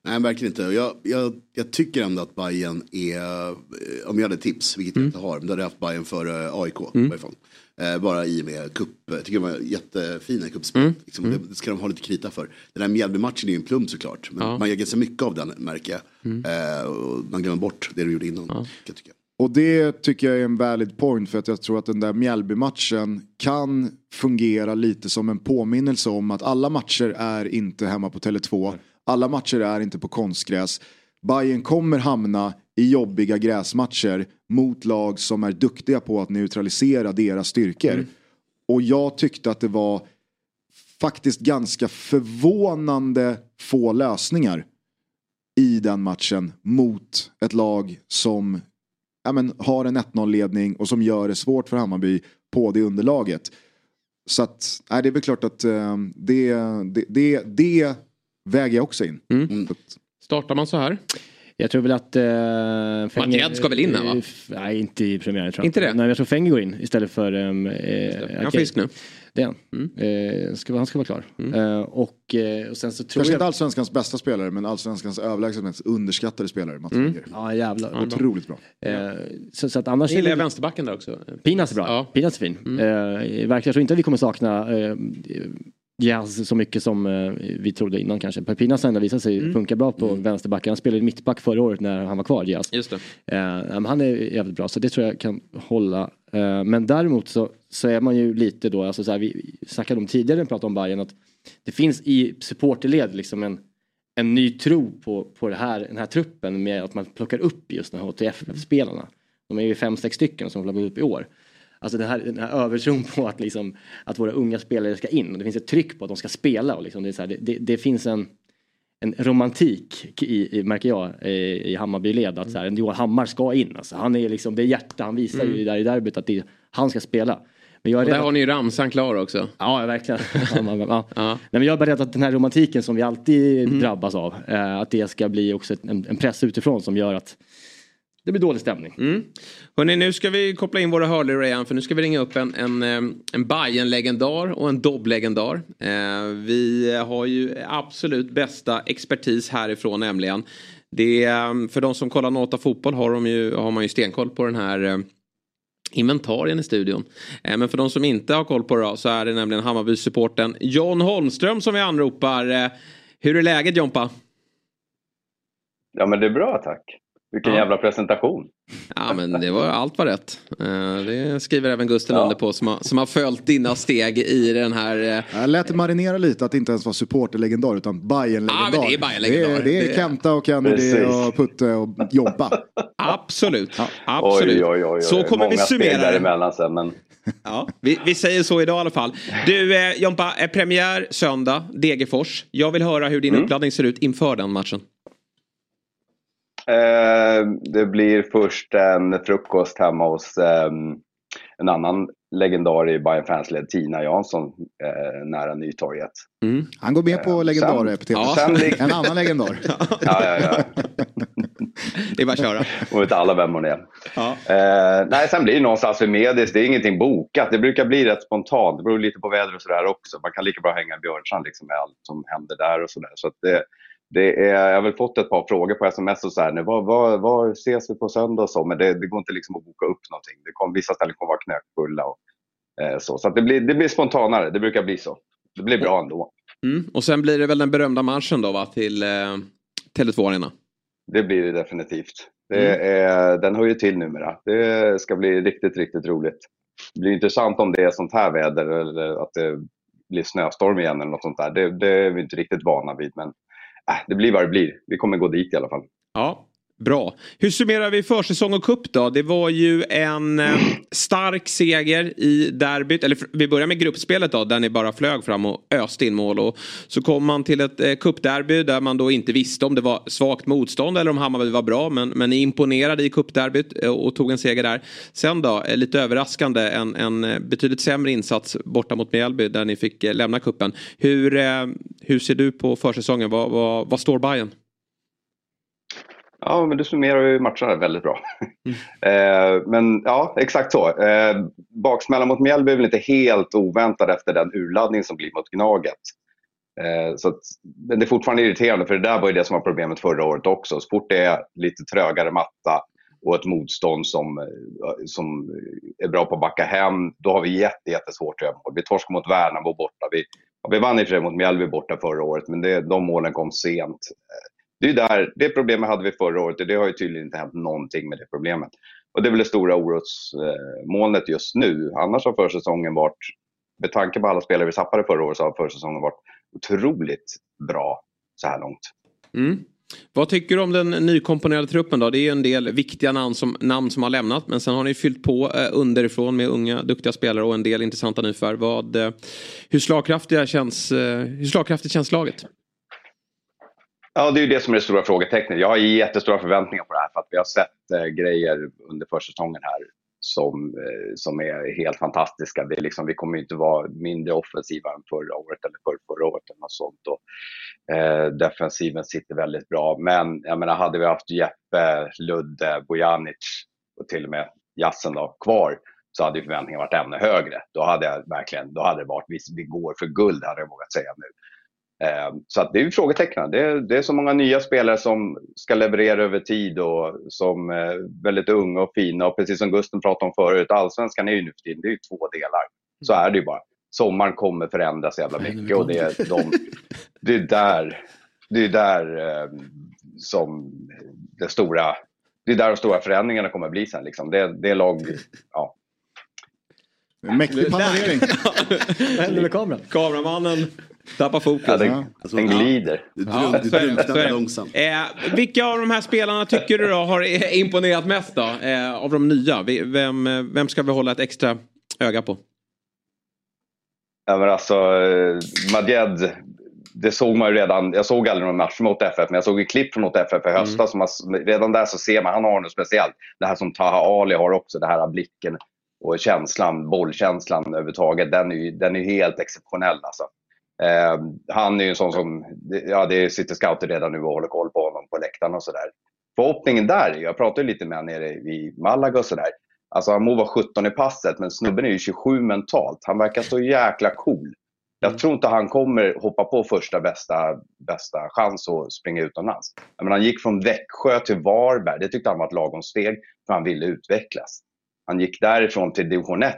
Nej, verkligen inte. Jag, jag, jag tycker ändå att Bayern är, eh, om jag hade tips, vilket jag inte har, men då hade jag haft Bayern för AIK. Mm. Eh, bara i och med cup, jag tycker de var jättefina i kuppspel. Mm. Liksom, det, det ska de ha lite krita för. Den här Mjällby-matchen är ju en plump såklart. Men Ja. man gör ganska mycket av den märker jag. Mm. Eh, och man glömmer bort det de gjorde innan. kan jag tycka. Och det tycker jag är en valid point för att jag tror att den där Mjällby-matchen kan fungera lite som en påminnelse om att alla matcher är inte hemma på Tele2. Alla matcher är inte på konstgräs. Bayern kommer hamna i jobbiga gräsmatcher mot lag som är duktiga på att neutralisera deras styrkor. Och jag tyckte att det var faktiskt ganska förvånande få lösningar i den matchen mot ett lag som ja, men, har en 1-0-ledning och som gör det svårt för Hammarby på det underlaget. Så att, nej, det är väl klart att eh, det, det, det, det väger jag också in. Mm. Startar man så här? Jag tror väl att... Uh, Madjed ska väl in här, va? Nej, inte i premiären tror jag. Inte det? Nej, jag tror Fenger går in istället för... Um, är han frisk nu? Det är han. Eh, ska, han ska vara klar. Eh, och, eh, och sen så tror Kanske jag... inte allsvenskans bästa spelare men allsvenskans överlägset mest underskattade spelare. Mats Mm. Ja jävlar. Ja, Otroligt bra. Eh, så, så att annars Jag gillar är det- vänsterbacken där också. Pinas är bra. Pinas är fin. Mm. Eh, verkligen, jag tror inte att vi kommer sakna eh, Jazz så mycket som eh, vi trodde innan kanske. Pinas har ändå visat sig Mm. funka bra på vänsterbacken. Han spelade mittback förra året när han var kvar, Jazz. Just. Eh, han är jävligt bra så det tror jag kan hålla. Eh, men däremot så, så är man ju lite då, alltså så här, vi snackade om tidigare när vi pratade om Bayern att det finns i supporterled liksom en, en ny tro på, på det här, den här truppen med att man plockar upp just de här HTF-spelarna. De är ju fem, sex stycken som plockar upp i år. Alltså den här, den här övertron på att, liksom, att våra unga spelare ska in. Och det finns ett tryck på att de ska spela. Och liksom det, är så här, det, det, finns en, en romantik i, i, märker jag i, i Hammarbyled. Att så här, Johan Hammar ska in. Alltså, han är liksom, det är hjärta, han visar ju Mm. där i derbyt att det, han ska spela. Men jag är Och där har ni ju ramsan klar också. Ja, verkligen. ja. Nej, men jag är bara rädd att den här romantiken som vi alltid Mm. drabbas av, eh, att det ska bli också ett- en, en press utifrån som gör att det blir dålig stämning. Mm. Hörrni, nu ska vi koppla in våra hörlurar igen för nu ska vi ringa upp en, en, eh, en Bayern-legendar och en Dobb-legendar. Eh, vi har ju absolut bästa expertis härifrån nämligen. Det är, eh, för de som kollar Nota Fotboll har, de ju, har man ju stenkoll på den här eh, inventarien i studion. Men för de som inte har koll på det så är det nämligen Hammarby-supporten John Holmström som vi anropar. Hur är läget Jompa? Ja men det är bra tack. Vilken Ja. jävla presentation. Ja men det var, allt var rätt. Eh, Det skriver även Gusten under på som har, som har följt dina steg i den här... eh, Jag lät det marinera lite att det inte ens var supporterlegendar utan Bayern-legendar. Ja, men det är Bayern-legendar. Det det är Kenta och Kennedy Precis. och Putte och Jobba. Absolut. Absolut. Oj, oj, oj, oj. Så kommer Många vi summera det. däremellan sen men Ja, vi, vi säger så idag i alla fall. Du eh, Jompa, eh, premiär söndag, Degerfors. Jag vill höra hur din Mm. uppladdning ser ut inför den matchen. Eh, det blir först en frukost hemma hos eh, en annan legendar i Bayern Fansled, Tina Jansson, eh, nära Nytorget. Han går med på legendar-epitetet. sen lig- En annan legendar. Ja, ja, ja. Det är bara att köra. Och vet alla vem hon är. Eh, nej, sen blir det någonstans vid Medis. Det är ingenting bokat. Det brukar bli rätt spontant. Det beror lite på väder och sådär också. Man kan lika bra hänga i Björnsand liksom, med allt som händer där och sådär. Så att det, det är, jag har väl fått ett par frågor på sms och så här, nu, var, var, var ses vi på söndag och så, men det, det går inte liksom att boka upp någonting. Det kom, vissa ställen kommer vara knökfulla och eh, så. Så det, blir, det blir spontanare, det brukar bli så. Det blir bra ändå. Mm. Och sen blir det väl den berömda marschen då va, till eh, Tele2 Arena? Det blir det definitivt. Det är, Den hör ju till numera. Det ska bli riktigt, riktigt roligt. Det blir intressant om det är sånt här väder eller att det blir snöstorm igen eller något sånt där. Det, det är vi inte riktigt vana vid. Men Ah, det blir vad det blir. Vi kommer gå dit i alla fall. Ja, Bra. Hur summerar vi försäsong och cup då? Det var ju en eh, stark seger i derbyt. Eller vi börjar med gruppspelet då, där ni bara flög fram och öste in mål. Och så kom man till ett eh, cupderby där man då inte visste om det var svagt motstånd eller om Hammarby var bra. Men, men ni imponerade i cupderbyt eh, och tog en seger där. Sen då, eh, lite överraskande, en, en eh, betydligt sämre insats borta mot Mjällby där ni fick eh, lämna kuppen. Hur, eh, hur ser du på försäsongen? Vad, vad, vad står Bayern? Ja, men du summerar ju matcherna väldigt bra. eh, men ja, exakt så. Eh, baksmällan mot Mjällby är väl inte helt oväntad efter den urladdning som blir mot Gnaget. Eh, så att, men det är fortfarande irriterande för det där var ju det som var problemet förra året också. Så fort det är lite trögare matta och ett motstånd som, som är bra på att backa hem, då har vi jätte, jättesvårt att göra mål. Vi torskade mot Värnamo borta. Vi, vi vann i och för sig mot Mjällby borta förra året, men det, de målen kom sent. Det, är där, det problemet hade vi förra året och det har ju tydligen inte hänt någonting med det problemet. Och det är väl det stora orosmolnet just nu. Annars har försäsongen varit, med tanke på alla spelare vi tappade förra året, så har försäsongen varit otroligt bra så här långt. Mm. Vad tycker du om den nykomponerade truppen då? Det är ju en del viktiga namn som, namn som har lämnat. Men sen har ni fyllt på eh, underifrån med unga duktiga spelare och en del intressanta nyförvärv. Eh, hur, slagkraftiga känns, eh, hur slagkraftigt känns laget? Ja, det är ju det som är det stora frågetecknet. Jag har jättestora förväntningar på det här för att vi har sett eh, grejer under försäsongen här som, eh, som är helt fantastiska. Det är liksom, vi kommer inte vara mindre offensiva än förra året eller för, förra året eller något sånt. Och, eh, defensiven sitter väldigt bra. Men jag menar, hade vi haft Jeppe, Ludde, Bojanic och till och med Jassen då, kvar så hade förväntningarna varit ännu högre. Då hade jag verkligen, då hade det varit, vi, vi går för guld hade jag vågat säga nu. Eh, så att det är ju frågetecknen. Det är, det är så många nya spelare som ska leverera över tid och som är väldigt unga och fina. Och precis som Gusten pratade om förut, allsvenskan är ju nu för tiden, det är ju två delar. Så är det ju bara. Sommaren kommer förändras jävla mycket och det är, de, det är där, det är där eh, som det stora, det är där de stora förändringarna kommer att bli sen. Liksom. Det, det är lag, ja. Mäktig panorering. Vad händer med kameran? Kameramannen tappar fokus. Ja, den, den glider. Ja, är det, så är det. Eh, vilka av de här spelarna tycker du då har imponerat mest då? Eh, av de nya? Vem, vem ska vi hålla ett extra öga på? Ja, men alltså, eh, Madjed, det såg man ju redan. Jag såg aldrig någon match mot FF, men jag såg ju klipp från mot FF i höstas. som man- Redan där så ser man, han har något speciellt. Det här som Taha Ali har också, det här blicken och känslan, bollkänslan överhuvudtaget. Den är ju den är helt exceptionell alltså. Eh, han är ju en sån som, ja det sitter scouter redan nu och håller koll på honom på läktaren och sådär. Förhoppningen där, är- jag pratade lite med honom nere i Malaga och sådär. Alltså han må vara 17 i passet, men snubben är ju 27 mentalt. Han verkar så jäkla cool. Jag tror inte han kommer hoppa på första bästa, bästa chans och springa utomlands. Menar, han gick från Växjö till Varberg. Det tyckte han var ett lagom steg, för han ville utvecklas. Han gick därifrån till division 1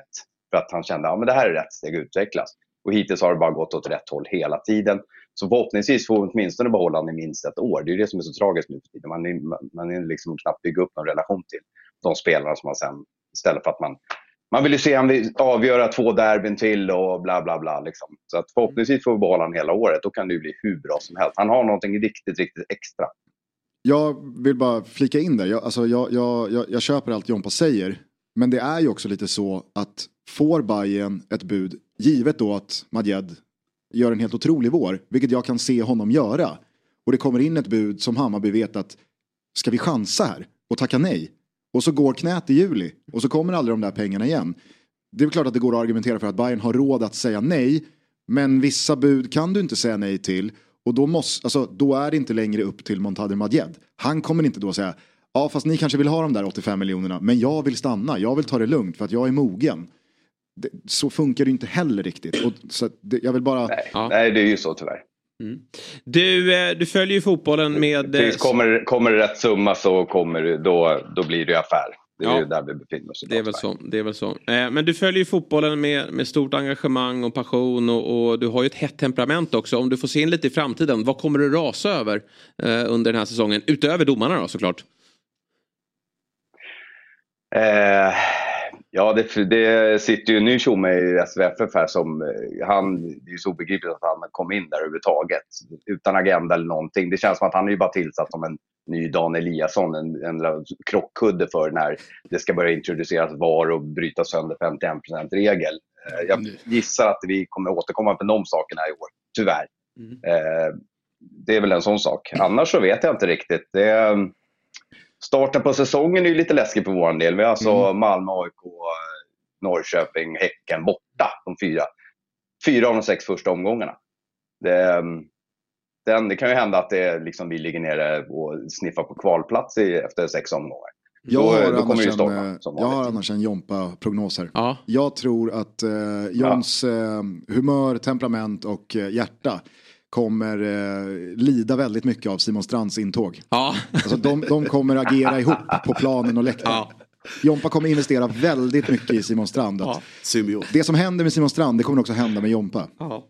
för att han kände att ja, det här är rätt steg att utvecklas. Och hittills har det bara gått åt rätt håll hela tiden. Så förhoppningsvis får vi åtminstone behålla honom i minst ett år. Det är ju det som är så tragiskt nu för tiden. Man är, man är liksom knappt bygga upp någon relation till de spelarna som man sen, istället för att man man vill ju se han avgöra två derbyn till och bla bla bla. Liksom. Så att förhoppningsvis får vi behålla honom hela året. Då kan det ju bli hur bra som helst. Han har någonting riktigt, riktigt extra. Jag vill bara flika in där. Jag, alltså, jag, jag, jag, jag köper allt Jompa säger. Men det är ju också lite så att får Bayern ett bud, givet då att Madjed gör en helt otrolig vår, vilket jag kan se honom göra. Och det kommer in ett bud som Hammarby vet att ska vi chansa här och tacka nej? Och så går knät i juli och så kommer aldrig de där pengarna igen. Det är klart att det går att argumentera för att Bayern har råd att säga nej. Men vissa bud kan du inte säga nej till. Och då, måste, alltså, då är det inte längre upp till Montader Madjed. Han kommer inte då säga Ja, fast ni kanske vill ha de där 85 miljonerna, men jag vill stanna, jag vill ta det lugnt för att jag är mogen. Det, så funkar det inte heller riktigt. Och, så det, jag vill bara... Nej, nej, det är ju så tyvärr. Du, eh, du följer ju fotbollen med... eh, Tills kommer, kommer det rätt summa så kommer då, då blir det ju affär. Det är Ja. ju där vi befinner oss. Det är väl så. Det är väl så. Eh, men du följer ju fotbollen med, med stort engagemang och passion och, och du har ju ett hett temperament också. Om du får se in lite i framtiden, vad kommer du rasa över eh, under den här säsongen? Utöver domarna då såklart. Eh, ja, det, det sitter ju en ny tjomme i SVFF här som, eh, han, det är ju så obegripligt att han kom in där överhuvudtaget. Utan agenda eller någonting. Det känns som att han är ju bara tillsatt som en ny Dan Eliasson, en, en krockkudde för när det ska börja introduceras VAR och bryta sönder 51%-regel. Eh, jag gissar att vi kommer återkomma med de sakerna i år, tyvärr. Eh, det är väl en sån sak. Annars så vet jag inte riktigt. Det, starten på säsongen är lite läskig för vår del. Vi har alltså Malmö, AIK, Norrköping, Häcken borta. De fyra, fyra av de sex första omgångarna. Det, den, det kan ju hända att det liksom vi ligger nere och sniffar på kvalplats i, efter sex omgångar. Jag då, har då kommer annars, det ju en, storma. eh, Som jag har annars en Jompa-prognos här. Jag tror att eh, Johns eh, humör, temperament och eh, hjärta kommer eh, lida väldigt mycket av Simon Strands intåg. Ja. Alltså, de, de kommer agera ihop på planen och läktaren. Jompa kommer investera väldigt mycket i Simon Strand. Att Det som händer med Simon Strand, det kommer också hända med Jompa. Ja.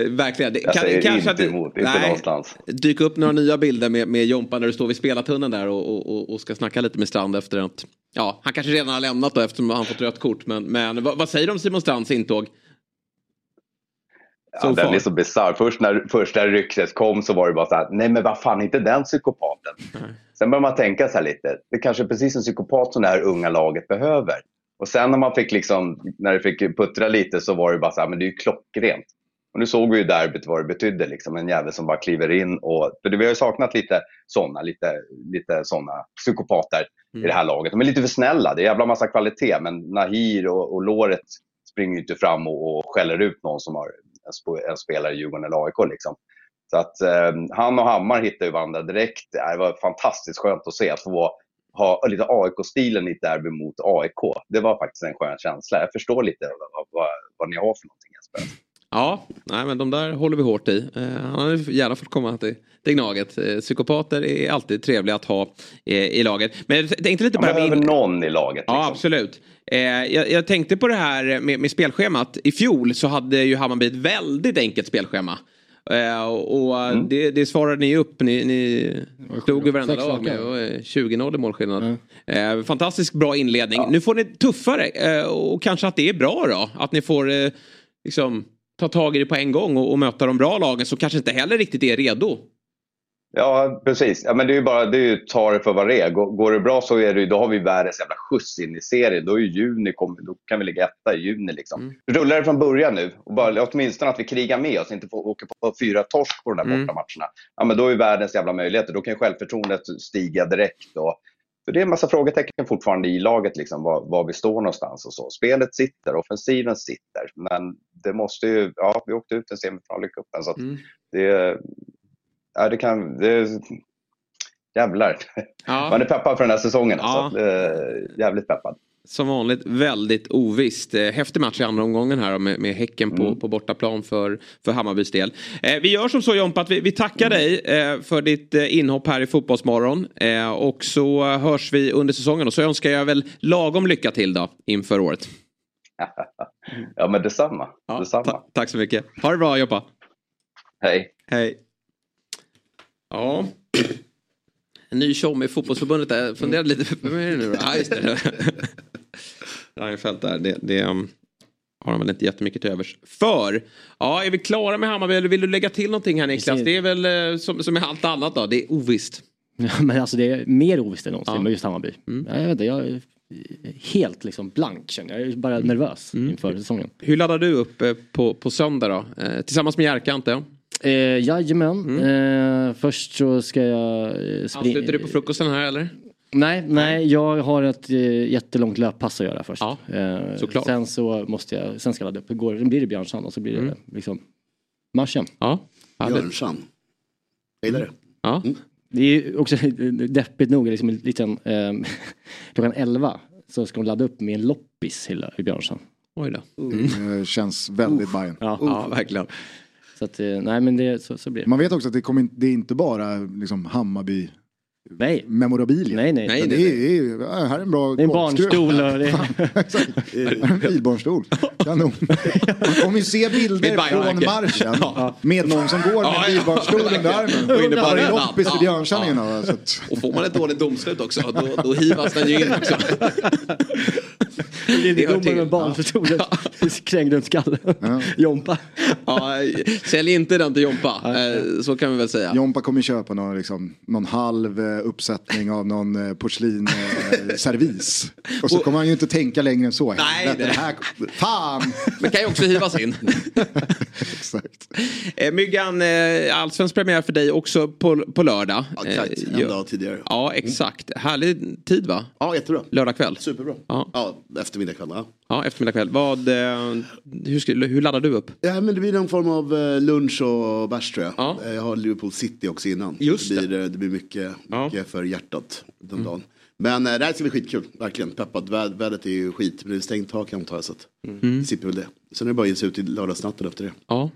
Eh, Verkligen. Det, Jag säger inte att det- emot, inte någonstans. Dyka upp några nya bilder med, med Jompa när du står vid spelartunneln där och, och, och, och ska snacka lite med Strand efter att... Ja, han kanske redan har lämnat då eftersom han fått rött kort. Men, men vad, vad säger du om Simon Strands intåg? Ja, den är så bisarr. Först när första ryktet kom så var det bara så här, nej men vad fan, inte den psykopaten. Sen börjar man tänka så här lite, det kanske är precis en psykopat som det här unga laget behöver. Och sen när man fick liksom, när det fick puttra lite så var det bara så här, men det är ju klockrent. Och nu såg vi ju derbyt vad det betydde, liksom en jävel som bara kliver in och, för vi har ju saknat lite sådana, lite, lite sådana psykopater i det här laget. De är lite för snälla, det är jävla massa kvalitet, men Nahir och, och Låret springer ju inte fram och, och skäller ut någon som har en, sp- en spelare i Djurgården eller AIK. Liksom. Så att eh, han och Hammar hittade ju varandra direkt. Det var fantastiskt skönt att se. Att få ha lite AIK-stilen i ett derby mot AIK. Det var faktiskt en skön känsla. Jag förstår lite vad, vad, vad ni har för någonting Jesper. Ja, nej, men de där håller vi hårt i. Eh, han hade gärna fått komma till, till Gnaget. Eh, psykopater är alltid trevliga att ha eh, i laget. Men jag tänkte lite bara... behöver någon i laget. liksom. Ja, absolut. Eh, jag, jag tänkte på det här med, med spelschemat. I fjol så hade ju Hammarby ett väldigt enkelt spelschema. Eh, och Mm. det, det svarade ni upp. Ni, ni slog ju varenda lag med raka. och, eh, 20-0 i målskillnad. Eh, fantastiskt bra inledning. Nu får ni tuffare eh, och kanske att det är bra då. Att ni får eh, liksom, ta tag i det på en gång och, och möta de bra lagen som kanske inte heller riktigt är redo. Ja, precis. Ja, men det är ju bara det är ju ta det för vad det är. Går, går det bra så är det, då har vi världens jävla skjuts in i serien. Då, är ju juni, då kan vi ligga etta i juni. Liksom. Rullar det från början nu, och bara, åtminstone att vi krigar med oss, inte får åka på fyra torsk på de där Mm. bortamatcherna. Ja, men då är världens jävla möjligheter. Då kan ju självförtroendet stiga direkt. Och, för det är en massa frågetecken fortfarande i laget, liksom, var, var vi står någonstans och så. Spelet sitter, offensiven sitter. Men det måste ju, ja, vi åkte ut en semifinal i cupen. Så att Mm. det, ja, det kan, det, jävlar. Ja. Man är peppad för den här säsongen. Ja. Så att, eh, jävligt peppad. Som vanligt väldigt ovisst. Eh, Häftig match i andra omgången här med, med Häcken på, Mm. på bortaplan för, för Hammarbys del. Eh, vi gör som så Jompa att vi, vi tackar dig eh, för ditt eh, inhopp här i Fotbollsmorgon. Eh, och så hörs vi under säsongen och så önskar jag väl lagom lycka till då inför året. Ja, men detsamma. detsamma. Tack så mycket. Ha det bra Jompa. Hej. Hej. Ja. En ny tjomme i fotbollsförbundet där. Jag funderade lite. Vem är det nu då? Ja, just det. Reinfeldt där. Det, det um, har han väl inte jättemycket till övers för. Ja, är vi klara med Hammarby eller vill du lägga till någonting här Niklas? Det är väl eh, som, som med allt annat då. Det är ovisst. Ja, men alltså det är mer ovisst än någonsin Ja. med just Hammarby. Ja, jag vet inte, jag är helt liksom blank känner jag. Jag är bara nervös inför säsongen. Hur laddar du upp eh, på, på söndag då? Eh, tillsammans med Jerka antar jag? Eh, jajamän. Eh, först så ska jag eh, springa. Ansluter du på frukosten här eller? Nej, nej, jag har ett eh, jättelångt löppass att göra först. eh, såklart. Sen så måste jag, sen ska jag ladda upp. Igår blir det Björnsand och så blir det Mm. liksom marschen. Ja. Björnsand. Jag gillar det. Ja. Det är också deppigt nog, liksom en liten, eh, klockan 11 så ska de ladda upp med en loppis Hilla i Björnsson. Oj då. Det känns väldigt Bayern. Ja, Ja, verkligen. Så att, eh, nej men det, så, så blir det. Man vet också att det, kommer, in- det är inte bara liksom Hammarby Nej. memorabilia. Nej, nej. Nej, Utan nej, det är, här är en bra Det är en barnstol och det är en bilbarnstol. Kanon. Man kommer ju se Med bilder från marschen med någon som går med Ja, en ja. bilbarnstol under armen. Och inne på Har det arenan. loppis så att- Och får man ett dåligt domslut också, då, då hivas den ju in också. det Det är hör domaren till. med barnstolen krängd runt skallen. Jompa. Ja, sälj inte den till Jompa, eh, så kan vi väl säga. Jompa kommer köpa någon, liksom, någon halv eh, uppsättning av någon eh, porslinservis. Eh, servis. och så kommer han ju inte tänka längre än så. Nej, det- här, fan! Men kan ju också hivas in. Exakt. Eh, Myggan, eh, allsvensk premiär för dig också på, på lördag. Ja, exakt. Eh, En ja. dag tidigare. Ja, exakt. Härlig tid va? Ja, jättebra. Lördag kväll. Superbra. Ja, Ja, eftermiddag kväll. Ja. Ja eftermiddag kväll. Vad, eh, hur, ska, hur laddar du upp? Ja, men det blir någon form av eh, lunch och bärs tror jag. Ja. Eh, Jag har Liverpool City också innan. Just det. Blir, det blir mycket, mycket för hjärtat den Mm. dagen. Men det här ska bli skitkul, verkligen. Peppad. Vä- Vädret är ju skit, men det är stängt tak antar jag. Så Mm. slipper väl det. Sen är det bara att ge sig ut i lördagsnatten efter det. Ja,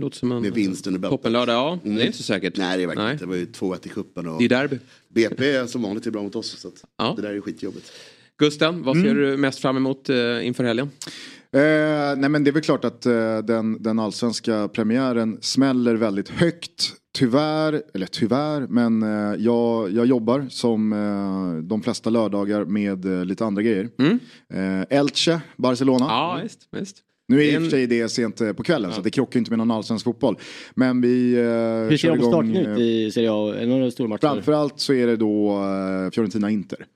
låter som en Med vinst under bältet. toppenlördag. Ja, det är inte så säkert. Nej, det är verkligen inte. Det var ju 2-1 i cupen och Det är derby. BP som vanligt är bra mot oss. Så Ja. det där är skitjobbigt. Gusten, vad ser Mm. du mest fram emot eh, inför helgen? Eh, nej men det är väl klart att eh, den, den allsvenska premiären smäller väldigt högt. Tyvärr, eller tyvärr, men eh, jag, jag jobbar som eh, de flesta lördagar med eh, lite andra grejer. Eh, Elche, Barcelona. Mm. Ja, visst. visst. Nu är är i och en- för sig det sent eh, på kvällen så det krockar inte med någon allsvensk fotboll. Men vi eh, Hur ser de på starten ut eh, i Serie A? Är det några stormatcher? Framförallt så är det då eh, Fiorentina-Inter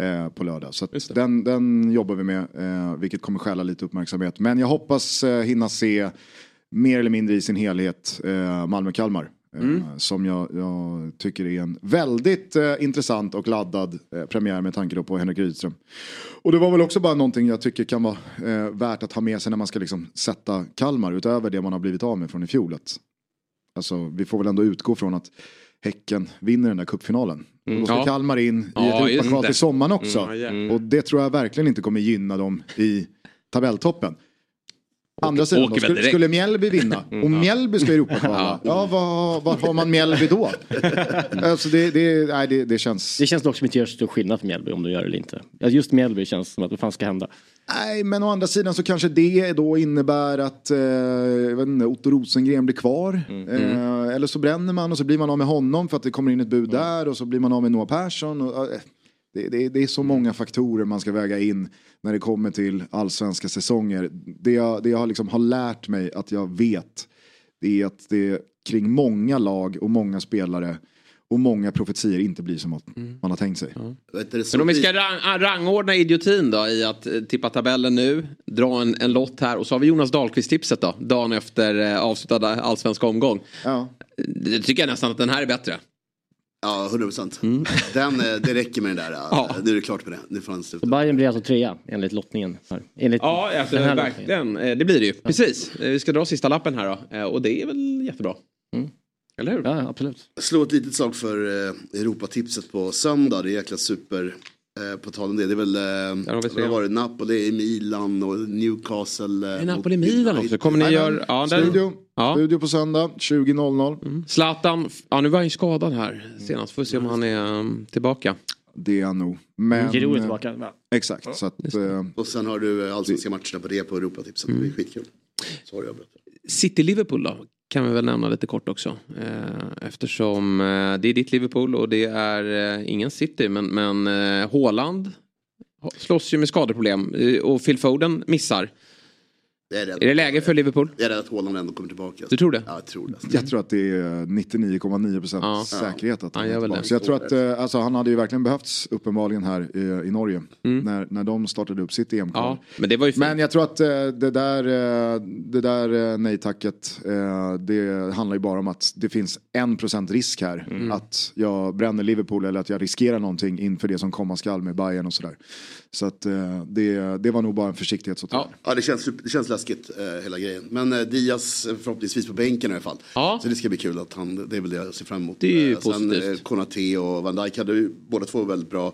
eh, på lördag. Så den, den jobbar vi med, eh, vilket kommer stjäla lite uppmärksamhet. Men jag hoppas eh, hinna se mer eller mindre i sin helhet eh, Malmö-Kalmar. Eh, Mm. Som jag, jag tycker är en väldigt eh, intressant och laddad eh, premiär med tanke på Henrik Rydström. Och det var väl också bara någonting jag tycker kan vara eh, värt att ha med sig när man ska liksom sätta Kalmar utöver det man har blivit av med från i fjol. Alltså, vi får väl ändå utgå från att Häcken vinner den där cupfinalen. Och då ska Ja. Kalmar in i Ja, ett Europakval till sommaren också. Mm, ja. Och det tror jag verkligen inte kommer gynna dem i tabelltoppen. Andra sidan, åker då, skulle, skulle Mjällby vinna och Mjällby ska Europakvala, ja, var, var har man Mjällby då? alltså det, det, nej, det, det känns... Det känns dock som inte gör så stor skillnad för Mjällby om de gör det eller inte. Just Mjällby känns som att vad fan ska hända? Nej, men å andra sidan så kanske det då innebär att eh, jag vet inte, Otto Rosengren blir kvar. Eh, eller så bränner man och så blir man av med honom för att det kommer in ett bud där och så blir man av med Noah Persson. Och, eh, det, det, det är så många faktorer man ska väga in när det kommer till allsvenska säsonger. Det jag, det jag liksom har lärt mig att jag vet det är att det kring många lag och många spelare och många profetier inte blir som att man har tänkt sig. Så Men om vi ska rang, rangordna idiotin då i att eh, tippa tabellen nu, dra en, en lott här och så har vi Jonas Dahlqvist-tipset då, dagen efter eh, avslutad allsvensk omgång. Ja. Det tycker jag nästan att den här är bättre. Ja, 100 procent. Mm. Den, eh, det räcker med den där. Ja. Nu är det klart med det. Nu får han sluta. Så Bayern blir alltså trea enligt lottningen. Enligt Ja, alltså, den här lottningen. verkligen. Eh, Det blir det ju. Precis. Eh, Vi ska dra sista lappen här då. Eh, Och det är väl jättebra. Eller hur? Ja, absolut. Slå ett litet slag för eh, Europatipset på söndag. Det är jäkla super. Eh, på tal om det, det är väl, har vi eh, tre. vad var det, Napoli, Milan och Newcastle. Eh, Är Napoli mot Milan United. också? Kommer ni göra... Ja, där- Studio, Ja. studio på söndag 20.00. Zlatan, ja nu var han ju skadad här senast. Får vi se om han är um, tillbaka. Det är han nog. Men, Giroud är eh, tillbaka. va? Exakt. Så att, eh, Och sen har du eh, allsvenska matcherna på det på Europatipset. Mm. Det blir skitkul. Så har jag berättat. City-Liverpool då? Kan vi väl nämna lite kort också. Eh, eftersom eh, det är ditt Liverpool och det är ingen City. Men, men Haaland slåss ju med skadeproblem. Och Phil Foden missar. Är, rädd. Är det läge för Liverpool? jag är rädd att Haaland ändå kommer tillbaka. Du tror det? Ja, jag tror det. jag tror att det är 99,9 procent Ja. säkerhet att Ja, han jag är tillbaka. Så jag tror att eh, alltså, han hade ju verkligen behövts uppenbarligen här i, i Norge. Mm. När, när de startade upp sitt EM-kval. Ja, men det var ju fint. Men jag tror att eh, det där, eh, det där eh, nej-tacket, eh, det handlar ju bara om att det finns en procent risk här. Mm. Att jag bränner Liverpool eller att jag riskerar någonting inför det som komma skall med Bayern och sådär. Så att eh, det, det var nog bara en försiktighetsåtgärd. Ja. Ja, det känns, det känns läskigt eh, hela grejen. Men eh, Diaz förhoppningsvis på bänken i alla fall. Ja. Så det ska bli kul att han, det är väl det jag ser fram emot. Det är ju Eh, Sen positivt. eh, Konate och Van Dijk hade ju båda två väldigt bra.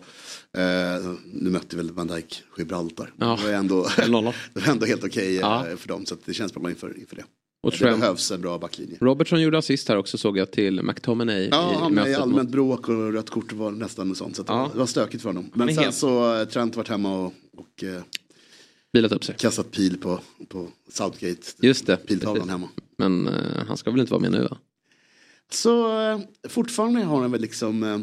Eh, nu mötte väl Van Dijk Gibraltar. Ja. Det var ändå, det var ändå helt okej eh, Ja. för dem. Så det känns bra inför, inför det. Och det Trent- behövs en bra backlinje. Robertson gjorde assist här också såg jag till McTominay Ja, han i mötet allmänt mot... bråk och rött kort var nästan och sånt. Så Ja. var, det var stökigt för honom. Men sen helt- så Trent varit hemma och, och Bilat upp sig. kastat pil på, på Southgate. Just det. Piltavlan precis. hemma. Men eh, han ska väl inte vara med nu va? Så eh, fortfarande har han väl liksom eh,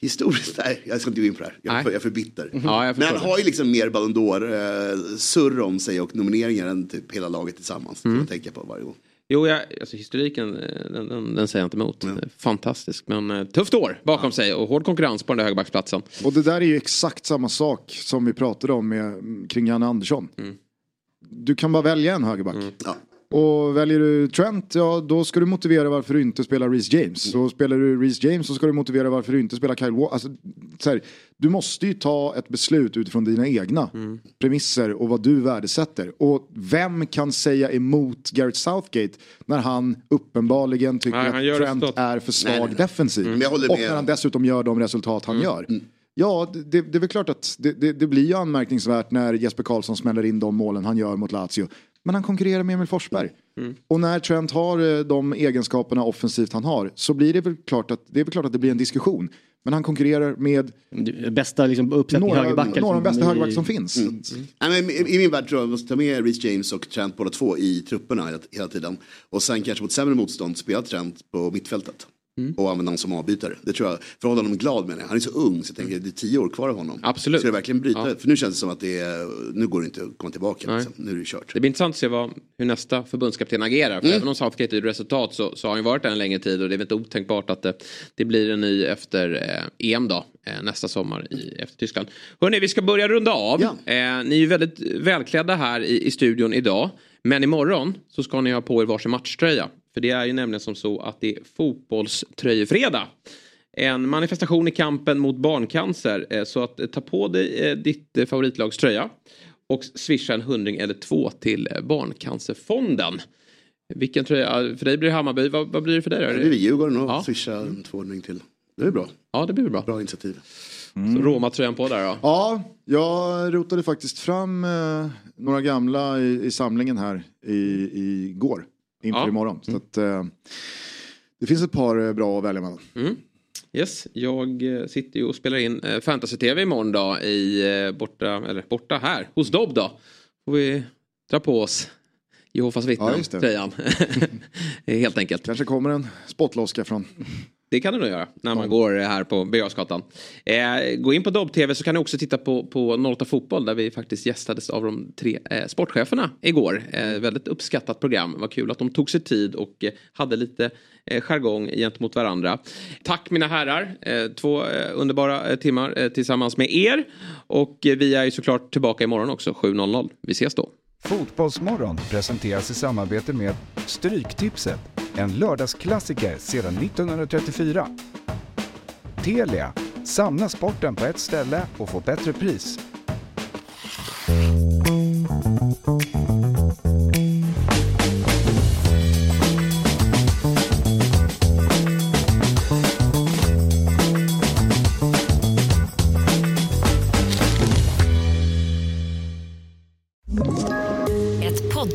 historiskt, nej jag ska inte gå in på det här, jag Nej. jag är för bitter. Ja, jag Men han det. har ju liksom mer Ballon d'Or eh, om sig och nomineringar än typ hela laget tillsammans. Mm. Jag tänker på varje gång. Jo, jag, alltså historiken eh, den, den, den säger jag inte emot. Eh, Fantastisk, men eh, tufft år bakom sig och hård konkurrens på den där högerbacksplatsen. Och det där är ju exakt samma sak som vi pratade om med, kring Janne Andersson. Mm. Du kan bara välja en högerback. Och väljer du Trent, ja då ska du motivera varför du inte spelar Reece James. Så spelar du Reece James så ska du motivera varför du inte spelar Kyle Walker. Alltså, här, du måste ju ta ett beslut utifrån dina egna Mm. premisser och vad du värdesätter. Och vem kan säga emot Gareth Southgate när han uppenbarligen tycker Nej, att Trent är för svag Nej, nej, nej. defensiv. Håller Och när han dessutom gör de resultat Mm. han gör. Ja, det, det är väl klart att det, det, det blir ju anmärkningsvärt när Jesper Karlsson smäller in de målen han gör mot Lazio. Men han konkurrerar med Emil Forsberg. Mm. Och när Trent har eh, de egenskaperna offensivt han har så blir det väl klart att det är väl klart att det blir en diskussion. Men han konkurrerar med Bästa liksom, uppsättning några, högerbackar. några av de bästa högerbackar som finns. Mm. Men i, I min värld tror jag att man måste ta med Reece James och Trent båda två i trupperna hela, hela tiden. Och sen kanske mot sämre motstånd spela Trent på mittfältet. Mm. Och använda honom som avbytare. Det tror jag, för att hålla honom glad med det. Han är så ung så jag tänker det är tio år kvar av honom. Absolut. Ska det verkligen bryta? Ja. För nu känns det som att det är, nu går det inte att komma tillbaka. Liksom. Nu är det kört. Det blir intressant att se vad, hur nästa förbundskapten agerar. För Mm. även om Southgate är resultat så, så har han varit där en längre tid och det är väl inte otänkbart att det, det blir en ny efter eh, EM då, eh, nästa sommar i, efter Tyskland. Hörrni, vi ska börja runda av. Eh, ni är ju väldigt välklädda här i, i studion idag. Men imorgon så ska ni ha på er varsin matchtröja. För det är ju nämligen som så att det är fotbollströjefredag. En manifestation i kampen mot barncancer. Eh, Så att eh, ta på dig eh, ditt favoritlags tröja och swisha en hundring eller två till Barncancerfonden. Vilken tröja? För dig blir det Hammarby. Vad, vad blir det för dig då? Det blir Djurgården och Ja. swisha en tvåhundring till. Det är bra. Ja, det blir bra. Bra initiativ. Så Roma-tröjan på där då? Ja, jag rotade faktiskt fram eh, några gamla i, i samlingen här i, i går inför Ja. imorgon. Så att, eh, det finns ett par eh, bra att välja mellan. Mm. Yes, jag eh, sitter ju och spelar in eh, Fantasy-TV imorgon då i borta, eller borta här, hos Dobb då. Får vi dra på oss Jehovas Ja, vittnen-tröjan. Helt enkelt. Kanske kommer en spottloska från... Det kan du nog göra när man går här på Birger eh, Gå in på Dobb TV så kan ni också titta på, på 08 Fotboll där vi faktiskt gästades av de tre eh, sportcheferna igår. Eh, väldigt uppskattat program. Vad kul att de tog sig tid och eh, hade lite eh, jargong gentemot varandra. Tack mina herrar. Eh, två eh, underbara timmar tillsammans med er. Och vi är ju såklart tillbaka imorgon också 7.00. Vi ses då. Fotbollsmorgon presenteras i samarbete med Stryktipset, en lördagsklassiker sedan 1934. Telia, samla sporten på ett ställe och få bättre pris.